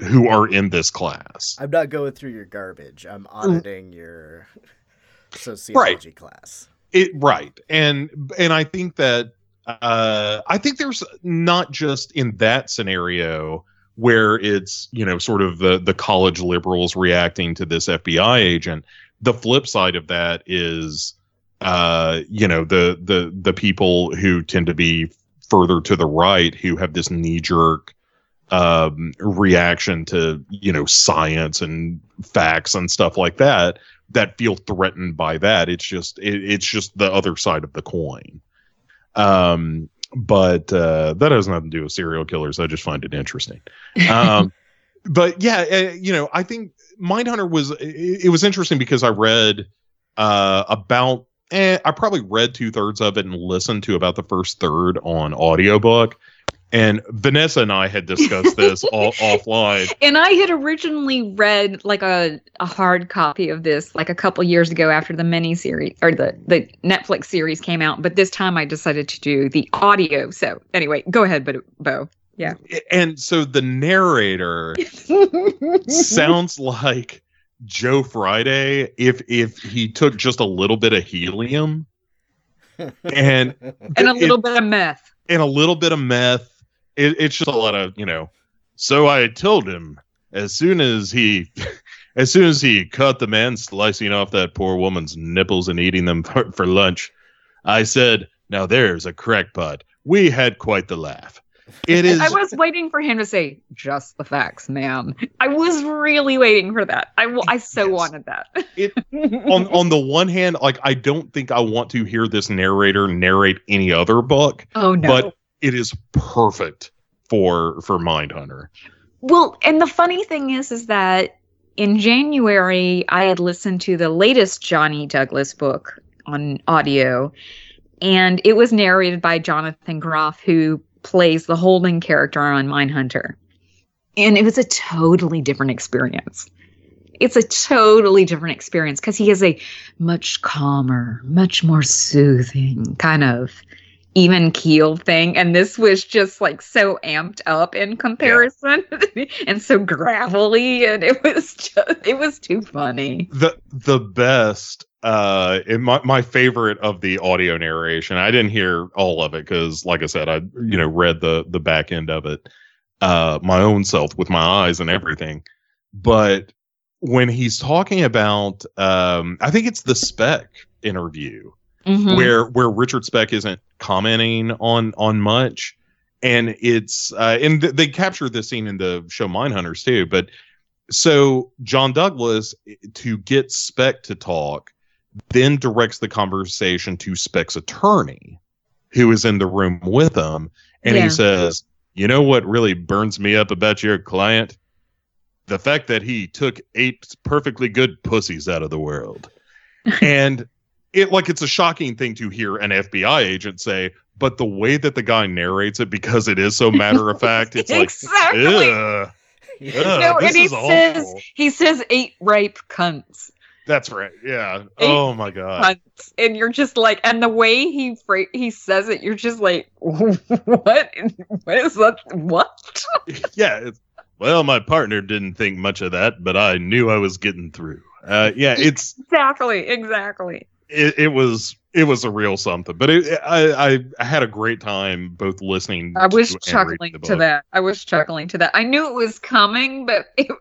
who are in this class. I'm not going through your garbage. I'm auditing your (laughs) sociology class. It right. And and i think that uh i think there's not just in that scenario where it's you know sort of the the college liberals reacting to this fbi agent. The flip side of that is uh you know the the the people who tend to be further to the right who have this knee jerk um reaction to you know science and facts and stuff like that that feel threatened by that. It's just it, it's just the other side of the coin. Um but uh that has nothing to do with serial killers. I just find it interesting. Um (laughs) but yeah uh, you know i think mindhunter was it, it was interesting because i read uh about eh, i probably read two-thirds of it and listened to about the first third on audiobook and vanessa and i had discussed this (laughs) all offline And I had originally read like a, a hard copy of this like a couple years ago after the mini series or the, the Netflix series came out, but this time I decided to do the audio. So anyway, go ahead, but Bo. Yeah. and so the narrator (laughs) sounds like Joe Friday if if he took just a little bit of helium (laughs) and and a it- little bit of meth. and a little bit of meth. It, it's just a lot of you know. So I told him as soon as he, (laughs) as soon as he caught the man slicing off that poor woman's nipples and eating them for, for lunch, I said, "Now there's a crackpot." We had quite the laugh. It is. I was waiting for him to say just the facts, ma'am. I was really waiting for that. I, w- I so Yes. wanted that. It- (laughs) on on the one hand, like I don't think I want to hear this narrator narrate any other book, oh no. but it is perfect for for Mindhunter. Well, and the funny thing is, is that in January I had listened to the latest Johnny Douglas book on audio, and it was narrated by Jonathan Groff, who plays the Holden character on Mindhunter, and it was a totally different experience. It's a totally different experience because he has a much calmer, much more soothing kind of even keel thing and this was just like so amped up in comparison (laughs) and so gravelly and it was just it was too funny. The the best uh in my, my favorite of the audio narration i didn't hear all of it because like i said i you know read the the back end of it uh my own self with my eyes and everything. But when he's talking about um i think it's the Speck interview Mhm. where where Richard Speck isn't commenting on on much, and it's uh, and th- they captured this scene in the show Mindhunters too. But so John Douglas to get Speck to talk, then directs the conversation to Speck's attorney, who is in the room with him, and Yeah. he says, "You know what really burns me up about your client." The fact that he took eight perfectly good pussies out of the world. (laughs) and it like it's a shocking thing to hear an FBI agent say, but the way that the guy narrates it, because it is so (laughs) matter of fact, it's like, exactly ugh, no, this and he says awful. he says eight ripe cunts That's right. Yeah. Eight oh my god. cunts and you're just like and the way he fra- he says it you're just like (laughs) what what is that what (laughs) yeah. Well, my partner didn't think much of that, but I knew I was getting through. Uh, yeah, it's exactly exactly it, it was it was a real something, but it, I, I I had a great time both listening. I was to chuckling to that. I was chuckling to that. I knew it was coming, but (laughs) it,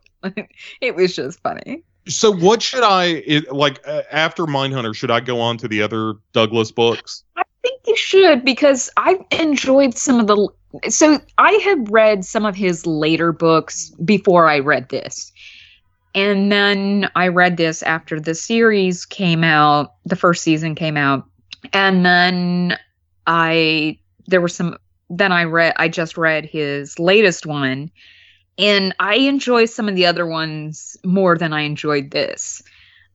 it was just funny. So what should I it, like uh, after Mindhunter? Should I go on to the other Douglas books? I think you should because I've enjoyed some of the. So I had read some of his later books before I read this. And then I read this after the series came out, the first season came out. And then I, there were some, then I read, I just read his latest one. And I enjoy some of the other ones more than I enjoyed this.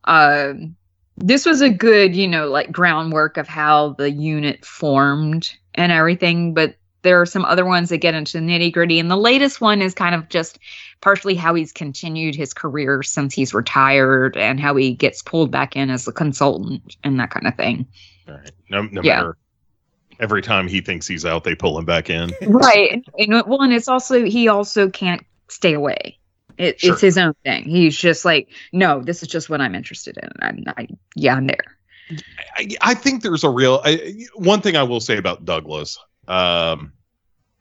Um, this was a good, you know, like groundwork of how the unit formed and everything. But there are some other ones that get into the nitty gritty. And the latest one is kind of just partially how he's continued his career since he's retired and how he gets pulled back in as a consultant and that kind of thing. All right. No, no Yeah. matter. Every time he thinks he's out, they pull him back in. (laughs) right. And, and well, and it's also, he also can't stay away. It, Sure. It's his own thing. He's just like, no, this is just what I'm interested in. I'm, I, yeah, I'm there. I, I think there's a real I, one thing I will say about Douglas. Um,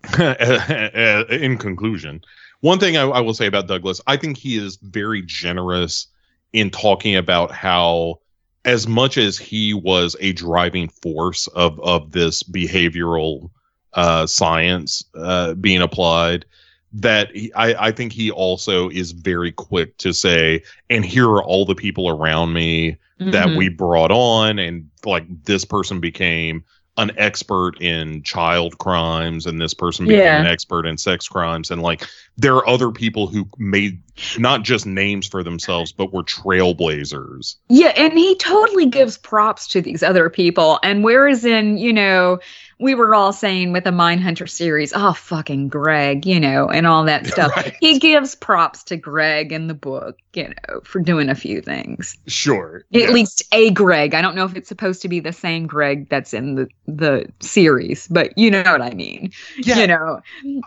(laughs) in conclusion, one thing I, I will say about Douglas, I think he is very generous in talking about how as much as he was a driving force of of this behavioral uh, science uh, being applied, that he, I, I think he also is very quick to say, and here are all the people around me that Mhm. we brought on, and like this person became an expert in child crimes, and this person became Yeah. an expert in sex crimes, and like there are other people who made not just names for themselves, but were trailblazers. Yeah, and he totally gives props to these other people. And whereas in, you know, we were all saying with the Mindhunter series, oh, fucking Greg, you know, and all that (laughs) stuff. Right. He gives props to Greg in the book, you know, for doing a few things. Sure, At Yeah. least a Greg. I don't know if it's supposed to be the same Greg that's in the the series, but you know what I mean. Yeah. You know,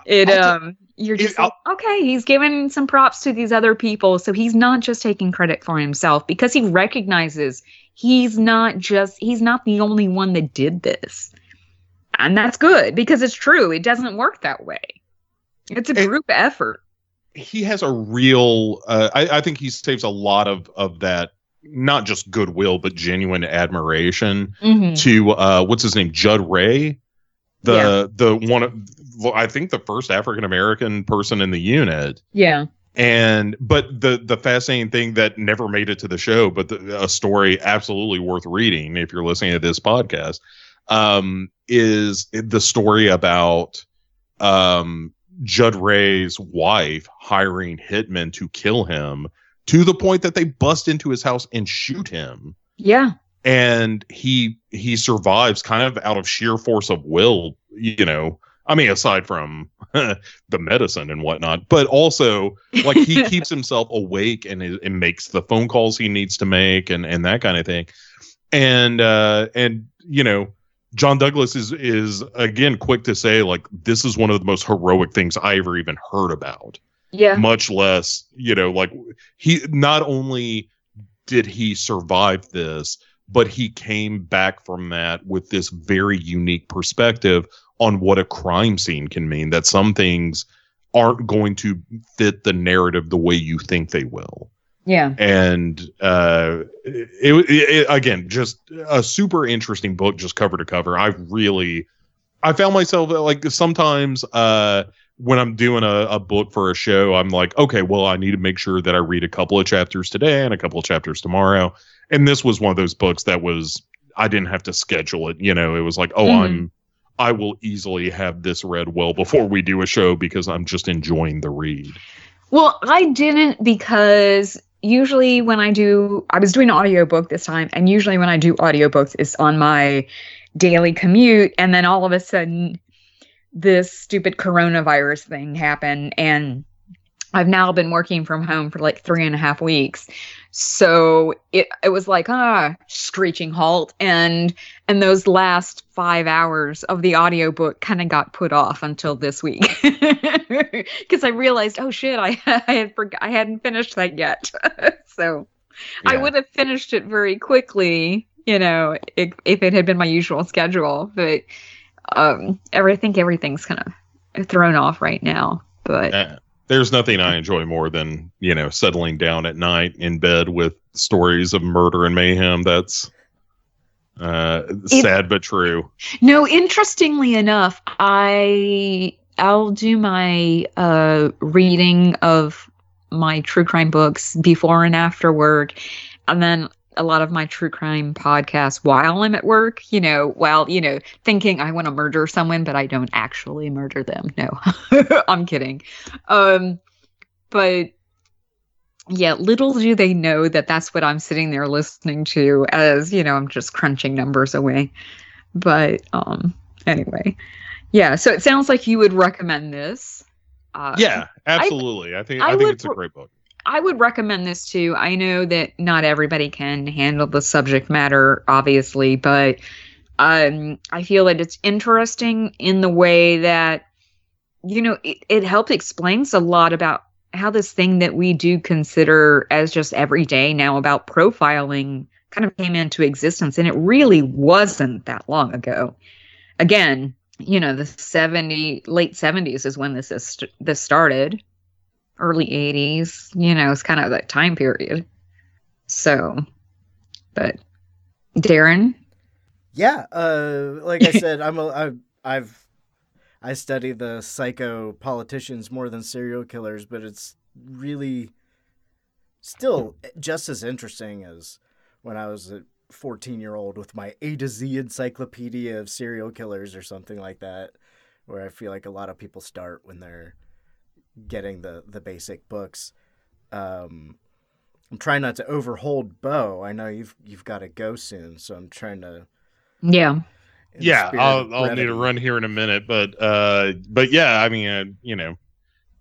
it I'll um you're it- just like, okay, he's giving some props to these other people, so he's not just taking credit for himself because he recognizes he's not just he's not the only one that did this. And that's good because it's true. It doesn't work that way. It's a It- group effort. he has a real uh, I, I think he saves a lot of of that not just goodwill but genuine admiration Mhm. to uh what's his name judd ray the Yeah. the one of i think the first african american person in the unit Yeah. and but the the fascinating thing that never made it to the show but the, a story absolutely worth reading if you're listening to this podcast um is the story about um judd ray's wife hiring hitmen to kill him to the point that they bust into his house and shoot him Yeah. and he he survives kind of out of sheer force of will you know i mean aside from (laughs) the medicine and whatnot but also like he (laughs) keeps himself awake and, and makes the phone calls he needs to make and and that kind of thing and uh and you know john douglas is is again quick to say like this is one of the most heroic things i ever even heard about Yeah. much less you know like he not only did he survive this but he came back from that with this very unique perspective on what a crime scene can mean that some things aren't going to fit the narrative the way you think they will Yeah. and uh it, it, it again just a super interesting book just cover to cover i really i found myself uh, like sometimes uh when i'm doing a, a book for a show i'm like okay well i need to make sure that i read a couple of chapters today and a couple of chapters tomorrow and this was one of those books that was i didn't have to schedule it you know it was like oh Mhm. i'm i will easily have this read well before we do a show because i'm just enjoying the read Well, I didn't because usually when I do I was doing an audiobook this time and usually when I do audiobooks it's on my daily commute and then all of a sudden this stupid coronavirus thing happened and I've now been working from home for like three and a half weeks. So it it was like ah screeching halt and and those last five hours of the audiobook kind of got put off until this week (laughs) because I realized oh shit I (laughs) I had forg I hadn't finished that yet. (laughs) so I would have finished it very quickly, you know, if, if it had been my usual schedule. But um, I think everything's kind of thrown off right now. But there's nothing I enjoy more than you know settling down at night in bed with stories of murder and mayhem. That's uh, sad but true. no, interestingly enough, I I'll do my uh, reading of my true crime books before and after work, and then a lot of my true crime podcasts while I'm at work. You know, while you know thinking I want to murder someone, but I don't actually murder them. No, (laughs) I'm kidding. Um, but yeah, little do they know that that's what I'm sitting there listening to as, you know, I'm just crunching numbers away. But um anyway. Yeah, so it sounds like you would recommend this. Uh, Yeah, absolutely. I, think I I, think would it's a great book. I would recommend this too. I know that not everybody can handle the subject matter, obviously, but um, I feel that it's interesting in the way that, you know, it, it helps explains a lot about how this thing that we do consider as just everyday now about profiling kind of came into existence. And it really wasn't that long ago. Again, you know, the 70, late 70s is when this is this started early 80s you know it's kind of that time period. So, but Daeron, Yeah, uh, like I (laughs) said, I'm a, I, I've I study the psycho politicians more than serial killers, but it's really still just as interesting as when I was a 14 year old with my A to Z encyclopedia of serial killers or something like that, where I feel like a lot of people start when they're getting the the basic books. Um, I'm trying not to overhold Bo. I know you've you've got to go soon, so I'm trying to yeah, yeah i'll, I'll need brevity. to run here in a minute but uh but yeah i mean uh, you know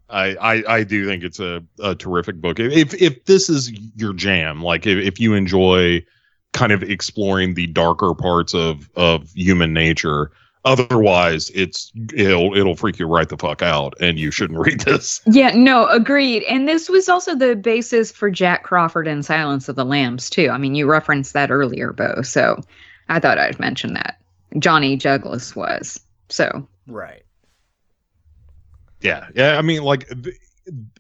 I, I i do think it's a, a terrific book if if this is your jam like if, if you enjoy kind of exploring the darker parts of of human nature otherwise it's it'll it'll freak you right the fuck out and you shouldn't (laughs) read this yeah, no, agreed. And this was also the basis for Jack Crawford and Silence of the Lambs too. I mean, you referenced that earlier, Bo. So I thought I'd mention that Johnny Douglas was. So Right. Yeah, yeah. I mean, like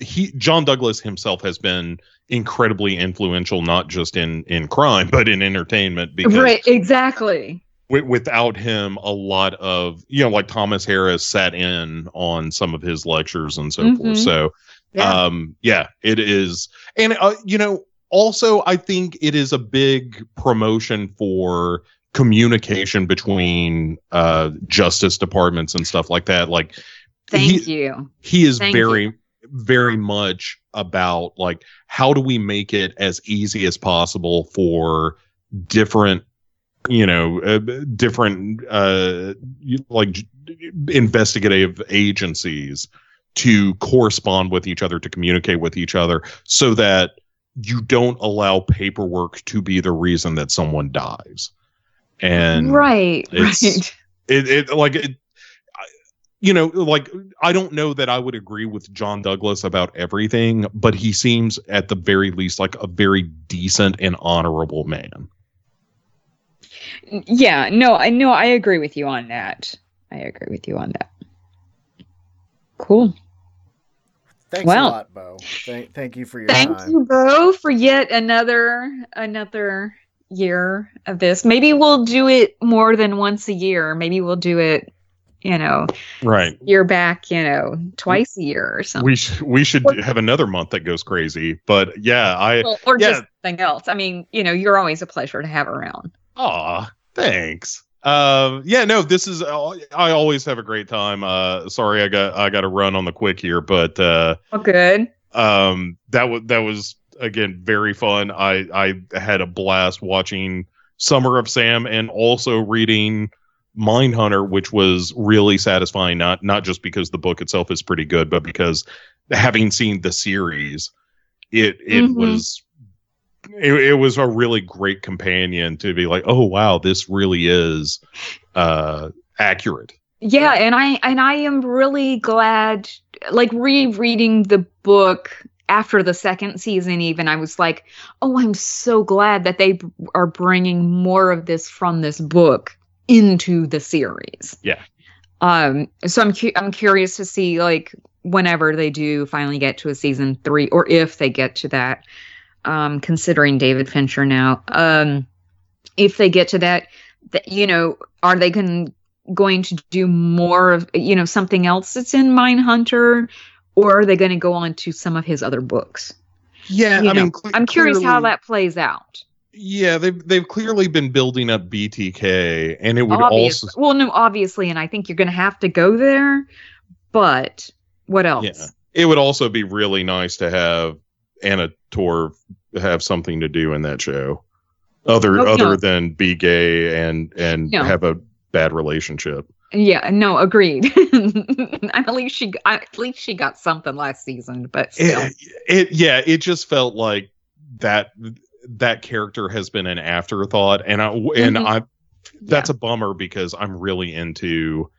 he, John Douglas himself has been incredibly influential, not just in in crime, (laughs) but in entertainment. Because right, exactly. Wi- without him, a lot of you know, like Thomas Harris sat in on some of his lectures and so Mhm. forth. So, Yeah. um, yeah, it is, and uh, you know, also I think it is a big promotion for communication between uh justice departments and stuff like that like Thank he- you. he is Thank very very much about like how do we make it as easy as possible for different you know uh, different uh like investigative agencies to correspond with each other to communicate with each other so that you don't allow paperwork to be the reason that someone dies and right, right. it, it like it you know like i don't know that i would agree with john douglas about everything but he seems at the very least like a very decent and honorable man Yeah, no, I know I agree with you on that. I agree with you on that. Cool. Thanks Well. a lot, Bo. Thank, thank you for your Thank time. you, Bo, for yet another another year of this. Maybe we'll do it more than once a year. Maybe we'll do it, you know, right year back, you know, twice a year or something. we sh- we should have another month that goes crazy but yeah i Well, or yeah. just something else. I mean, you know, you're always a pleasure to have around. Aw, thanks. Um, yeah, no, this is. I always have a great time. Uh, sorry, I got I got to run on the quick here, but uh, Oh, good. um, that was that was again very fun. I I had a blast watching Summer of Sam and also reading Mindhunter, which was really satisfying. Not not just because the book itself is pretty good, but because having seen the series, it it Mhm. was it, it was a really great companion to be like, oh wow, this really is uh accurate. Yeah, and I and I am really glad like rereading the book after the second season even I was like, "Oh, I'm so glad that they b- are bringing more of this from this book into the series." Yeah. Um so I'm cu- I'm curious to see like whenever they do finally get to a season 3 or if they get to that um considering David Fincher now. Um if they get to that th- you know, are they going going to do more of you know something else that's in Mindhunter, or are they going to go on to some of his other books? Yeah, You I know, mean, cle- I'm curious how that plays out. Yeah, they've they've clearly been building up BTK, and it would Obviously, also well, no, obviously, and I think you're going to have to go there. But what else? yeah, it would also be really nice to have Anna Torv have something to do in that show, other Oh, other no. than be gay and and No. have a bad relationship. Yeah, no, agreed. (laughs) at least she, at least she got something last season, but It, it yeah, it just felt like that that character has been an afterthought, and I and Mhm. I that's a bummer because I'm really into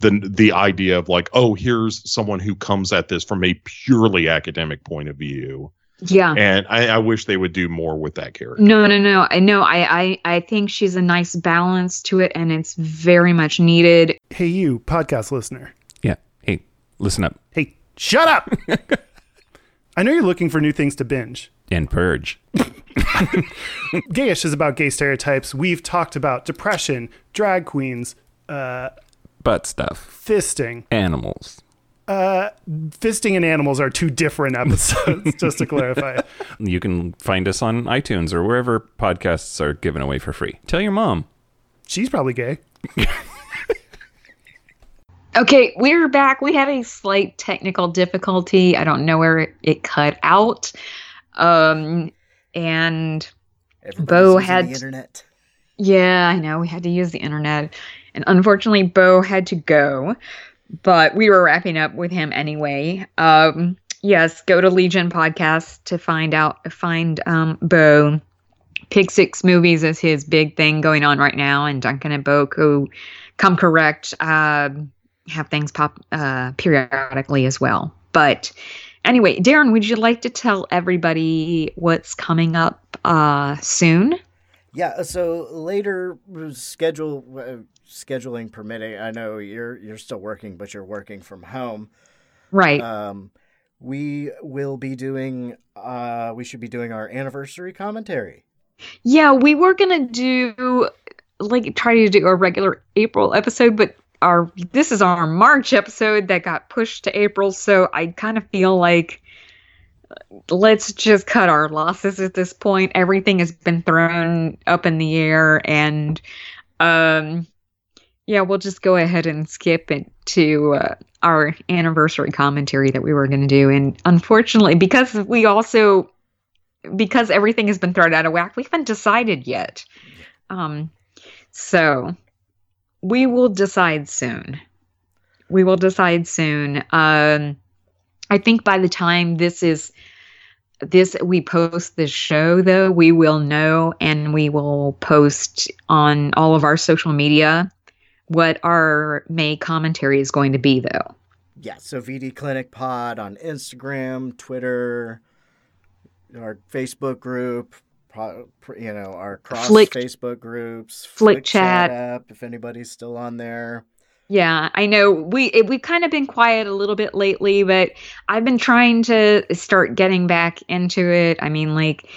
the the idea of like, oh, here's someone who comes at this from a purely academic point of view, yeah. and I, I wish they would do more with that character. No, no, no. I know. I, I, I think she's a nice balance to it, and it's very much needed. Hey, you podcast listener. Yeah. Hey, listen up. Hey, shut up! (laughs) I know you're looking for new things to binge. and Purge. (laughs) Gayish is about gay stereotypes. We've talked about depression, drag queens, uh, Butt stuff. fisting. Animals. Uh, fisting and animals are two different episodes, just to clarify. (laughs) You can find us on iTunes or wherever podcasts are given away for free. Tell your mom. She's probably gay. (laughs) Okay, we're back. We had a slight technical difficulty. I don't know where it, it cut out. Um, and Everybody's Bo had- the internet. yeah, I know we had to use the internet. And unfortunately, Bo had to go, but we were wrapping up with him anyway. Um, yes, go to Legion Podcast to find out, find um, Bo. Pick Six Movies is his big thing going on right now, and Duncan and Bo who come correct um have things pop uh, periodically as well. But anyway, Daeron, would you like to tell everybody what's coming up uh, soon? Yeah, uh, so later uh, schedule uh, scheduling permitting. I know you're you're still working, but you're working from home. Right. Um, we will be doing. Uh, we should be doing our anniversary commentary. Yeah, we were gonna do like try to do a regular April episode, but our this is our March episode that got pushed to April, so I kind of feel like let's just cut our losses at this point. Everything has been thrown up in the air and um yeah, we'll just go ahead and skip it to uh, our anniversary commentary that we were going to do and unfortunately because we also because everything has been thrown out of whack, we haven't decided yet. Um, so we will decide soon. We will decide soon. Um, I think by the time this is this we post this show though, we will know and we will post on all of our social media what our May commentary is going to be though. Yeah, so VD Clinic Pod on Instagram, Twitter, our Facebook group, you know, our cross Flick- Facebook groups, Flick Chat. app if anybody's still on there. Yeah, I know we it, we've kind of been quiet a little bit lately, but I've been trying to start getting back into it. I mean, like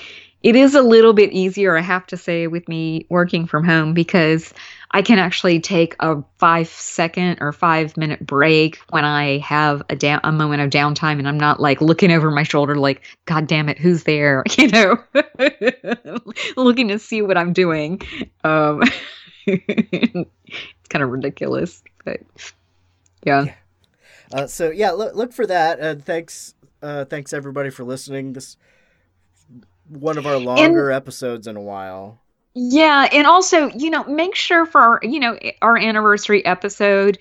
it is a little bit easier, I have to say, with me working from home because I can actually take a five second or five minute break when I have a down a moment of downtime, and I'm not like looking over my shoulder, like God damn it, who's there? (laughs) You know, (laughs) looking to see what I'm doing. Um, (laughs) it's kind of ridiculous, but yeah. Uh, so yeah, look, look for that. Uh, thanks, uh, thanks everybody for listening. This one of our longer episodes in a while. Yeah, and also, you know, make sure for our, you know, our anniversary episode,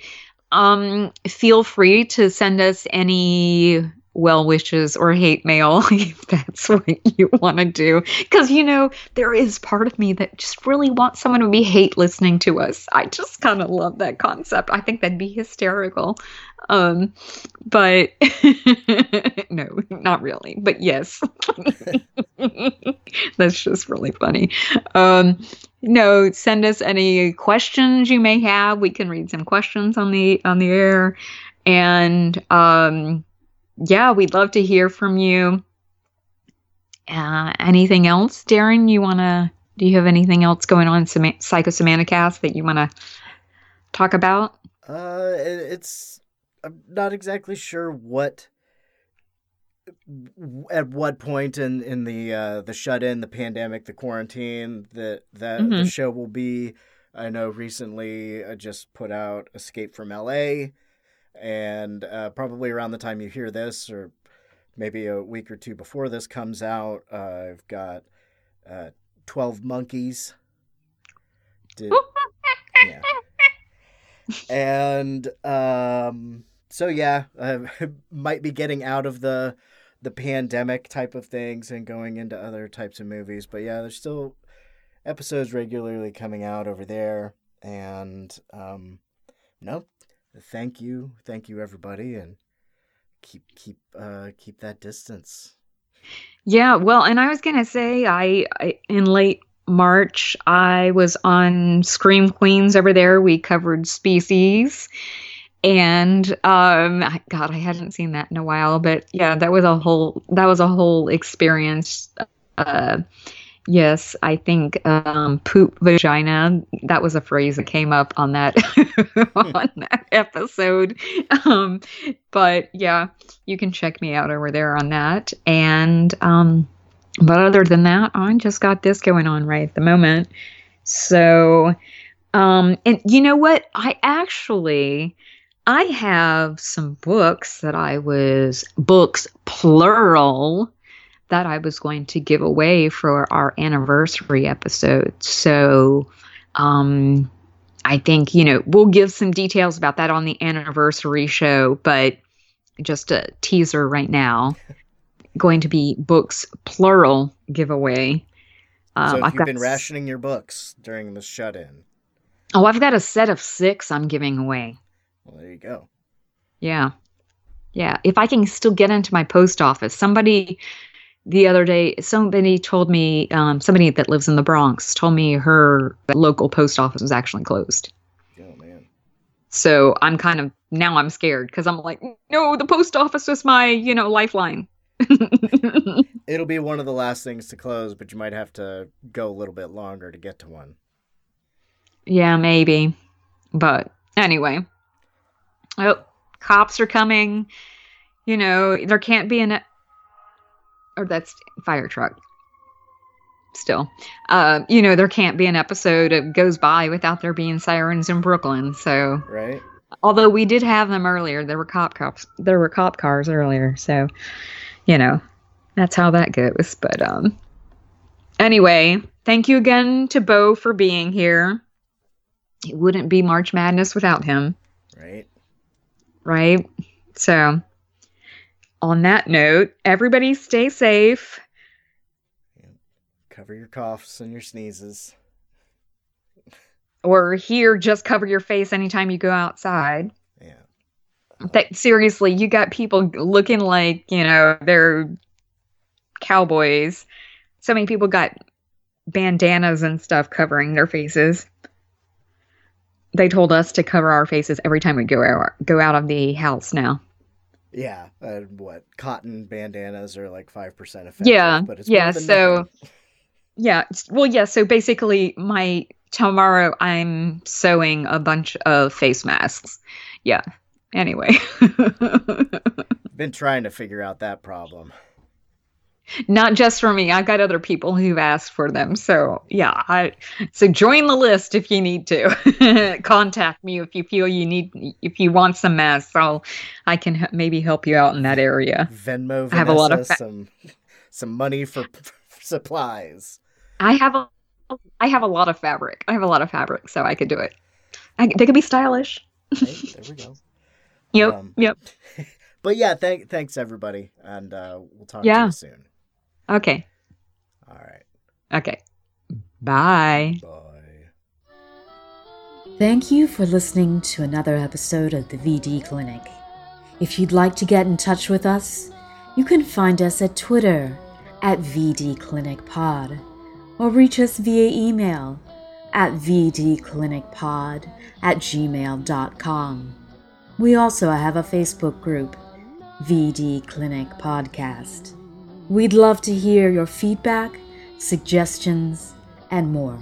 um, feel free to send us any well wishes or hate mail (laughs) if that's what you want to do. Because, you know, there is part of me that just really wants someone to be hate listening to us. I just kind of love that concept. I think that'd be hysterical. Um, but (laughs) no, not really. But yes, (laughs) that's just really funny. Um, no, send us any questions you may have. We can read some questions on the on the air, and um, yeah, we'd love to hear from you. Uh, anything else, Daeron? You wanna? Do you have anything else going on in Sema- Psychosemanticast that you wanna talk about? Uh, it, it's I'm not exactly sure what at what point in in the uh the shut in the pandemic the quarantine that that the Mhm. show will be i know recently i just put out escape from la and uh probably around the time you hear this or maybe a week or two before this comes out uh, i've got uh 12 monkeys. Did, yeah. And um so yeah uh, (laughs) might be getting out of the the pandemic type of things and going into other types of movies but yeah there's still episodes regularly coming out over there. And um no thank you. Thank you everybody and keep keep uh keep that distance. Yeah, well, and I was gonna say, I, I in late March, I was on Scream Queens over there. We covered Species, and um god i hadn't seen that in a while but yeah that was a whole that was a whole experience uh yes i think um poop vagina that was a phrase that came up on that (laughs) on that episode. Um but yeah you can check me out over there on that. And um but other than that i just got this going on right at the moment. So um and you know what? I actually I have some books that I was books plural that I was going to give away for our anniversary episode. So um I think, you know, we'll give some details about that on the anniversary show, but just a teaser right now. Going to be books plural giveaway. Um, so I've you've got been rationing your books during the shut-in, Oh, I've got a set of six I'm giving away. well, there you go. Yeah. Yeah. If I can still get into my post office, somebody the other day, somebody told me, um, somebody that lives in the Bronx told me her local post office was actually closed. Oh man. So I'm kind of, now I'm scared because I'm like, no, the post office was my, you know, lifeline. (laughs) It'll be one of the last things to close, but you might have to go a little bit longer to get to one. yeah, maybe. But anyway. Oh, cops are coming. You know, there can't be an or that's fire truck. Still. Uh, you know, there can't be an episode that goes by without there being sirens in Brooklyn. So Right? although we did have them earlier, there were cop cops there were cop cars earlier. So, you know, that's how that goes. But um anyway, thank you again to Bo for being here. It wouldn't be March Madness without him, Right? right? So, on that note, everybody stay safe. Cover your coughs and your sneezes. Or here, just cover your face anytime you go outside. Yeah. That seriously, you got people looking like you know they're cowboys. So many people got bandanas and stuff covering their faces. They told us to cover our faces every time we go out go out of the house now. Yeah. Uh, what? Cotton bandanas are like 5% effective. Yeah, But it's yeah, so-. (laughs) Yeah. Well, yeah. So basically, my tomorrow I'm sewing a bunch of face masks. Yeah. Anyway, (laughs) Been trying to figure out that problem. Not just for me. I've got other people who've asked for them. So yeah, I so join the list if you need to. (laughs) Contact me if you feel you need if you want some masks. I'll I can h- maybe help you out in that area. Venmo I have a lot of fa- some some money for (laughs) supplies. I have a I have a lot of fabric. I have a lot of fabric, so I could do it. I, they could be stylish. Hey, there we (laughs) go. Yep. Um, yep. But yeah, thank thanks everybody, and uh, we'll talk to Yeah. you soon. Okay. All right, Okay. Bye. bye. Thank you for listening to another episode of the VD Clinic. If you'd like to get in touch with us, you can find us at Twitter at VD Clinic Pod or reach us via email at vdclinicpod at gmail.com. We also have a Facebook group, VD Clinic Podcast. We'd love to hear your feedback, suggestions, and more.